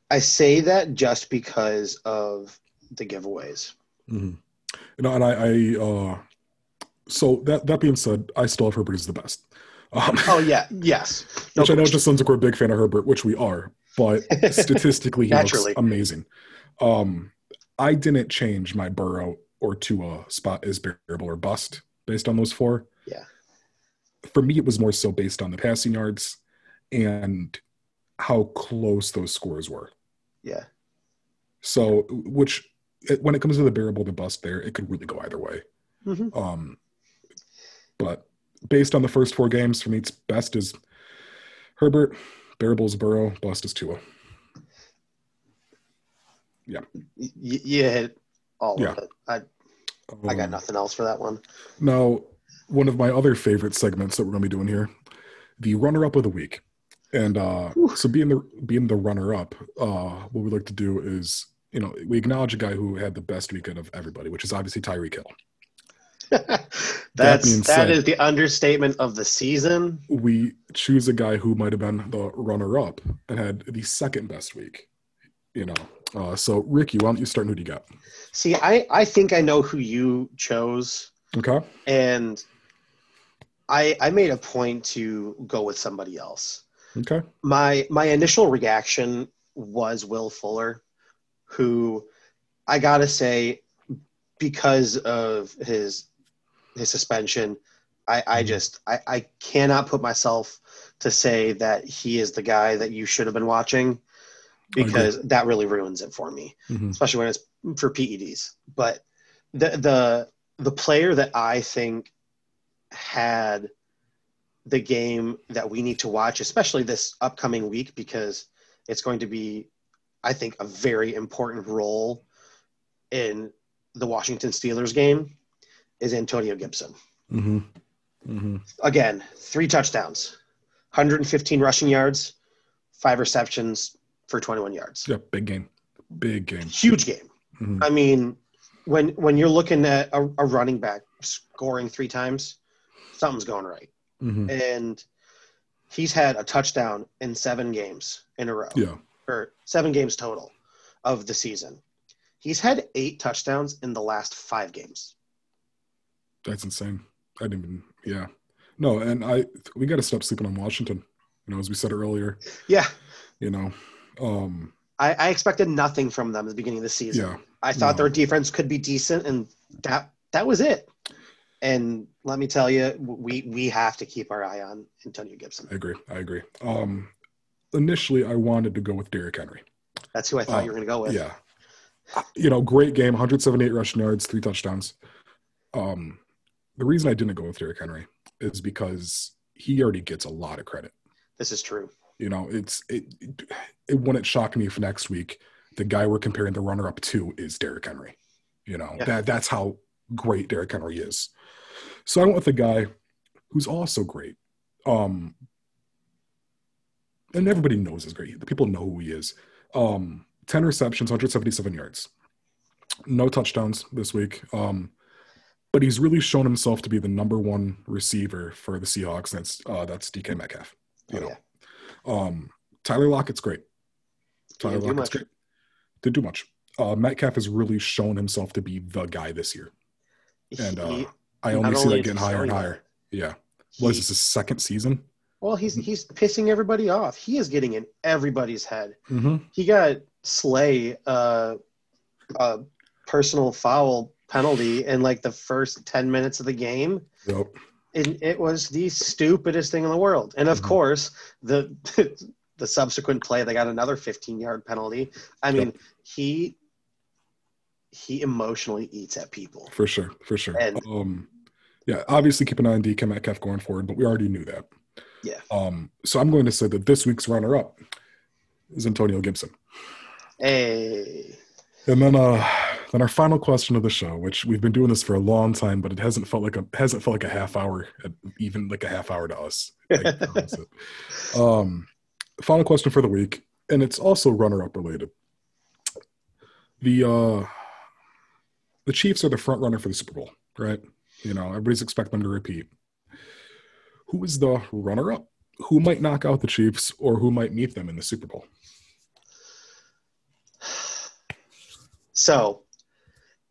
I say that just because of the giveaways. Mm-hmm. You know, and I, I uh, so that that being said, I still have Herbert as the best. Um, Oh yeah, yes. No which I know just sounds like we're a big fan of Herbert, which we are, but statistically, he looks amazing. Um, I didn't change my Burrow or Tua spot as bearable or bust based on those four. Yeah. For me, it was more so based on the passing yards and how close those scores were. Yeah. So, which it- when it comes to the bearable to bust, there it could really go either way. Mhm. Um, but based on the first four games, for me, it's best is Herbert, bearable is Burrow, bust is Tua. Yeah. y- you hit all Yeah. of it. I I got Um, nothing else for that one. Now, one of my other favorite segments that we're going to be doing here, the runner-up of the week, and uh, so being the being the runner-up, uh, what we like to do is, you know, we acknowledge a guy who had the best weekend of everybody, which is obviously Tyreek Hill. That's that said- is the understatement of the season. We choose a guy who might have been the runner-up and had the second best week. You know, uh, so Ricky, why don't you start? and Who do you got? See, I I think I know who you chose, Okay. and I I made a point to go with somebody else. Okay. my my initial reaction was Will Fuller, who I gotta say, because of his his suspension, I, I Mhm. just I, I cannot put myself to say that he is the guy that you should have been watching because that really ruins it for me, Mhm. especially when it's for PEDs. But the the the player that I think had the game that we need to watch, especially this upcoming week, because it's going to be, I think, a very important role in the Washington Steelers game, is Antonio Gibson. Mhm. Mhm. Again, three touchdowns, 115 rushing yards, five receptions for 21 yards. Yeah, big game. Big game. Huge game. Mhm. I mean, when when you're looking at a, a running back scoring three times, something's going right. Mhm. And he's had a touchdown in seven games in a row, Yeah. or seven games total of the season. He's had eight touchdowns in the last five games. That's insane. I didn't even. Yeah. No, and I we got to stop sleeping on Washington. You know, as we said earlier. Yeah, You know. Um. I, I expected nothing from them at the beginning of the season. Yeah. I thought No. their defense could be decent, and that that was it. And let me tell you, we we have to keep our eye on Antonio Gibson. I agree. I agree. Um. Initially, I wanted to go with Derrick Henry. That's who I thought Oh, you were going to go with. Yeah. You know, great game, 178 rushing yards, three touchdowns. Um, the reason I didn't go with Derrick Henry is because he already gets a lot of credit. This is true. You know, it's it, it, it wouldn't shock me if next week the guy we're comparing the runner up to is Derrick Henry. You know, Yeah. that that's how great Derrick Henry is. So I went with a guy who's also great. Um and everybody knows he's great. The people know who he is. Um 10 receptions, 177 yards. No touchdowns this week. Um but he's really shown himself to be the number one receiver for the Seahawks. That's uh, that's DK Metcalf. You Oh, know, yeah. um, Tyler Lockett's great. Tyler Lockett's great. Didn't do much. Uh, Metcalf has really shown himself to be the guy this year, and uh, He- I only see that getting higher and higher. Yeah, he- was this his second season? well, he's he's pissing everybody off. He is getting in everybody's head. Mm-hmm. He got Slay uh, a personal foul penalty in like the first ten minutes of the game. Yep. and it was the stupidest thing in the world. And of Mhm. course, the the subsequent play, they got another 15 yard penalty. I mean, he he emotionally eats at people. For sure, for sure. And- um, yeah, obviously keep an eye on DK Metcalf going forward, but we already knew that. Yeah. Um, so I'm going to say that this week's runner-up is Antonio Gibson. Hey, And then, uh, then our final question of the show, which we've been doing this for a long time, but it hasn't felt like a hasn't felt like a half hour, even like a half hour to us. Um, final question for the week, and it's also runner-up related. The uh, the Chiefs are the front runner for the Super Bowl, right? You know, everybody's expecting them to repeat. Who is the runner-up? Who might knock out the Chiefs, or who might meet them in the Super Bowl? so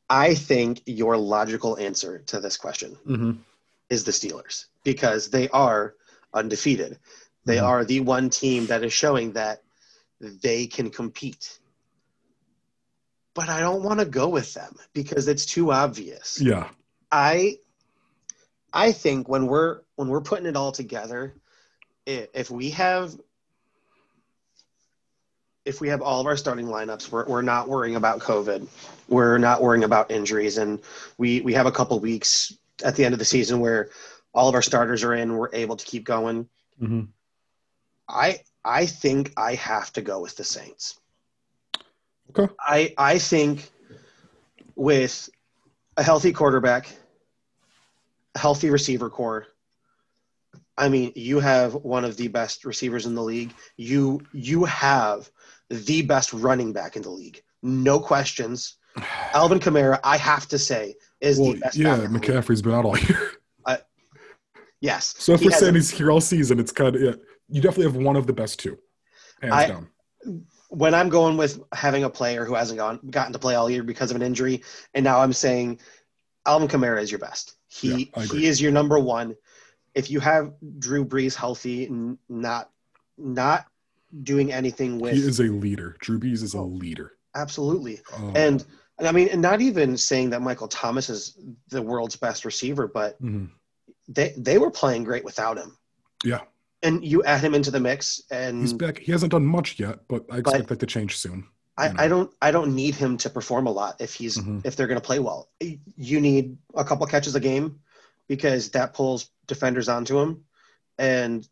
I think your logical answer to this question Mm-hmm. is the Steelers because they are undefeated. They Mhm. are the one team that is showing that they can compete. But I don't want to go with them because it's too obvious. Yeah. I I think when we're when we're putting it all together, if we have if we have all of our starting lineups, we're, we're not worrying about COVID. We're not worrying about injuries. And we, we have a couple weeks at the end of the season where all of our starters are in, we're able to keep going. Mm-hmm. I I think I have to go with the Saints. Okay. I I think with a healthy quarterback, a healthy receiver corps. I mean, you have one of the best receivers in the league. You you have the best running back in the league. No questions. Alvin Kamara, I have to say, is Well, the best yeah, back in the league. McCaffrey's been out all year. Uh, yes. So if we're saying he's here all season, it's kind of yeah, you definitely have one of the best two, hands I- down. When I'm going with having a player who hasn't gone gotten to play all year because of an injury, and now I'm saying Alvin Kamara is your best. He Yeah, he is your number one. If you have Drew Brees healthy, and not not doing anything with He is a leader. Drew Brees is a leader. absolutely, Um, and and I mean, and not even saying that Michael Thomas is the world's best receiver, but mhm. they they were playing great without him. Yeah. And you add him into the mix, and He's back. He hasn't done much yet, but I expect But- that to change soon. I, you know. I don't I don't need him to perform a lot if he's Mhm. if they're going to play well. You need a couple catches a game because that pulls defenders onto him, and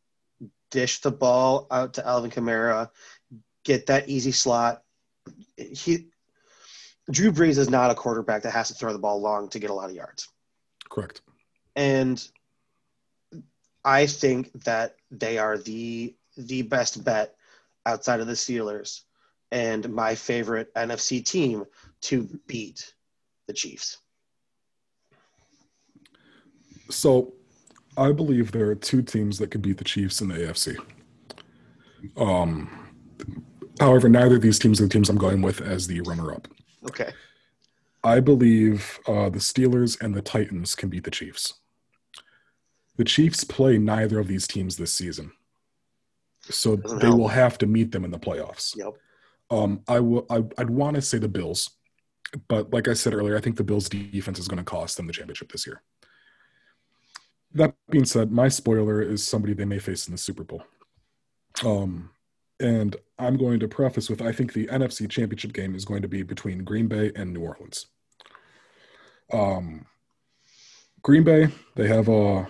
dish the ball out to Alvin Kamara, get that easy slot. He Drew Brees is not a quarterback that has to throw the ball long to get a lot of yards. Correct. and I think that they are the the best bet outside of the Steelers and my favorite NFC team to beat the Chiefs. So I believe there are two teams that could beat the Chiefs in the AFC. Um, however, neither of these teams are the teams I'm going with as the runner-up. Okay. I believe uh, the Steelers and the Titans can beat the Chiefs. The Chiefs play neither of these teams this season, so Doesn't they help. will have to meet them in the playoffs. Yep. Um, I will. I, I'd want to say the Bills, but like I said earlier, I think the Bills' defense is going to cost them the championship this year. That being said, my spoiler is somebody they may face in the Super Bowl. Um, and I'm going to preface with I think the NFC Championship game is going to be between Green Bay and New Orleans. Um, Green Bay, they have uh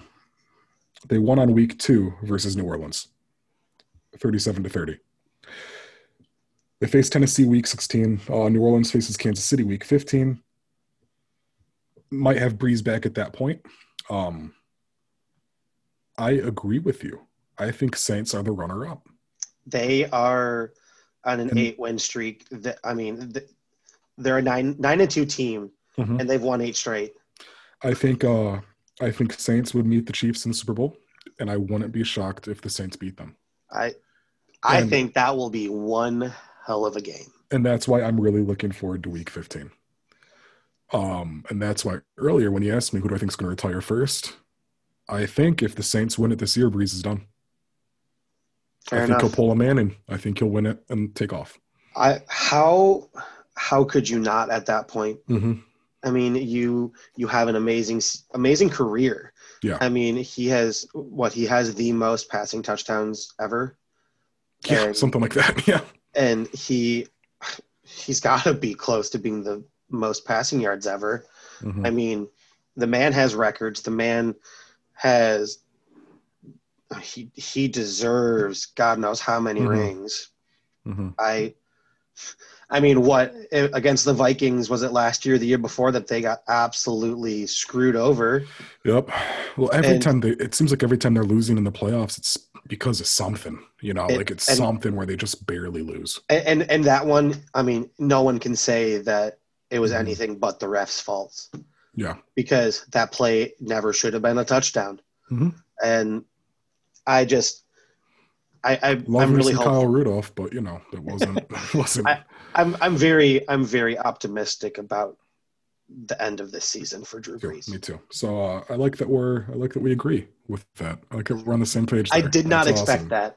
they won on week two versus New Orleans, thirty-seven to thirty. They face Tennessee week 16. Uh, New Orleans faces Kansas City week 15. Might have Brees back at that point. Um, I agree with you. I think Saints are the runner up. They are on an And- eight win streak. That I mean, they're a nine nine and two team, Mhm. and they've won eight straight. I think uh, I think Saints would meet the Chiefs in the Super Bowl, and I wouldn't be shocked if the Saints beat them. I I And- think that will be one hell of a game. and that's why I'm really looking forward to Week 15. Um, and that's why earlier when you asked me who do I think is going to retire first, I think if the Saints win it this year, Brees is done. Fair I think enough. he'll pull a man and I think he'll win it and take off. I how how could you not at that point? hmm I mean, you you have an amazing amazing career. Yeah. I mean, he has what he has the most passing touchdowns ever, Yeah, And- something like that. Yeah. and he he's got to be close to being the most passing yards ever. Mhm. I mean, the man has records. The man has he he deserves God knows how many Mhm. rings. Mhm. I I mean, what against the Vikings was it last year, the year before that they got absolutely screwed over? Yep. Well, every And- time they, it seems like every time they're losing in the playoffs, it's because of something, you know, And- like it's and- something where they just barely lose. And, and and that one, I mean, no one can say that it was Mhm. anything but the ref's fault Yeah. because that play never should have been a touchdown. Mhm. And I just, I, I Love I'm me really. Kyle Rudolph, but you know, it wasn't, wasn't, I- I'm I'm very I'm very optimistic about the end of this season for Drew Yeah, Brees. me too. So uh, I like that we're I like that we agree with that. I like that we're on the same page. I did not That's expect awesome. that.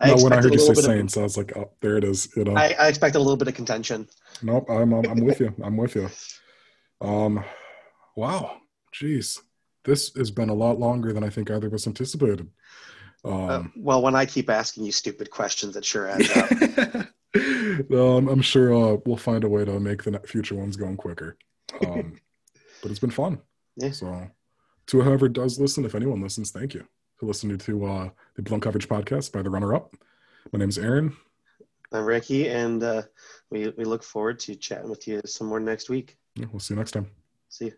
I No, when I heard you say bit of- Saints, I was like, oh, there it is. You know, I, I expected a little bit of contention. nope. I'm, I'm I'm with you. I'm with you. Um, wow, jeez, this has been a lot longer than I think either of us anticipated. Uh, Um, well, when I keep asking you stupid questions, it sure adds up. um, I'm sure uh, we'll find a way to make the future ones going quicker. Um, but it's been fun. Yeah. So, to whoever does listen, if anyone listens, thank you for listening to uh, the Blown Coverage Podcast by the Runner Up. My name is Aaron. I'm Ricky, and uh, we we look forward to chatting with you some more next week. Yeah, we'll see you next time. See you.